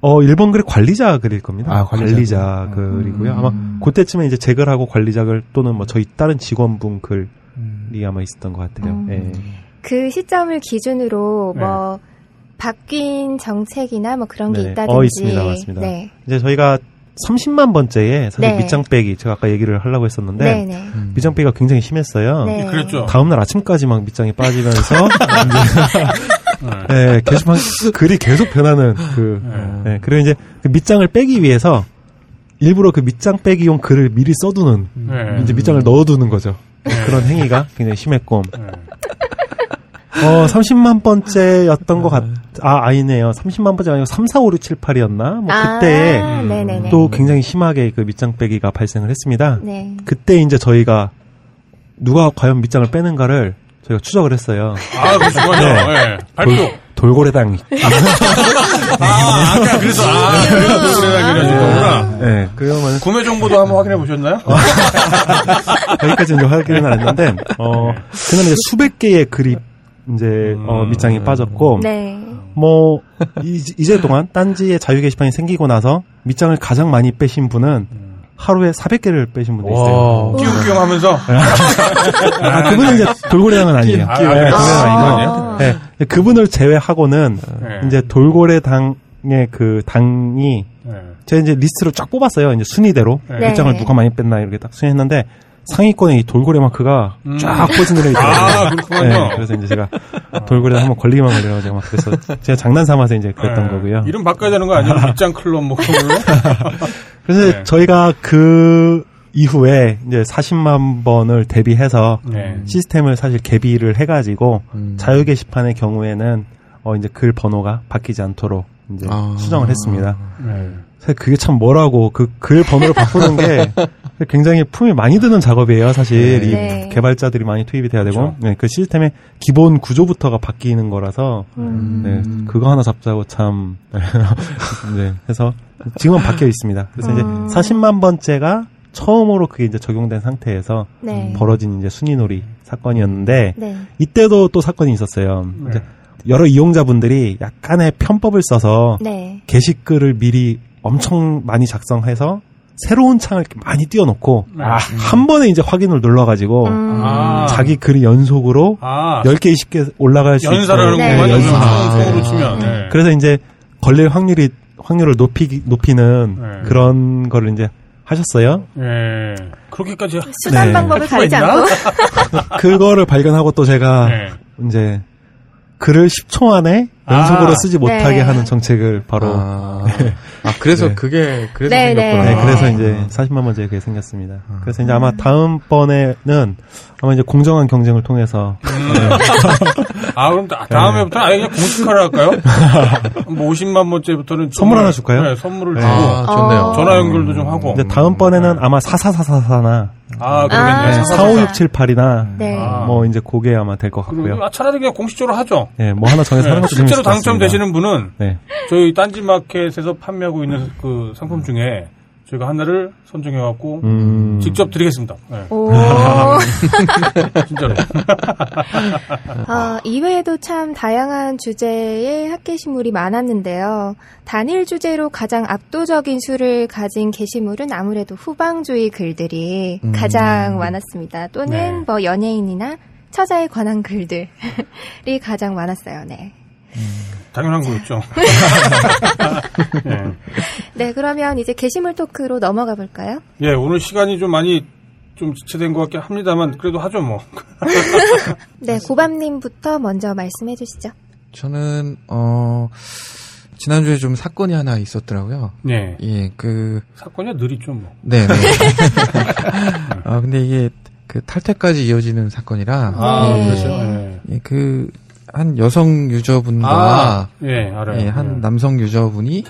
어, 1번 글이 관리자 글일 겁니다. 아, 관리자 관리자, 글. 글이고요. 음. 아마 그때쯤에 이제 제 글하고 관리자 글 또는 뭐 저희 다른 직원분 글이 음. 아마 있었던 것 같아요. 음. 예. 그 시점을 기준으로 네. 뭐 바뀐 정책이나 뭐 그런 게 네. 있다든지. 어, 있습니다. 맞습니다. 네. 이제 저희가 30만 번째에 사실 네. 밑장 빼기 제가 아까 얘기를 하려고 했었는데 네, 네. 밑장 빼기가 굉장히 심했어요. 네. 그랬죠. 다음 날 아침까지 막 밑장이 빠지면서 네. 네, 게시판 글이 계속 변하는 그 네, 그리고 이제 그 밑장을 빼기 위해서 일부러 그 밑장 빼기용 글을 미리 써두는 네. 이제 밑장을 넣어두는 거죠. 그런 행위가 굉장히 심했고 네. 어 30만 번째였던 것 같, 아 아니네요. 30만 번째가 아니고 3, 4, 5, 6, 7, 8이었나? 뭐 그때 아, 네네네. 또 굉장히 심하게 그 밑장 빼기가 발생을 했습니다. 네. 그때 이제 저희가 누가 과연 밑장을 빼는가를 저희가 추적을 했어요. 아, 그렇군요. 네. 예. 발표. 돌고래당. 아, 아까 그래서, 아, 그래서 거구나. 네, 그러면 구매 정보도 한번 확인해 보셨나요? 여기까지는 이제 확인은 안 했는데, 어, 그날 이제 수백 개의 글이 이제, 어, 음. 밑장이 빠졌고, 네. 뭐, 이, 이제 동안 딴지의 자유 게시판이 생기고 나서 밑장을 가장 많이 빼신 분은 하루에 400개를 빼신 분도 있어요. 끼웅끼웅 하면서. 아, 그분은 이제 돌고래당은 아니에요. 아, 네, 아, 아. 아니고, 네, 그분을 제외하고는 네. 이제 돌고래 당의 그 당이 네. 제가 이제 리스트를 쫙 뽑았어요. 이제 순위대로 네. 밑장을 누가 많이 뺐나 이렇게 딱 순위했는데 상위권에 이 돌고래 마크가 쫙 꽂은 애가 있더라고요. 아, 그렇군요. 그래서 이제 제가 돌고래 한번 걸리기만 걸려가지고 제가 막 그래서 제가 장난 삼아서 이제 그랬던 네. 거고요. 이름 바꿔야 되는 거 아니에요? 밑장 클럽 뭐 그런 걸로? 그래서 네. 저희가 그 이후에 이제 40만 번을 대비해서 네. 시스템을 사실 개비를 해가지고 음. 자유 게시판의 경우에는 어 이제 글 번호가 바뀌지 않도록 이제 아. 수정을 했습니다. 네. 사실 그게 참 뭐라고 그 글 번호를 바꾸는 게 굉장히 품이 많이 드는 작업이에요. 사실 이 네. 개발자들이 많이 투입이 돼야 되고 그렇죠. 네, 그 시스템의 기본 구조부터가 바뀌는 거라서 음. 네, 그거 하나 잡자고 참 네, 해서 지금은 바뀌어 있습니다. 그래서 음. 이제 40만 번째가 처음으로 그게 이제 적용된 상태에서 네. 벌어진 이제 순위놀이 사건이었는데 네. 이때도 또 사건이 있었어요. 네. 이제 여러 이용자분들이 약간의 편법을 써서 네. 게시글을 미리 엄청 많이 작성해서 새로운 창을 이렇게 많이 띄워놓고 네. 한 번에 이제 확인을 눌러가지고 음. 아. 자기 글이 연속으로 아, 10개, 20개 올라갈 수 있도록 연사를 네. 하는구만. 네, 연사. 연습. 손으로 네. 치면. 네. 그래서 이제 걸릴 확률이 확률을 높이 높이는 네. 그런 거를 이제 하셨어요. 예. 그렇게까지. 수단 네. 방법을 가리지? 않고. 그거를 발견하고 또 제가 네. 이제 글을 10초 안에 연속으로 아. 쓰지 못하게 네. 하는 정책을 바로 아, 아, 그래서 네. 그게 그래서 네, 생겼구나. 네, 아. 그래서 이제 40만 번째 그게 생겼습니다. 그래서 이제 아마 다음 번에는 아마 이제 공정한 경쟁을 통해서 아, 그럼 다, 다음에부터는 아예 그냥 공식화를 할까요? 뭐 50만 번째부터는. 선물 하나 줄까요? 네, 선물을 네. 주고. 아, 좋네요. 어. 전화 연결도 좀 하고. 이제 다음 번에는 아마 44444나 아, 그러겠네요. 아. 45678이나 네. 아. 뭐 이제 그게 아마 될 것 같고요. 아, 차라리 그냥 공식적으로 하죠. 예, 뭐 하나 정해서 하는 네, 것도 실제로 것 같습니다. 당첨되시는 분은 네. 저희 딴지마켓에서 판매하고 있는 그 상품 중에 저희가 하나를 선정해갖고 음. 직접 드리겠습니다. 네. 오. 진짜로. 아, 이외에도 참 다양한 주제의 학 게시물이 많았는데요. 단일 주제로 가장 압도적인 수를 가진 게시물은 아무래도 후방주의 글들이 음. 가장 많았습니다. 또는 네. 뭐 연예인이나 처자에 관한 글들이 가장 많았어요. 네. 당연한 거였죠. 네. 네, 그러면 이제 게시물 토크로 넘어가 볼까요? 예, 오늘 시간이 좀 많이 좀 지체된 것 같긴 합니다만 그래도 하죠 뭐. 네, 고밤님부터 먼저 말씀해 주시죠. 저는 어 지난주에 좀 사건이 하나 있었더라고요. 네. 예, 그 사건이 늘 있죠 뭐. 네, 네. 아 근데 이게 그 탈퇴까지 이어지는 사건이라 아, 네. 그렇죠. 예. 예, 그 한 여성 유저분과 아, 예, 알아요. 예, 한 남성 유저분이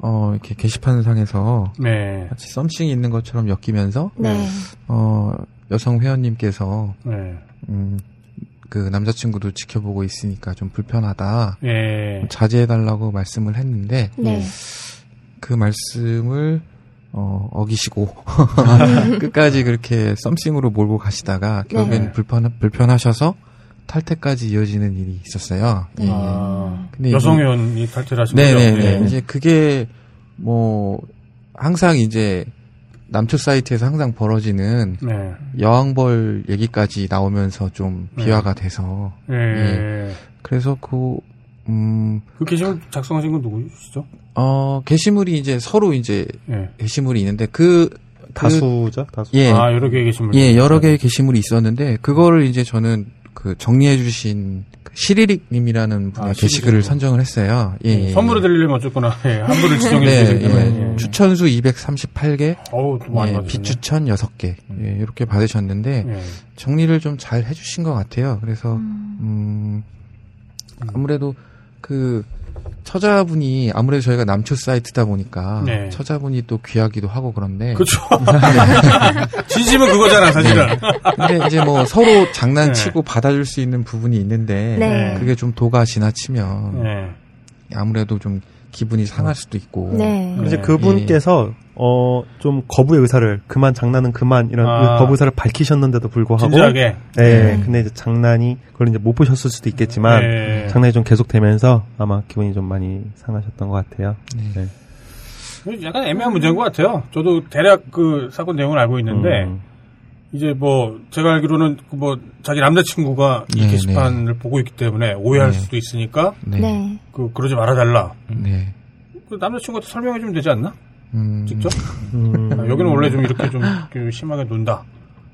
어 이렇게 게시판 상에서 네. 같이 썸씽이 있는 것처럼 엮이면서 네. 어 여성 회원님께서 네. 음, 그 남자친구도 지켜보고 있으니까 좀 불편하다. 예. 자제해달라고 말씀을 했는데, 네. 그 말씀을, 어, 어기시고, 끝까지 그렇게 썸씽으로 몰고 가시다가, 결국엔 네. 불편, 불편하셔서 탈퇴까지 이어지는 일이 있었어요. 예. 아, 근데 여성 회원이 탈퇴를 하신 거죠? 네네네. 예. 이제 그게, 뭐, 항상 이제, 남초 사이트에서 항상 벌어지는 네. 여왕벌 얘기까지 나오면서 좀 네. 비화가 돼서 예. 예. 그래서 그 음, 그 게시물 작성하신 건 누구시죠? 어, 게시물이 이제 서로 이제 예. 게시물이 있는데 그, 그- 다수죠, 다수. 예. 아, 여러 개의 게시물. 예, 여러 개의 게시물이 있었는데 그거를 이제 저는 그 정리해 주신 그 시리릭 님이라는 분의 아, 게시글을. 선정을 했어요. 예. 예. 선물을 드리려면 어쨌거나 예, 한 분을 지정해 네, 주시기 때문에. 예. 추천수 238개, 어우, 예. 비추천 6개, 예, 이렇게 받으셨는데, 예. 정리를 좀 잘 해주신 것 같아요. 그래서, 음, 아무래도 그, 처자분이, 아무래도 저희가 남초 사이트다 보니까, 네. 처자분이 또 귀하기도 하고 그런데, 그렇죠. 진심은 그거잖아, 사실은. 근데 이제 뭐 서로 장난치고 받아줄 수 있는 부분이 있는데, 네. 그게 좀 도가 지나치면, 네. 아무래도 좀 기분이 상할 수도 있고, 네. 이제 네. 그분께서 어 좀 거부의 의사를 그만 장난은 그만 이런 아. 거부 의사를 밝히셨는데도 불구하고 진지하게. 네, 네. 근데 이제 장난이 그걸 이제 못 보셨을 수도 있겠지만 네. 장난이 좀 계속되면서 아마 기분이 좀 많이 상하셨던 것 같아요. 네. 약간 애매한 문제인 것 같아요. 저도 대략 그 사건 내용을 알고 있는데, 음. 이제 뭐, 제가 알기로는 그 뭐, 자기 남자친구가 이 네, 게시판을 보고 있기 때문에 오해할 네. 수도 있으니까, 네. 네. 그, 그러지 말아달라. 네. 그 남자친구한테 설명해 주면 되지 않나? 음, 직접? 음. 아, 여기는 원래 좀 이렇게 좀 이렇게 심하게 논다.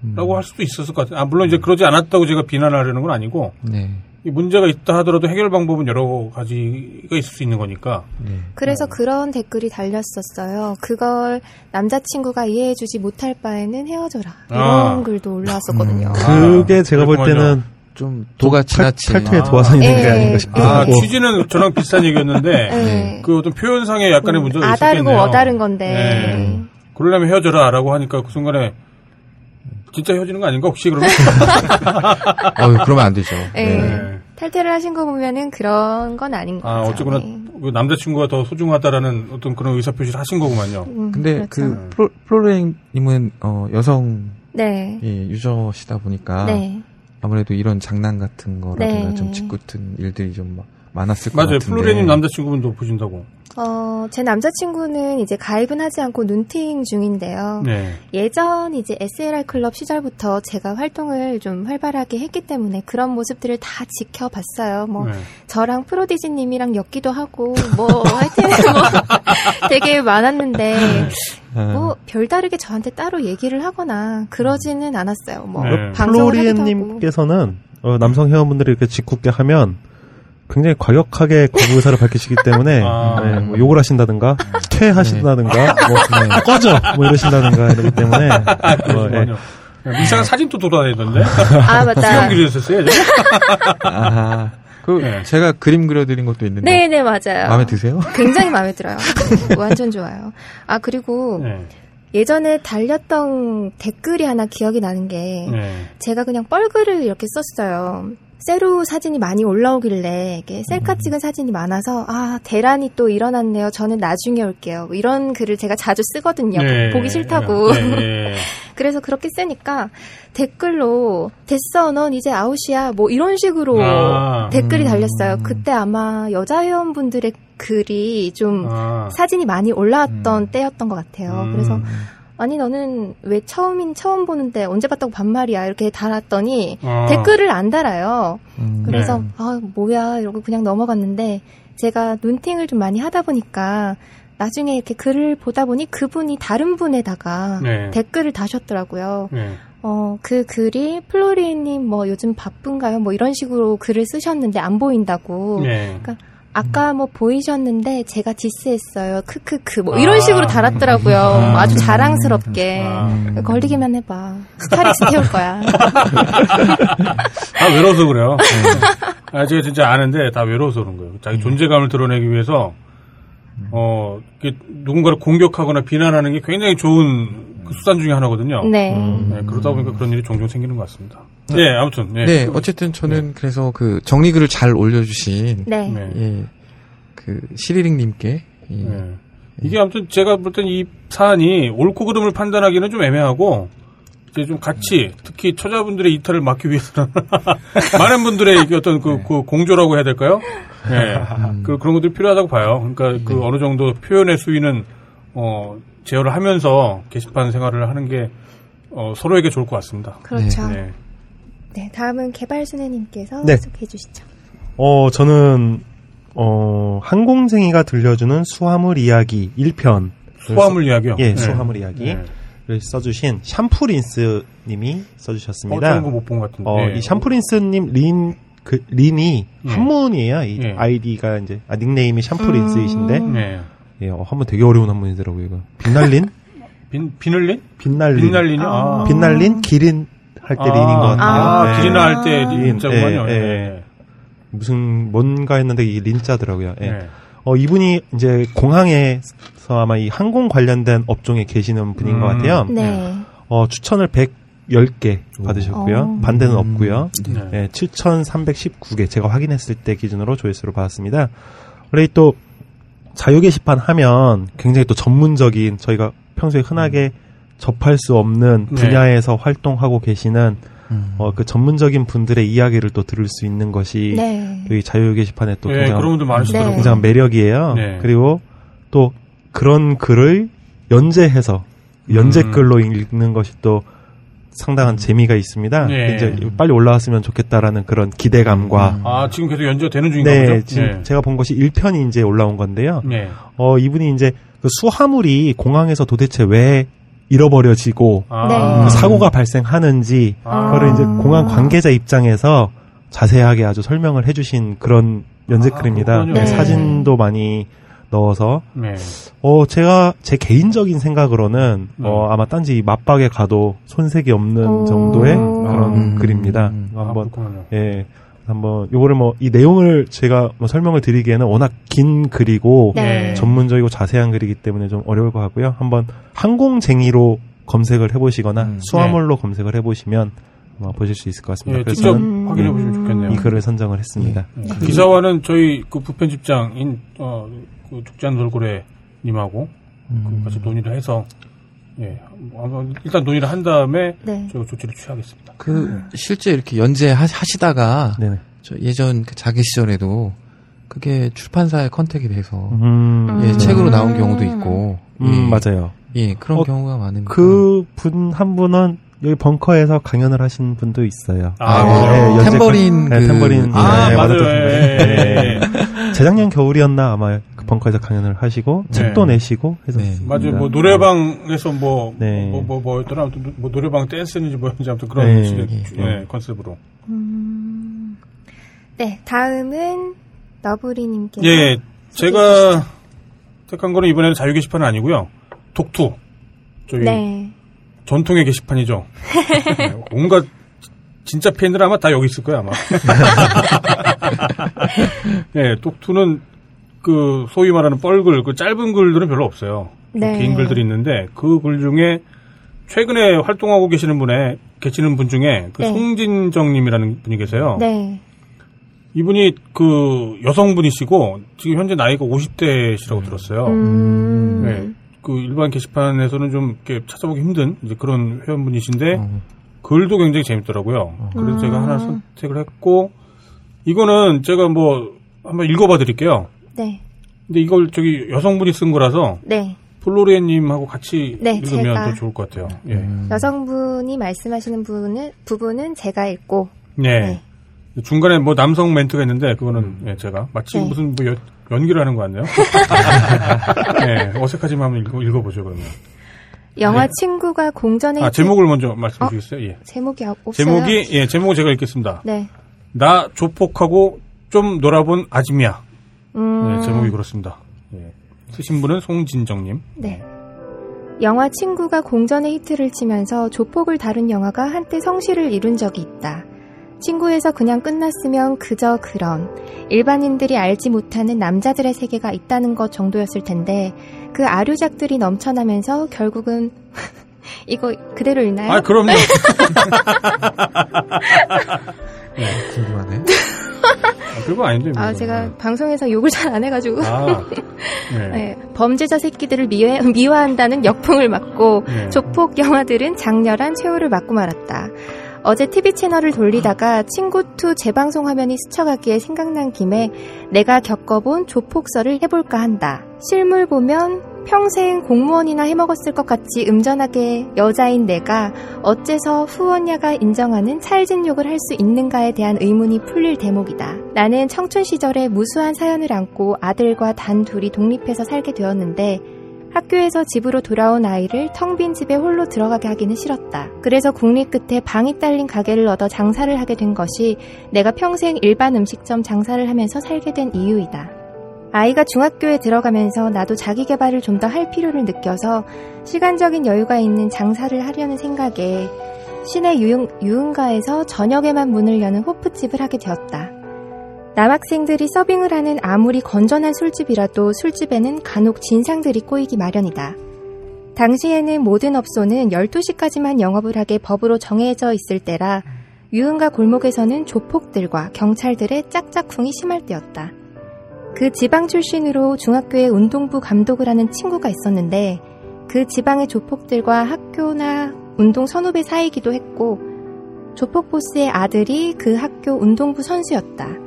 음. 라고 할 수도 있었을 것 같아요. 아, 물론 이제 그러지 않았다고 제가 비난하려는 건 아니고, 네. 이 문제가 있다 하더라도 해결 방법은 여러 가지가 있을 수 있는 거니까. 네. 그래서 그런 댓글이 달렸었어요. 그걸 남자친구가 이해해주지 못할 바에는 헤어져라. 이런 아. 글도 올라왔었거든요. 음. 그게 제가 볼. 때는 좀 도가 탈, 지나친. 탈퇴의 아. 도화선이 있는 게 예. 아닌가 싶기도 아, 하고. 취지는 저랑 비슷한 얘기였는데, 네. 그 어떤 표현상에 약간의 문제가 아다르고 있었겠네요. 어다른 건데. 네. 그러려면 헤어져라라고 하니까 그 순간에 진짜 헤어지는 거 아닌가 혹시 그러면? 어유 그러면 안 되죠. 네. 네. 탈퇴를 하신 거 보면은 그런 건 아닌 것 아, 같아요. 어쨌거나 네. 그 남자친구가 더 소중하다라는 어떤 그런 의사표시를 하신 거구만요. 음, 근데 그렇죠. 그 프로, 프로레임님은 어, 여성 네. 예, 유저시다 보니까 네. 아무래도 이런 장난 같은 거라든가 네. 좀 짓궂은 일들이 좀 마- 많았을 것 맞아요. 같은데. 플로레님 남자친구분도 보신다고. 어, 제 남자친구는 이제 가입은 하지 않고 눈팅 중인데요. 네. 예전 이제 SLR 클럽 시절부터 제가 활동을 좀 활발하게 했기 때문에 그런 모습들을 다 지켜봤어요. 뭐 네. 저랑 프로디지님이랑 엮기도 하고 뭐 하여튼 뭐 되게 많았는데 아, 뭐 별다르게 저한테 따로 얘기를 하거나 그러지는 않았어요. 뭐 네. 방송을. 플로리엔님께서는 어, 남성 회원분들이 이렇게 짓궂게 하면 굉장히 과격하게 거부 의사를 밝히시기 때문에 아. 네, 뭐 욕을 하신다든가 퇴하신다든가 뭐 꺼져 뭐 이러신다든가 이러기 때문에 어, 예. 그러시군요. 이상한 사진도 돌아다니던데. 아 맞다. 수영 기르셨어요, 예전에? 아, 그 네. 제가 그림 그려드린 것도 있는데 네네 맞아요. 마음에 드세요? 굉장히 마음에 들어요. 완전 좋아요. 아 그리고 네. 예전에 달렸던 댓글이 하나 기억이 나는 게 네. 제가 그냥 뻘글을 이렇게 썼어요. 셀로 사진이 많이 올라오길래 이게 셀카 찍은 사진이 많아서 아 대란이 또 일어났네요. 저는 나중에 올게요. 뭐 이런 글을 제가 자주 쓰거든요. 네. 보기 싫다고. 네, 네. 그래서 그렇게 쓰니까 댓글로 됐어 넌 이제 아웃이야 뭐 이런 식으로 아. 댓글이 달렸어요. 그때 아마 여자 회원분들의 글이 좀 아. 사진이 많이 올라왔던 때였던 것 같아요. 음. 그래서 아니 너는 왜 처음인 처음 보는데 언제 봤다고 반말이야 이렇게 달았더니 아. 댓글을 안 달아요. 음. 그래서 네. 아 뭐야 이러고 그냥 넘어갔는데 제가 눈팅을 좀 많이 하다 보니까 나중에 이렇게 글을 보다 보니 그분이 다른 분에다가 네. 댓글을 다셨더라고요. 네. 어, 그 글이 플로리님 뭐 요즘 바쁜가요? 뭐 이런 식으로 글을 쓰셨는데 안 보인다고. 네. 그러니까 아까 뭐 보이셨는데 제가 디스했어요. 크크크 뭐 이런 아. 식으로 달았더라고요. 아. 아주 자랑스럽게. 아. 걸리기만 해봐. 스타렉스 태울 거야. 다 외로워서 그래요. 아, 제가 진짜 아는데 다 외로워서 그런 거예요. 자기 존재감을 드러내기 위해서 어 이게 누군가를 공격하거나 비난하는 게 굉장히 좋은 그 수단 중에 하나거든요. 네. 네, 그러다 보니까 그런 일이 종종 생기는 것 같습니다. 네, 아무튼 네. 네, 어쨌든 저는 그래서 그 정리글을 잘 올려주신 네. 네. 예, 그 시리링님께 예, 네. 이게 아무튼 제가 볼 땐 이 사안이 옳고 그름을 판단하기는 좀 애매하고 이제 좀 같이 특히 처자분들의 이탈을 막기 위해서는 많은 분들의 어떤 그, 그 공조라고 해야 될까요? 네. 그 그런 것들이 필요하다고 봐요. 그러니까 그 어느 정도 표현의 수위는 어 제어를 하면서 게시판 생활을 하는 게 어, 서로에게 좋을 것 같습니다. 그렇죠. 네. 네, 다음은 개발순애님께서 네. 소개해 주시죠. 어, 저는, 어, 항공쟁이가 들려주는 수화물 이야기 1편. 수화물 이야기요? 예, 네. 수화물 이야기 를 써주신 샴푸린스 님이 어, 써주셨습니다. 저는 그거 못본 것 같은데. 어, 네. 이 샴푸린스 님, 린, 그, 린이 예. 한문이에요. 이 예. 아이디가 이제, 아, 닉네임이 샴푸린스이신데, 음. 네. 예, 어, 한문 되게 어려운 한문이더라고요, 이거. 빛날린? 빈, 비늘린? 빛날린. 빛날린이요? 아. 빛날린? 기린? 할 때 아, 린인 것 같아요. 아, 네. 기린아 할 때 린, 린자구만요. 예, 예. 네. 무슨, 뭔가 했는데 이게 린자더라고요. 예. 네. 어, 이분이 이제 공항에서 아마 이 항공 관련된 업종에 계시는 분인 음. 것 같아요. 네. 어, 추천을 110개 받으셨고요. 어. 반대는 없고요. 네. 네, 7,319개. 제가 확인했을 때 기준으로 조회수를 받았습니다. 원래 또 자유 게시판 하면 굉장히 또 전문적인 저희가 평소에 흔하게 접할 수 없는 네. 분야에서 활동하고 계시는 음. 어, 그 전문적인 분들의 이야기를 또 들을 수 있는 것이 네. 이 자유 게시판의 또 네, 굉장한 그런 분들 많으시더라고요. 네. 굉장한 매력이에요. 네. 그리고 또 그런 글을 연재해서 연재글로 음. 읽는 것이 또 상당한 재미가 있습니다. 네. 이제 빨리 올라왔으면 좋겠다라는 그런 기대감과 아, 지금 계속 연주가 되는 중인가 네, 보죠? 지금 제가 본 것이 1편이 이제 올라온 건데요. 네. 어, 이분이 이제 그 수화물이 공항에서 도대체 왜 잃어버려지고 아. 네. 그 사고가 발생하는지 아. 그거를 이제 공항 관계자 입장에서 자세하게 아주 설명을 해주신 그런 연재글입니다. 아. 네, 네. 사진도 많이 넣어서 네. 어 제가 제 개인적인 생각으로는 네. 어 아마 딴지 맞박에 가도 손색이 없는 오. 정도의 그런 음. 글입니다. 음. 아, 한번 그렇군요. 예 한번 요거를 뭐 이 내용을 제가 뭐 설명을 드리기에는 워낙 긴 글이고 네. 전문적이고 자세한 글이기 때문에 좀 어려울 것 같고요. 한번 항공쟁이로 검색을 해보시거나 음. 수화물로 검색을 해보시면 아마 보실 수 있을 것 같습니다. 예, 그래서 직접 저는 음. 확인해 보시면 좋겠네요. 이 글을 선정을 했습니다. 네. 기사와는 저희 그 부편집장인 어, 그 죽지 않은 돌고래 님하고 그 같이 논의를 해서 예, 일단 논의를 한 다음에 네. 저희가 조치를 취하겠습니다. 그 실제 이렇게 연재 하- 하시다가 네네. 저 예전 그 자기 시절에도 그게 출판사의 컨택이 돼서 음, 예, 음. 책으로 나온 경우도 있고 음, 예, 맞아요. 예 그런 어, 경우가 많으니까 그분 한 분은 여기 벙커에서 강연을 하신 분도 있어요. 아, 네, 그래요? 연재 템버린 네, 그- 템버린. 아, 네, 맞아요. 네. 재작년 겨울이었나 아마 그 벙커에서 강연을 하시고 네. 책도 내시고 해서 네. 맞아요. 뭐 노래방에서 뭐, 네. 뭐, 뭐, 뭐였더라. 아무튼 뭐 노래방 댄스인지 뭐였는지 아무튼 그런 네. 식의 네. 예, 컨셉으로. 음. 네, 다음은 너브리님께서 예, 제가 택한 거는 이번에는 자유 게시판은 아니고요. 독투. 저희 네. 전통의 게시판이죠. 네, 온갖 진짜 팬들 아마 다 여기 있을 거야 아마. 네, 독투는 그 소위 말하는 뻘글, 그 짧은 글들은 별로 없어요. 좀 네. 긴 글들이 있는데 그 글 중에 최근에 활동하고 계시는 분의 계시는 분 중에 그 네. 송진정님이라는 분이 계세요. 네. 이분이 그 여성분이시고 지금 현재 나이가 50대시라고 들었어요. 음. 네. 그 일반 게시판에서는 좀 이렇게 찾아보기 힘든 이제 그런 회원분이신데 어. 글도 굉장히 재밌더라고요. 그래서 음. 제가 하나 선택을 했고 이거는 제가 뭐 한번 읽어봐 드릴게요. 네. 근데 이걸 저기 여성분이 쓴 거라서 네. 플로리엔님하고 같이 네, 읽으면. 더 좋을 것 같아요. 예. 음. 여성분이 말씀하시는 부분은, 부분은 제가 읽고, 네. 네. 중간에 뭐 남성 멘트가 있는데 그거는 예, 제가 마치 네. 무슨 뭐 연, 연기를 하는 것 같네요. 네, 어색하지만 한번 읽어, 읽어보죠 그러면. 영화 네. 친구가 공전에 아 제목을 먼저 말씀해 주시겠어요? 예. 제목이 없어요. 제목이 예 제목을 제가 읽겠습니다. 네. 나 조폭하고 좀 놀아본 아줌이야. 음, 네, 제목이 그렇습니다. 예. 쓰신 분은 송진정님. 네. 영화 친구가 공전의 히트를 치면서 조폭을 다룬 영화가 한때 성실을 이룬 적이 있다. 친구에서 그냥 끝났으면 그저 그런 일반인들이 알지 못하는 남자들의 세계가 있다는 것 정도였을 텐데 그 아류작들이 넘쳐나면서 결국은 이거 그대로 읽나요? 아 그럼요. 궁금하네. 아, 별거 아닌데. 뭐. 아, 제가 방송에서 욕을 잘 안 해가지고 아, 네. 네, 범죄자 새끼들을 미화, 미화한다는 역풍을 맞고 네. 조폭 영화들은 장렬한 최후를 맞고 말았다. 어제 TV 채널을 돌리다가 친구2 재방송 화면이 스쳐가기에 생각난 김에 내가 겪어본 조폭설을 해볼까 한다. 실물 보면 평생 공무원이나 해먹었을 것 같이 음전하게 여자인 내가 어째서 후원야가 인정하는 찰진 욕을 할 수 있는가에 대한 의문이 풀릴 대목이다. 나는 청춘 시절에 무수한 사연을 안고 아들과 단 둘이 독립해서 살게 되었는데 학교에서 집으로 돌아온 아이를 텅 빈 집에 홀로 들어가게 하기는 싫었다. 그래서 국립 끝에 방이 딸린 가게를 얻어 장사를 하게 된 것이 내가 평생 일반 음식점 장사를 하면서 살게 된 이유이다. 아이가 중학교에 들어가면서 나도 자기 개발을 좀 더 할 필요를 느껴서 시간적인 여유가 있는 장사를 하려는 생각에 시내 유흥, 유흥가에서 저녁에만 문을 여는 호프집을 하게 되었다. 남학생들이 서빙을 하는 아무리 건전한 술집이라도 술집에는 간혹 진상들이 꼬이기 마련이다. 당시에는 모든 업소는 12시까지만 영업을 하게 법으로 정해져 있을 때라 유흥가 골목에서는 조폭들과 경찰들의 짝짝쿵이 심할 때였다. 그 지방 출신으로 중학교의 운동부 감독을 하는 친구가 있었는데 그 지방의 조폭들과 학교나 운동 선후배 사이기도 했고 조폭 보스의 아들이 그 학교 운동부 선수였다.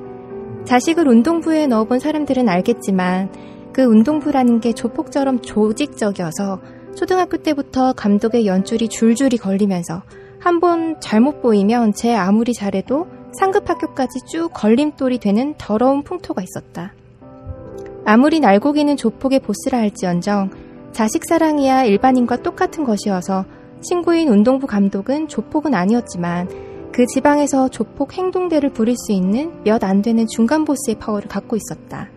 자식을 운동부에 넣어본 사람들은 알겠지만 그 운동부라는 게 조폭처럼 조직적이어서 초등학교 때부터 감독의 연줄이 줄줄이 걸리면서 한 번 잘못 보이면 제 아무리 잘해도 상급 학교까지 쭉 걸림돌이 되는 더러운 풍토가 있었다. 아무리 날고기는 조폭의 보스라 할지언정 자식 사랑이야 일반인과 똑같은 것이어서 친구인 운동부 감독은 조폭은 아니었지만 그 지방에서 조폭 행동대를 부릴 수 있는 몇 안 되는 중간 보스의 파워를 갖고 있었다.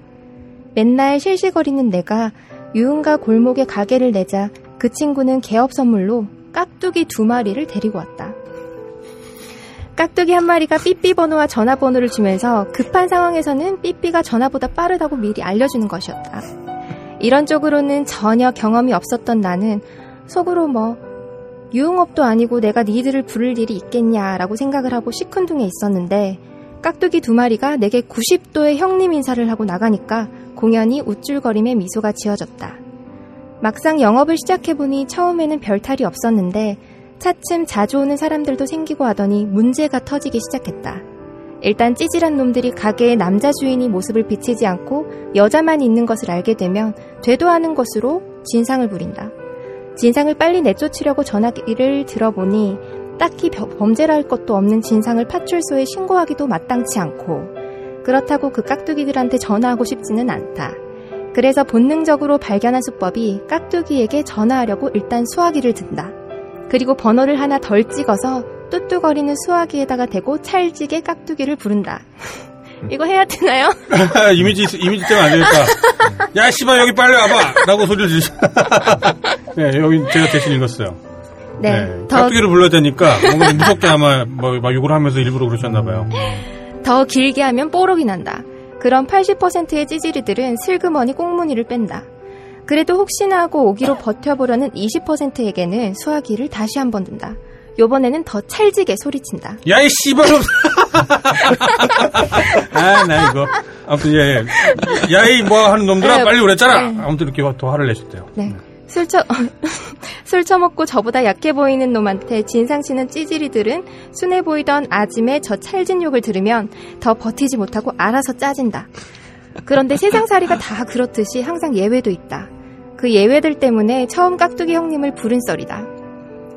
맨날 실실거리는 내가 유흥가 골목에 가게를 내자 그 친구는 개업 선물로 깍두기 두 마리를 데리고 왔다. 깍두기 한 마리가 삐삐 번호와 전화번호를 주면서 급한 상황에서는 삐삐가 전화보다 빠르다고 미리 알려주는 것이었다. 이런 쪽으로는 전혀 경험이 없었던 나는 속으로 뭐 유흥업도 아니고 내가 니들을 부를 일이 있겠냐라고 생각을 하고 시큰둥해 있었는데 깍두기 두 마리가 내게 90도의 형님 인사를 하고 나가니까 공연히 우쭐거림에 미소가 지어졌다. 막상 영업을 시작해보니 처음에는 별 탈이 없었는데 차츰 자주 오는 사람들도 생기고 하더니 문제가 터지기 시작했다. 일단 찌질한 놈들이 가게에 남자 주인이 모습을 비치지 않고 여자만 있는 것을 알게 되면 되도 않은 것으로 진상을 부린다. 진상을 빨리 내쫓으려고 전화기를 들어보니 딱히 벼- 범죄를 할 것도 없는 진상을 파출소에 신고하기도 마땅치 않고 그렇다고 그 깍두기들한테 전화하고 싶지는 않다. 그래서 본능적으로 발견한 수법이 깍두기에게 전화하려고 일단 수화기를 든다. 그리고 번호를 하나 덜 찍어서 뚜뚜거리는 수화기에다가 대고 찰지게 깍두기를 부른다. 이거 해야 되나요? 이미지 이미지 때문에 안 되겠다. 야 씨발 여기 빨리 와봐. 라고 소리를 지르. 네 여기 제가 대신 읽었어요. 네. 더, 깍두기를 불러야 되니까 뭔가 무섭게 아마 뭐, 막 욕을 하면서 일부러 그러셨나 봐요. 더 길게 하면 뽀록이 난다. 그런 80%의 찌질이들은 슬그머니 꽁무니를 뺀다. 그래도 혹시나 하고 오기로 버텨보려는 20%에게는 수화기를 다시 한 번 든다. 요번에는 더 찰지게 소리친다. 야 이 씨발 아, 나 이거. 아무튼, 예. 야이, 뭐 하는 놈들아, 네, 빨리 그랬잖아! 네. 아무튼 이렇게 더 화를 내셨대요. 네. 술 처, 술 처먹고 저보다 약해 보이는 놈한테 진상치는 찌질이들은 순해 보이던 아짐의 저 찰진 욕을 들으면 더 버티지 못하고 알아서 짜진다. 그런데 세상살이가 다 그렇듯이 항상 예외도 있다. 그 예외들 때문에 처음 깍두기 형님을 부른 썰이다.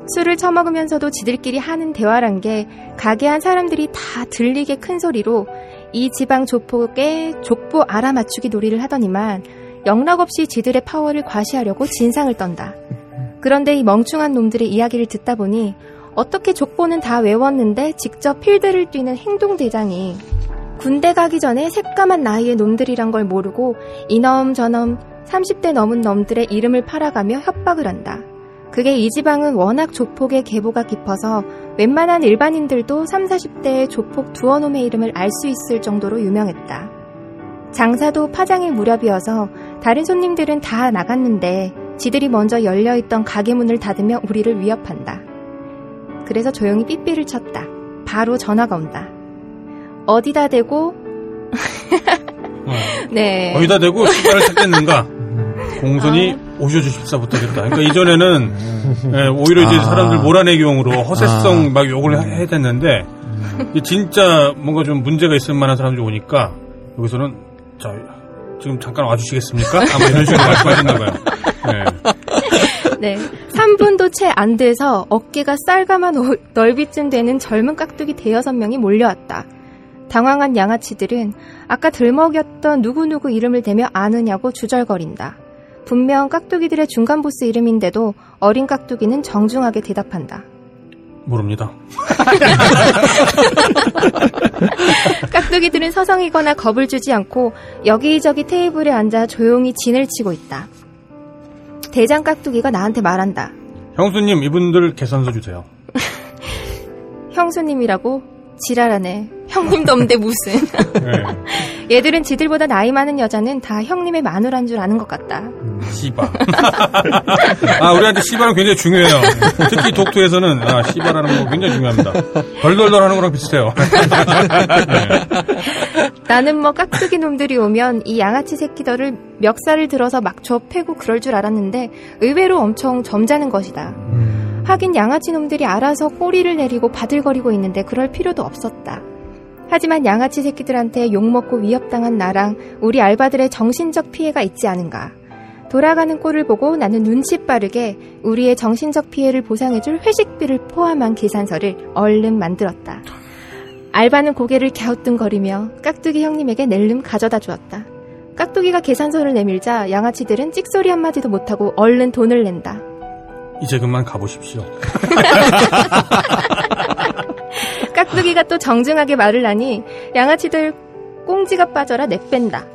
술을 처먹으면서도 지들끼리 하는 대화란 게 가게 한 사람들이 다 들리게 큰 소리로 이 지방 조폭의 족보 알아맞추기 놀이를 하더니만 영락없이 지들의 파워를 과시하려고 진상을 떤다. 그런데 이 멍충한 놈들의 이야기를 듣다 보니 어떻게 족보는 다 외웠는데 직접 필드를 뛰는 행동대장이 군대 가기 전에 새까만 나이의 놈들이란 걸 모르고 이놈 저놈 30대 넘은 놈들의 이름을 팔아가며 협박을 한다. 그게 이 지방은 워낙 조폭의 계보가 깊어서 웬만한 일반인들도 3, 40대의 조폭 두어 놈의 이름을 알 수 있을 정도로 유명했다. 장사도 파장일 무렵이어서 다른 손님들은 다 나갔는데 지들이 먼저 열려있던 가게 문을 닫으며 우리를 위협한다. 그래서 조용히 삐삐를 쳤다. 바로 전화가 온다. 어디다 대고 네. 어디다 대고 시간을 찾겠는가? 공손히 오셔주십사부터 됐다. 그러니까 이전에는 예, 오히려 이제 아. 사람들 몰아내기용으로 허세성 아. 막 욕을 해- 해야 됐는데 진짜 뭔가 좀 문제가 있을 만한 사람들이 오니까 여기서는 자 지금 잠깐 와주시겠습니까? 아마 이런 식으로 말씀하셨나 봐요. 네. 네. 3분도 채 안 돼서 어깨가 쌀가만 오- 넓이쯤 되는 젊은 깍두기 대여섯 명이 몰려왔다. 당황한 양아치들은 아까 들먹였던 누구누구 이름을 대며 아느냐고 주절거린다. 분명 깍두기들의 중간 보스 이름인데도 어린 깍두기는 정중하게 대답한다. 모릅니다. 깍두기들은 서성이거나 겁을 주지 않고 여기저기 테이블에 앉아 조용히 진을 치고 있다. 대장 깍두기가 나한테 말한다. 형수님 이분들 계산서 주세요. 형수님이라고? 지랄하네. 형님도 없는데 무슨. 네. 얘들은 지들보다 나이 많은 여자는 다 형님의 마누라인 줄 아는 것 같다. 씨바. 아, 우리한테 씨바는 굉장히 중요해요. 특히 독투에서는 아, 씨바라는 거 굉장히 중요합니다. 덜덜덜 하는 거랑 비슷해요. 나는 뭐 깍두기 놈들이 오면 이 양아치 새끼들을 멱살을 들어서 막 줘 패고 그럴 줄 알았는데 의외로 엄청 점잖은 것이다. 하긴 양아치 놈들이 알아서 꼬리를 내리고 바들거리고 있는데 그럴 필요도 없었다. 하지만 양아치 새끼들한테 욕먹고 위협당한 나랑 우리 알바들의 정신적 피해가 있지 않은가. 돌아가는 꼴을 보고 나는 눈치 빠르게 우리의 정신적 피해를 보상해줄 회식비를 포함한 계산서를 얼른 만들었다. 알바는 고개를 갸우뚱거리며 깍두기 형님에게 낼름 가져다 주었다. 깍두기가 계산서를 내밀자 양아치들은 찍소리 한마디도 못하고 얼른 돈을 낸다. 이제 그만 가보십시오. 깍두기가 또 정중하게 말을 하니 양아치들 꽁지가 빠져라 내뺀다.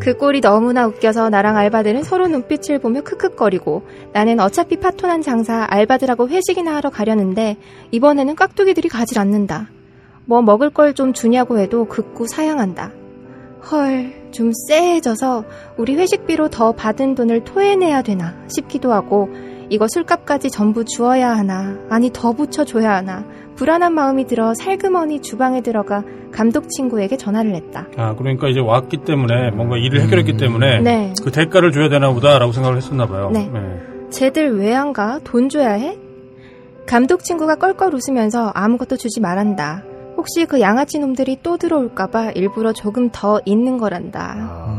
그 꼴이 너무나 웃겨서 나랑 알바들은 서로 눈빛을 보며 크크거리고 나는 어차피 파토난 장사 알바들하고 회식이나 하러 가려는데 이번에는 깍두기들이 가질 않는다. 뭐 먹을 걸 좀 주냐고 해도 극구 사양한다. 헐, 좀 쎄해져서 우리 회식비로 더 받은 돈을 토해내야 되나 싶기도 하고 이거 술값까지 전부 주어야 하나 아니 더 붙여줘야 하나 불안한 마음이 들어 살그머니 주방에 들어가 감독 친구에게 전화를 했다. 아, 그러니까 이제 왔기 때문에 뭔가 일을 해결했기 때문에 네. 그 대가를 줘야 되나 보다라고 생각을 했었나 봐요. 네. 쟤들 왜 안 가? 돈 줘야 해? 감독 친구가 껄껄 웃으면서 아무것도 주지 말한다. 혹시 그 양아치 놈들이 또 들어올까봐 일부러 조금 더 있는 거란다.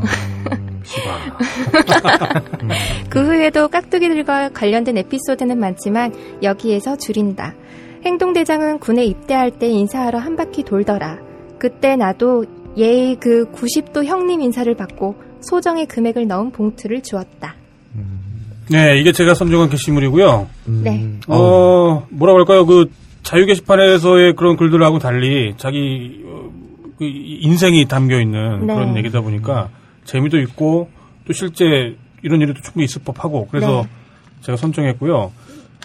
그 후에도 깍두기들과 관련된 에피소드는 많지만 여기에서 줄인다. 행동대장은 군에 입대할 때 인사하러 한 바퀴 돌더라. 그때 나도 예의 그 90도 형님 인사를 받고 소정의 금액을 넣은 봉투를 주었다. 네, 이게 제가 선정한 게시물이고요. 네. 어, 뭐라고 할까요? 그 자유 게시판에서의 그런 글들하고 달리 자기 어, 그 인생이 담겨 있는 네. 그런 얘기다 보니까 재미도 있고 또 실제 이런 일도 충분히 있을 법하고 그래서 네. 제가 선정했고요.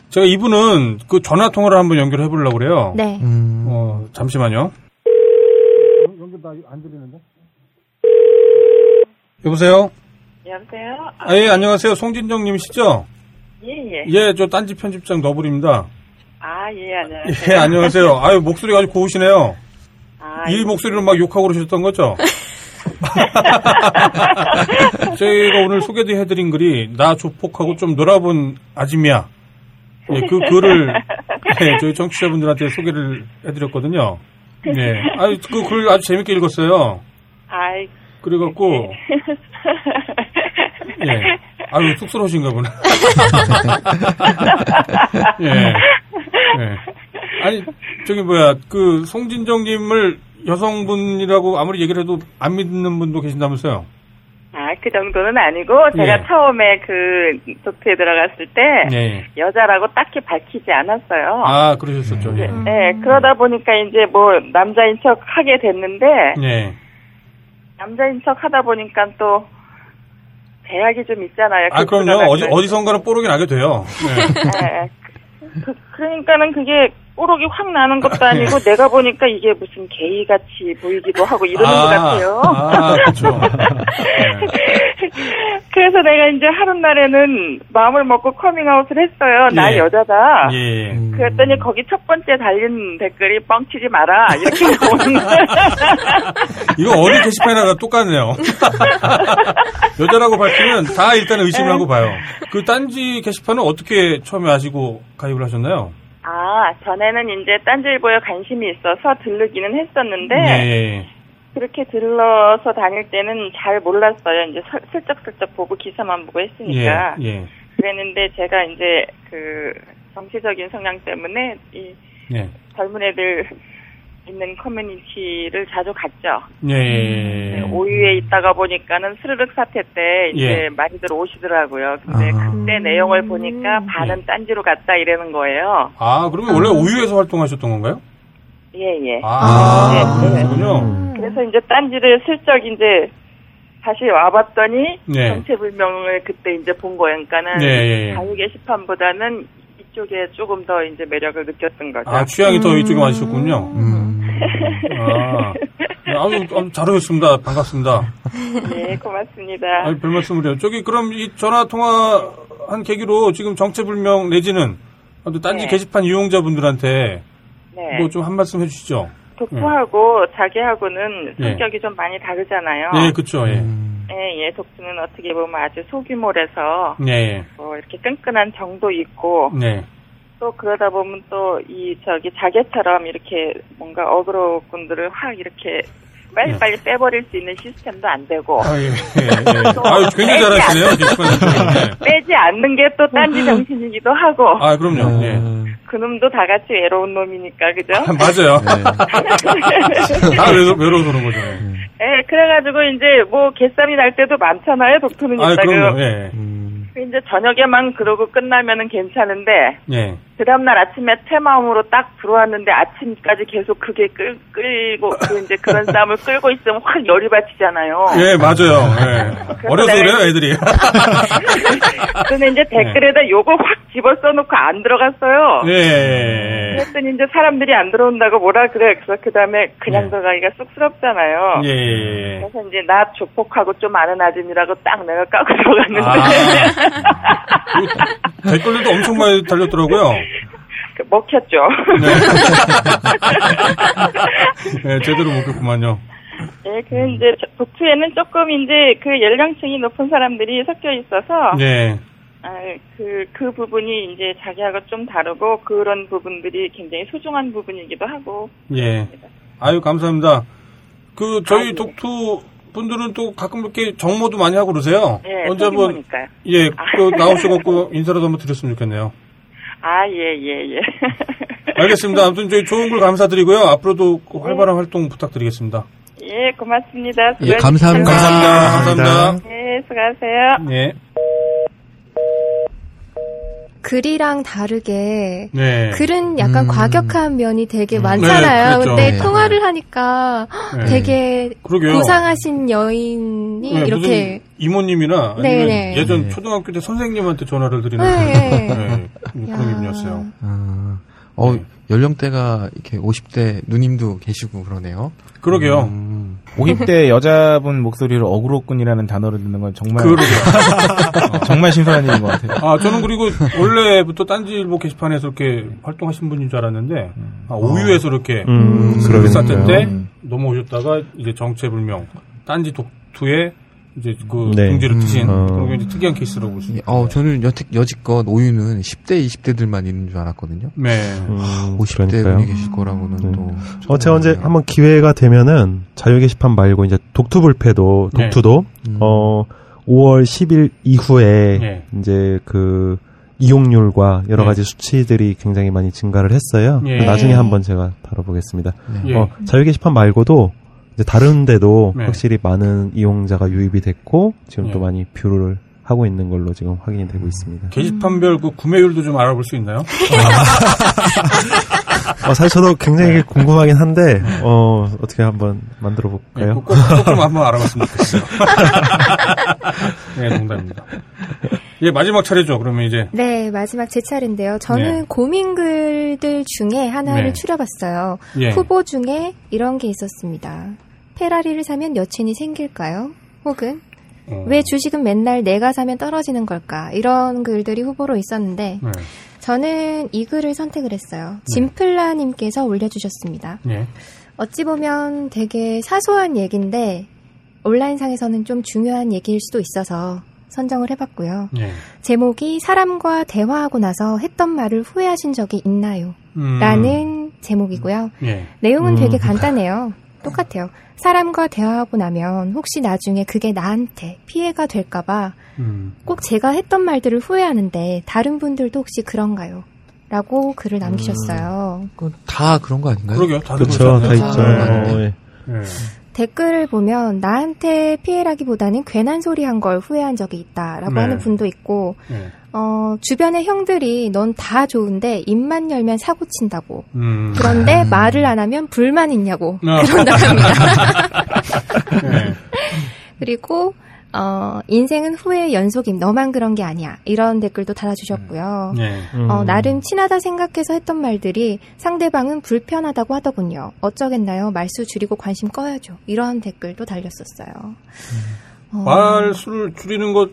제가 이분은 그 전화 통화를 한번 연결해 보려고 그래요. 네. 어, 잠시만요. 연결 나안 들리는데? 여보세요? 여보세요? 아, 예, 안녕하세요. 송진정 님이시죠? 예, 예. 예, 저 딴지 편집장 너블입니다. 아, 예, 안녕하세요. 예, 안녕하세요. 아유, 목소리가 아주 고우시네요. 아, 이 목소리로 막 욕하고 그러셨던 거죠? 저희가 오늘 소개해드린 글이 나 조폭하고 좀 놀아본 아줌이야. 예, 그 글을 예, 저희 청취자분들한테 소개를 해드렸거든요. 예, 아니 그글 아주 재밌게 읽었어요. 아이, 그래갖고 예, 아유 쑥스러우신가 보네. 예, 예. 아니 저기 뭐야 그 송진정님을 여성분이라고 아무리 얘기를 해도 안 믿는 분도 계신다면서요? 아, 그 정도는 아니고, 제가 예. 처음에 그, 도트에 들어갔을 때, 예. 여자라고 딱히 밝히지 않았어요. 아 그러셨었죠. 예. 네, 그러다 보니까 이제 뭐, 남자인 척 하게 됐는데, 예. 남자인 척 하다 보니까 또, 제약이 좀 있잖아요. 아그 그럼요. 어디 때. 어디선가는 뽀록이 나게 돼요. 예. 예, 그, 그러니까는 그게 뽀록이 확 나는 것도 아니고 내가 보니까 이게 무슨 게이 같이 보이기도 하고 이러는 것 같아요. 아, 그렇죠. 그래서 내가 이제 하는 날에는 마음을 먹고 커밍아웃을 했어요. 나 예. 여자다. 예. 그랬더니 거기 첫 번째 달린 댓글이 뻥치지 마라 이렇게 나오는 거야. 이거 어디 게시판이나 똑같네요. 여자라고 밝히면 다 일단 의심을 하고 봐요. 그 딴지 게시판은 어떻게 처음에 아시고 가입을 하셨나요? 아 전에는 이제 딴지일보에 관심이 있어서 들르기는 했었는데 예. 그렇게 들러서 다닐 때는 잘 몰랐어요. 이제 설- 슬쩍슬쩍 보고 기사만 보고 예. 했으니까. 예. 그랬는데 제가 이제 그 정치적인 성향 때문에 이 예. 젊은 애들 있는 커뮤니티를 자주 갔죠. 예. 네, 오유에 있다가 보니까는 스르륵 사태 때 이제 예. 많이들 오시더라고요. 근데 아. 그때 내용을 보니까 반은 딴지로 갔다 이러는 거예요. 아, 그러면 원래 우유에서 활동하셨던 건가요? 예, 예. 아, 네, 네. 그렇군요. 그래서 이제 딴지를 슬쩍 이제 다시 와봤더니 네. 정체불명을 그때 이제 본 거예요. 그러니까는 예, 예, 예. 자유 게시판보다는 이쪽에 조금 더 이제 매력을 느꼈던 거죠. 아, 취향이 더 이쪽에 맞으셨군요. 아, 아주, 아주 잘하셨습니다. 반갑습니다. 네, 고맙습니다. 아, 별 말씀을요. 저기 그럼 이 전화 통화 한 계기로 지금 정체불명 내지는 아무튼 딴지 네. 게시판 이용자분들한테 네. 뭐 좀 한 말씀 해주시죠. 독후하고 자기하고는 예. 성격이 좀 많이 다르잖아요. 예, 그쵸, 예. 예, 예, 독수는 어떻게 보면 아주 소규모라서 네, 뭐 이렇게 끈끈한 정도 있고 네. 또 그러다 보면 또 이 저기 자개처럼 이렇게 뭔가 어그로꾼들을 확 이렇게 빨리빨리 빼버릴 수 있는 시스템도 안 되고 아, 예, 예, 예. 아유, 굉장히 잘하시네요. 네. 빼지 않는 게 또 딴지 정신이기도 하고 아, 그럼요, 예. 그놈도 다 같이 외로운 놈이니까 그죠? 아, 맞아요. 다 외로, 외로워서 그런 거죠. 예, 그래가지고 이제 뭐 개쌈이 날 때도 많잖아요, 독토는 아, 있다고. 그럼요, 예. 그 이제 저녁에만 그러고 끝나면은 괜찮은데 예. 그 다음날 아침에 퇴마음으로 딱 들어왔는데 아침까지 계속 그게 끌, 끌고 그 이제 그런 싸움을 끌고 있으면 확 열이 받치잖아요. 예, 맞아요. 예. 어려서 그래요, 애들이. 근데 이제 댓글에다 요거 확 집어 써놓고 안 들어갔어요. 예. 그랬더니 이제 사람들이 안 들어온다고 뭐라 그래. 그래서 그 다음에 그냥 네. 들어가기가 쑥스럽잖아요. 예, 예, 예. 그래서 이제 나 조폭하고 좀 아는 아줌이라고 딱 내가 까고 들어갔는데 아. 댓글들도 엄청 많이 달렸더라고요. 그 먹혔죠. 예, 제대로 먹겠구만요. 예, 그 이제 저- 독투에는 조금 이제 그 연령층이 높은 사람들이 섞여 있어서 예. 아, 그, 그 부분이 이제 자기하고 좀 다르고 그런 부분들이 굉장히 소중한 부분이기도 하고 예. 아유, 감사합니다. 그, 저희 독투 분들은 또 가끔 이렇게 정모도 많이 하고 그러세요. 예, 언제 한번. 예, 그 나오셔갖고 인사라도 한번 드렸으면 좋겠네요. 아, 예, 예, 예. 알겠습니다. 아무튼 저희 좋은 글 감사드리고요. 앞으로도 그 활발한 활동 부탁드리겠습니다. 예, 고맙습니다. 예, 감사합니다. 감사합니다. 감사합니다. 예, 수고하세요. 예. 글이랑 다르게 네. 글은 약간 음. 과격한 면이 되게 네, 많잖아요. 그렇죠. 근데 네. 통화를 하니까 네. 되게 그러게요. 고상하신 여인이 네, 이렇게 이모님이나 아니면 네네. 예전 초등학교 때 선생님한테 전화를 드리는 네. 네, 그런 기분이었어요. 아, 어, 연령대가 이렇게 50대 누님도 계시고 그러네요. 그러게요. 음. 50대 여자분 목소리로 어그로꾼이라는 단어를 듣는 건 정말. 어, 정말 신선한 일인 것 같아요. 아, 저는 그리고 원래부터 딴지일보 게시판에서 이렇게 활동하신 분인 줄 알았는데, 아, 오유에서 이렇게 음, 스르륵 사태 그러니까요. 때 음. 넘어오셨다가 이제 정체불명, 딴지 독투에 이제 그 네. 중지를 트신 음, 어. 그런 게 이제 특이한 케이스라고 볼수 있습니다. 어, 저는 여태, 여지껏 오유는 10대, 20대들만 있는 줄 알았거든요. 네. 음, 50대 그러니까요. 분이 계실 거라고는 네. 또. 어, 제가 언제 한번 기회가 되면은 자유 게시판 말고 이제 독투 불패도 네. 독투도 음. 어 5월 10일 이후에 네. 이제 그 이용률과 여러 네. 가지 수치들이 굉장히 많이 증가를 했어요. 예. 나중에 한번 제가 다뤄보겠습니다. 예. 어, 자유 게시판 말고도 이제 다른 데도 네. 확실히 많은 이용자가 유입이 됐고 지금 또 예. 많이 view를 하고 있는 걸로 지금 확인이 되고 있습니다. 게시판별 그 구매율도 좀 알아볼 수 있나요? 어, 사실 저도 굉장히 궁금하긴 한데 어, 어떻게 한번 만들어 네, 볼까요? 꼭, 꼭좀 한번 알아봤으면 좋겠어요. 네, 농담입니다. 예, 마지막 차례죠. 그러면 이제 네, 마지막 제 차례인데요. 저는 네. 고민글들 중에 하나를 네. 추려봤어요. 예. 후보 중에 이런 게 있었습니다. 페라리를 사면 여친이 생길까요? 혹은 어, 왜 주식은 맨날 내가 사면 떨어지는 걸까? 이런 글들이 후보로 있었는데 네. 저는 이 글을 선택을 했어요. 진플라님께서 올려주셨습니다. 예. 어찌 보면 되게 사소한 얘기인데 온라인상에서는 좀 중요한 얘기일 수도 있어서 선정을 해봤고요. 예. 제목이 사람과 대화하고 나서 했던 말을 후회하신 적이 있나요? 음. 라는 제목이고요. 예. 내용은 되게 음. 간단해요. 똑같아요. 사람과 대화하고 나면 혹시 나중에 그게 나한테 피해가 될까봐 음. 꼭 제가 했던 말들을 후회하는데 다른 분들도 혹시 그런가요? 라고 글을 남기셨어요. 그건 다 그런 거 아닌가요? 그러게요. 그렇죠, 다. 있죠. 아, 어, 예. 예. 댓글을 보면 나한테 피해라기보다는 괜한 소리 한 걸 후회한 적이 있다라고 네. 하는 분도 있고 예. 어, 주변의 형들이 넌 다 좋은데 입만 열면 사고 친다고. 음. 그런데 말을 안 하면 불만 있냐고 아. 그런다고 합니다. 예. 그리고 어, 인생은 후회의 연속임. 너만 그런 게 아니야. 이런 댓글도 달아주셨고요. 예. 음. 어, 나름 친하다 생각해서 했던 말들이 상대방은 불편하다고 하더군요. 어쩌겠나요? 말수 줄이고 관심 꺼야죠. 이런 댓글도 달렸었어요. 어, 말수를 줄이는 것,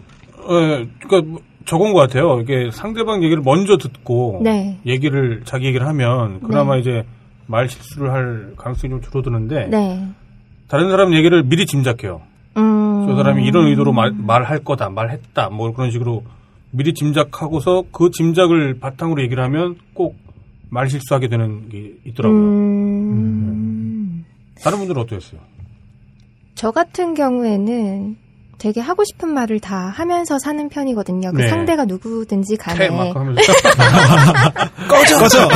예, 그니까, 뭐 적은 것 같아요. 이게 상대방 얘기를 먼저 듣고, 네. 얘기를, 자기 얘기를 하면, 그나마 네. 이제, 말 실수를 할 가능성이 좀 줄어드는데, 네. 다른 사람 얘기를 미리 짐작해요. 음. 저 사람이 이런 의도로 말, 말할 거다, 말했다, 뭐 그런 식으로 미리 짐작하고서 그 짐작을 바탕으로 얘기를 하면 꼭 말 실수하게 되는 게 있더라고요. 음. 다른 분들은 어떠셨어요? 저 같은 경우에는 되게 하고 싶은 말을 다 하면서 사는 편이거든요. 그 네. 상대가 누구든지 간에. 막 하면서. 꺼져! 꺼져!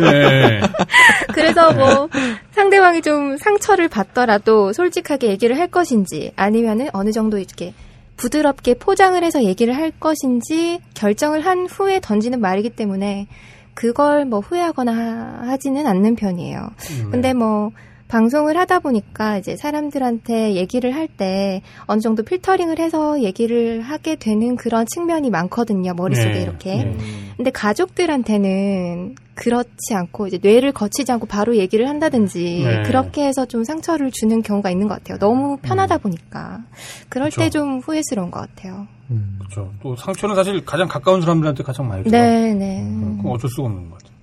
네. 그래서 뭐 상대방이 좀 상처를 받더라도 솔직하게 얘기를 할 것인지 아니면은 어느 정도 이렇게 부드럽게 포장을 해서 얘기를 할 것인지 결정을 한 후에 던지는 말이기 때문에 그걸 뭐 후회하거나 하- 하지는 않는 편이에요. 음, 근데 뭐 방송을 하다 보니까 이제 사람들한테 얘기를 할 때 어느 정도 필터링을 해서 얘기를 하게 되는 그런 측면이 많거든요. 머릿속에 네, 이렇게. 네. 근데 가족들한테는 그렇지 않고 이제 뇌를 거치지 않고 바로 얘기를 한다든지 네. 그렇게 해서 좀 상처를 주는 경우가 있는 것 같아요. 너무 편하다 보니까 그럴 그쵸. 때좀 후회스러운 것 같아요. 음. 그렇죠. 또 상처는 사실 가장 가까운 사람들한테 가장 많이 줘요. 네, 네. 그럼 어쩔 수가 없는 것 같아요.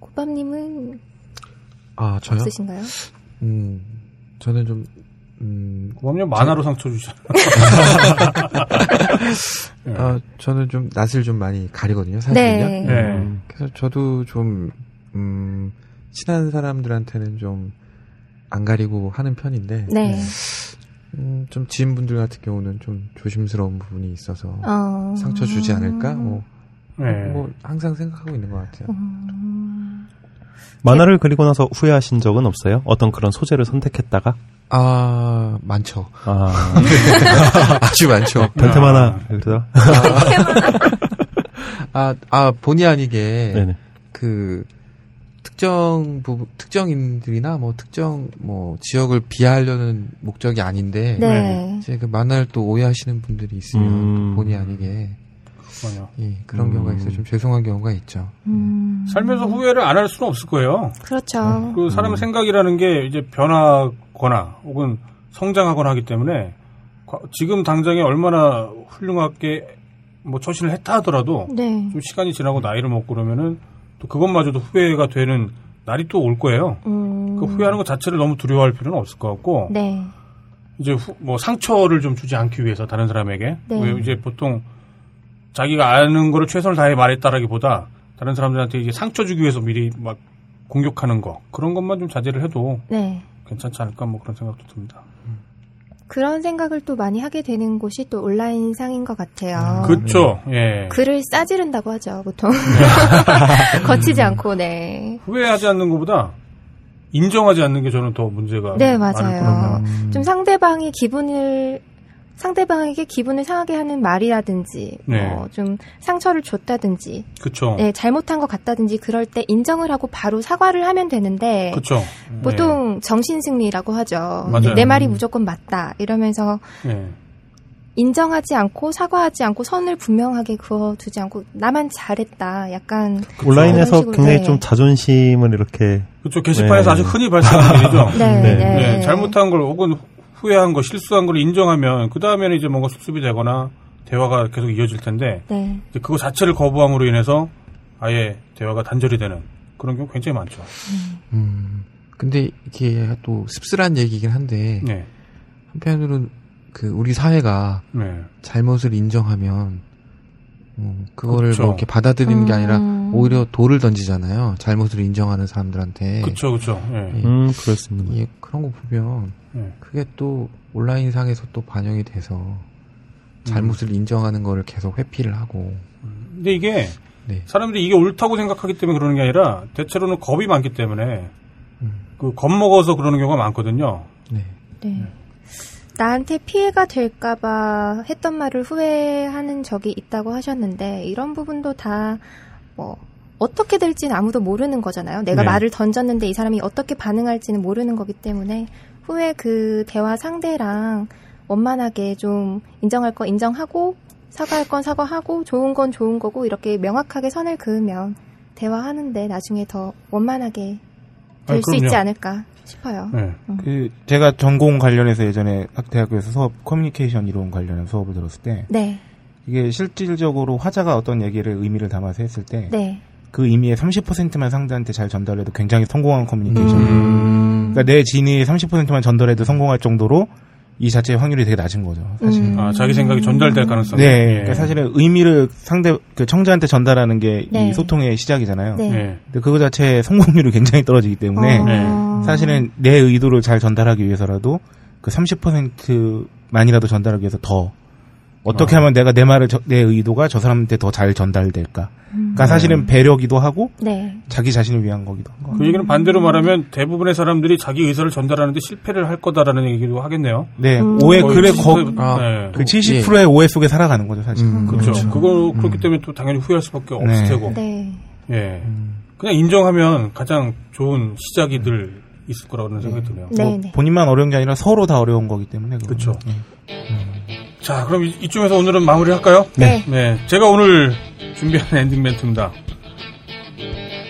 고밥님은 아, 저요? 없으신가요? 음, 저는 좀, 음, 그러면 만화로 상처 주잖아요. 네. 아, 저는 좀 낯을 좀 많이 가리거든요, 사실은요. 네. 네. 그래서 저도 좀, 음, 친한 사람들한테는 좀 안 가리고 하는 편인데, 네. 음, 좀 지인분들 같은 경우는 좀 조심스러운 부분이 있어서 어... 상처 주지 않을까? 뭐, 네. 뭐 항상 생각하고 있는 것 같아요. 음... 만화를 그리고 나서 후회하신 적은 없어요? 어떤 그런 소재를 선택했다가? 아, 많죠. 아, 아주 많죠. 변태 만화, 그래서? 아, 아, 본의 아니게, 네네. 그, 특정 부분, 특정인들이나 뭐 특정 뭐 지역을 비하하려는 목적이 아닌데, 네. 이제 그 만화를 또 오해하시는 분들이 있으면 음. 본의 아니게 그렇군요. 예, 그런 경우가 있어요. 좀 죄송한 경우가 있죠. 음, 살면서 후회를 안 할 수는 없을 거예요. 그렇죠. 그 사람 생각이라는 게 이제 변하거나 혹은 성장하거나 하기 때문에 과- 지금 당장에 얼마나 훌륭하게 뭐 처신을 했다 하더라도 네. 좀 시간이 지나고 나이를 먹고 그러면은 또 그것마저도 후회가 되는 날이 또 올 거예요. 음, 그 후회하는 것 자체를 너무 두려워할 필요는 없을 것 같고 네. 이제 후- 뭐 상처를 좀 주지 않기 위해서 다른 사람에게 네. 왜 이제 보통 자기가 아는 거를 최선을 다해 말했다라기보다 다른 사람들한테 이제 상처 주기 위해서 미리 막 공격하는 거 그런 것만 좀 자제를 해도 네. 괜찮지 않을까 뭐 그런 생각도 듭니다. 그런 생각을 또 많이 하게 되는 곳이 또 온라인 상인 것 같아요. 그렇죠. 예. 글을 싸지른다고 하죠, 보통. 거치지 않고, 네. 후회하지 않는 것보다 인정하지 않는 게 저는 더 문제가 네, 맞아요. 생각해요. 좀 상대방이 기분을, 상대방에게 기분을 상하게 하는 말이라든지, 네. 뭐좀 상처를 줬다든지, 그렇죠. 네, 잘못한 것 같다든지, 그럴 때 인정을 하고 바로 사과를 하면 되는데, 그렇죠. 보통 정신승리라고 하죠. 맞아요. 내 말이 무조건 맞다. 이러면서 예. 인정하지 않고 사과하지 않고 선을 분명하게 그어두지 않고 나만 잘했다. 약간 온라인에서 그런 식으로, 굉장히 네. 좀 자존심을 이렇게 그렇죠. 게시판에서 네. 아주 흔히 발생하는 일이죠. 네, 네. 네. 네, 잘못한 걸 혹은 후회한 거, 실수한 걸 인정하면 그 다음에는 이제 뭔가 수습이 되거나 대화가 계속 이어질 텐데 네. 이제 그거 자체를 거부함으로 인해서 아예 대화가 단절이 되는 그런 경우 굉장히 많죠. 음, 근데 이게 또 씁쓸한 얘기긴 한데 네, 한편으로는 그 우리 사회가 네, 잘못을 인정하면 음, 그거를 그렇죠. 뭐 이렇게 받아들이는 게 아니라 음. 오히려 돌을 던지잖아요. 잘못을 인정하는 사람들한테. 그렇죠, 그렇죠. 예. 예. 음 그렇습니다. 예, 그런 거 보면 예. 그게 또 온라인 상에서 또 반영이 돼서 잘못을 음. 인정하는 거를 계속 회피를 하고. 근데 이게 네. 사람들이 이게 옳다고 생각하기 때문에 그러는 게 아니라 대체로는 겁이 많기 때문에 음. 그 겁먹어서 그러는 경우가 많거든요. 네. 네. 나한테 피해가 될까봐 했던 말을 후회하는 적이 있다고 하셨는데 이런 부분도 다 뭐 어떻게 될지는 아무도 모르는 거잖아요. 내가 네. 말을 던졌는데 이 사람이 어떻게 반응할지는 모르는 거기 때문에 후회 그 대화 상대랑 원만하게 좀 인정할 거 인정하고 사과할 건 사과하고 좋은 건 좋은 거고 이렇게 명확하게 선을 그으면 대화하는데 나중에 더 원만하게 아, 될 수. 있지 않을까 싶어요. 네. 그 제가 전공 관련해서 예전에 학대학교에서 수업 커뮤니케이션 이론 관련한 수업을 들었을 때 네, 이게 실질적으로 화자가 어떤 얘기를 의미를 담아서 했을 때그 네. 의미의 30%만 상대한테 잘 전달해도 굉장히 성공한 커뮤니케이션. 음. 그러니까 내 진의 30%만 전달해도 성공할 정도로 이 자체의 확률이 되게 낮은 거죠. 사실. 음. 아, 자기 생각이 전달될 가능성이. 네, 예. 그러니까 사실은 의미를 상대 그 청자한테 전달하는 게이 네. 소통의 시작이잖아요. 네. 네. 근데 그거 자체의 성공률이 굉장히 떨어지기 때문에 어. 네. 사실은 내 의도를 잘 전달하기 위해서라도 그 30%만이라도 전달하기 위해서 더 어떻게 어. 하면 내가 내 말을 저- 내 의도가 저 사람한테 더 잘 전달될까? 그러니까 사실은 배려기도 하고 네. 자기 자신을 위한 거기도 한 거. 그 얘기는 반대로 말하면 대부분의 사람들이 자기 의사를 전달하는데 실패를 할 거다라는 얘기도 하겠네요. 네, 음. 오해 그래 70%, 거, 아, 네. 그 70%의 오해 속에 살아가는 거죠, 사실. 음, 그렇죠. 그렇죠. 그거 그렇기 때문에 또 당연히 후회할 수밖에 없을 네. 테고. 네. 예. 그냥 인정하면 가장 좋은 시작이 늘 있을 거라는 생각이 드네요. 네, 뭐 네. 본인만 어려운 게 아니라 서로 다 어려운 거기 때문에. 예. 자, 그럼 이- 이쯤에서 오늘은 마무리할까요? 네. 네. 제가 오늘 준비한 엔딩 멘트입니다.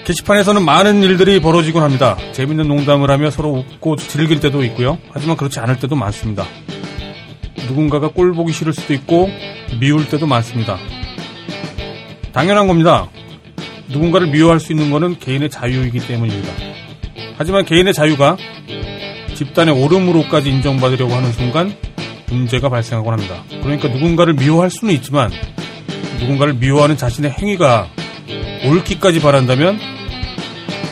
게시판에서는 많은 일들이 벌어지곤 합니다. 재밌는 농담을 하며 서로 웃고 즐길 때도 있고요. 하지만 그렇지 않을 때도 많습니다. 누군가가 꼴 보기 싫을 수도 있고 미울 때도 많습니다. 당연한 겁니다. 누군가를 미워할 수 있는 것은 개인의 자유이기 때문입니다. 하지만 개인의 자유가 집단의 옳음으로까지 인정받으려고 하는 순간 문제가 발생하곤 합니다. 그러니까 누군가를 미워할 수는 있지만 누군가를 미워하는 자신의 행위가 옳기까지 바란다면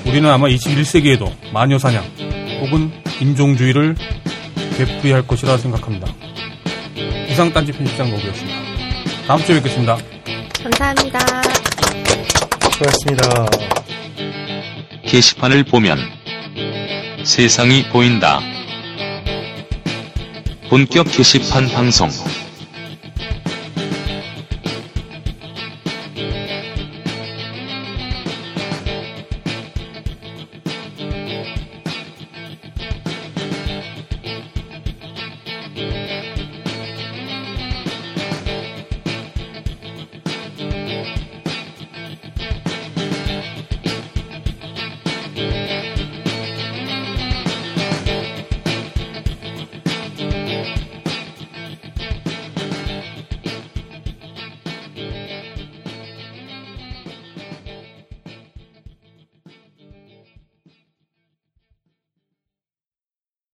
우리는 아마 21세기에도 마녀사냥 혹은 인종주의를 되풀이할 것이라 생각합니다. 이상 딴지 편집장 노구였습니다. 다음 주에 뵙겠습니다. 감사합니다. 수고하셨습니다. 게시판을 보면 세상이 보인다. 본격 게시판 방송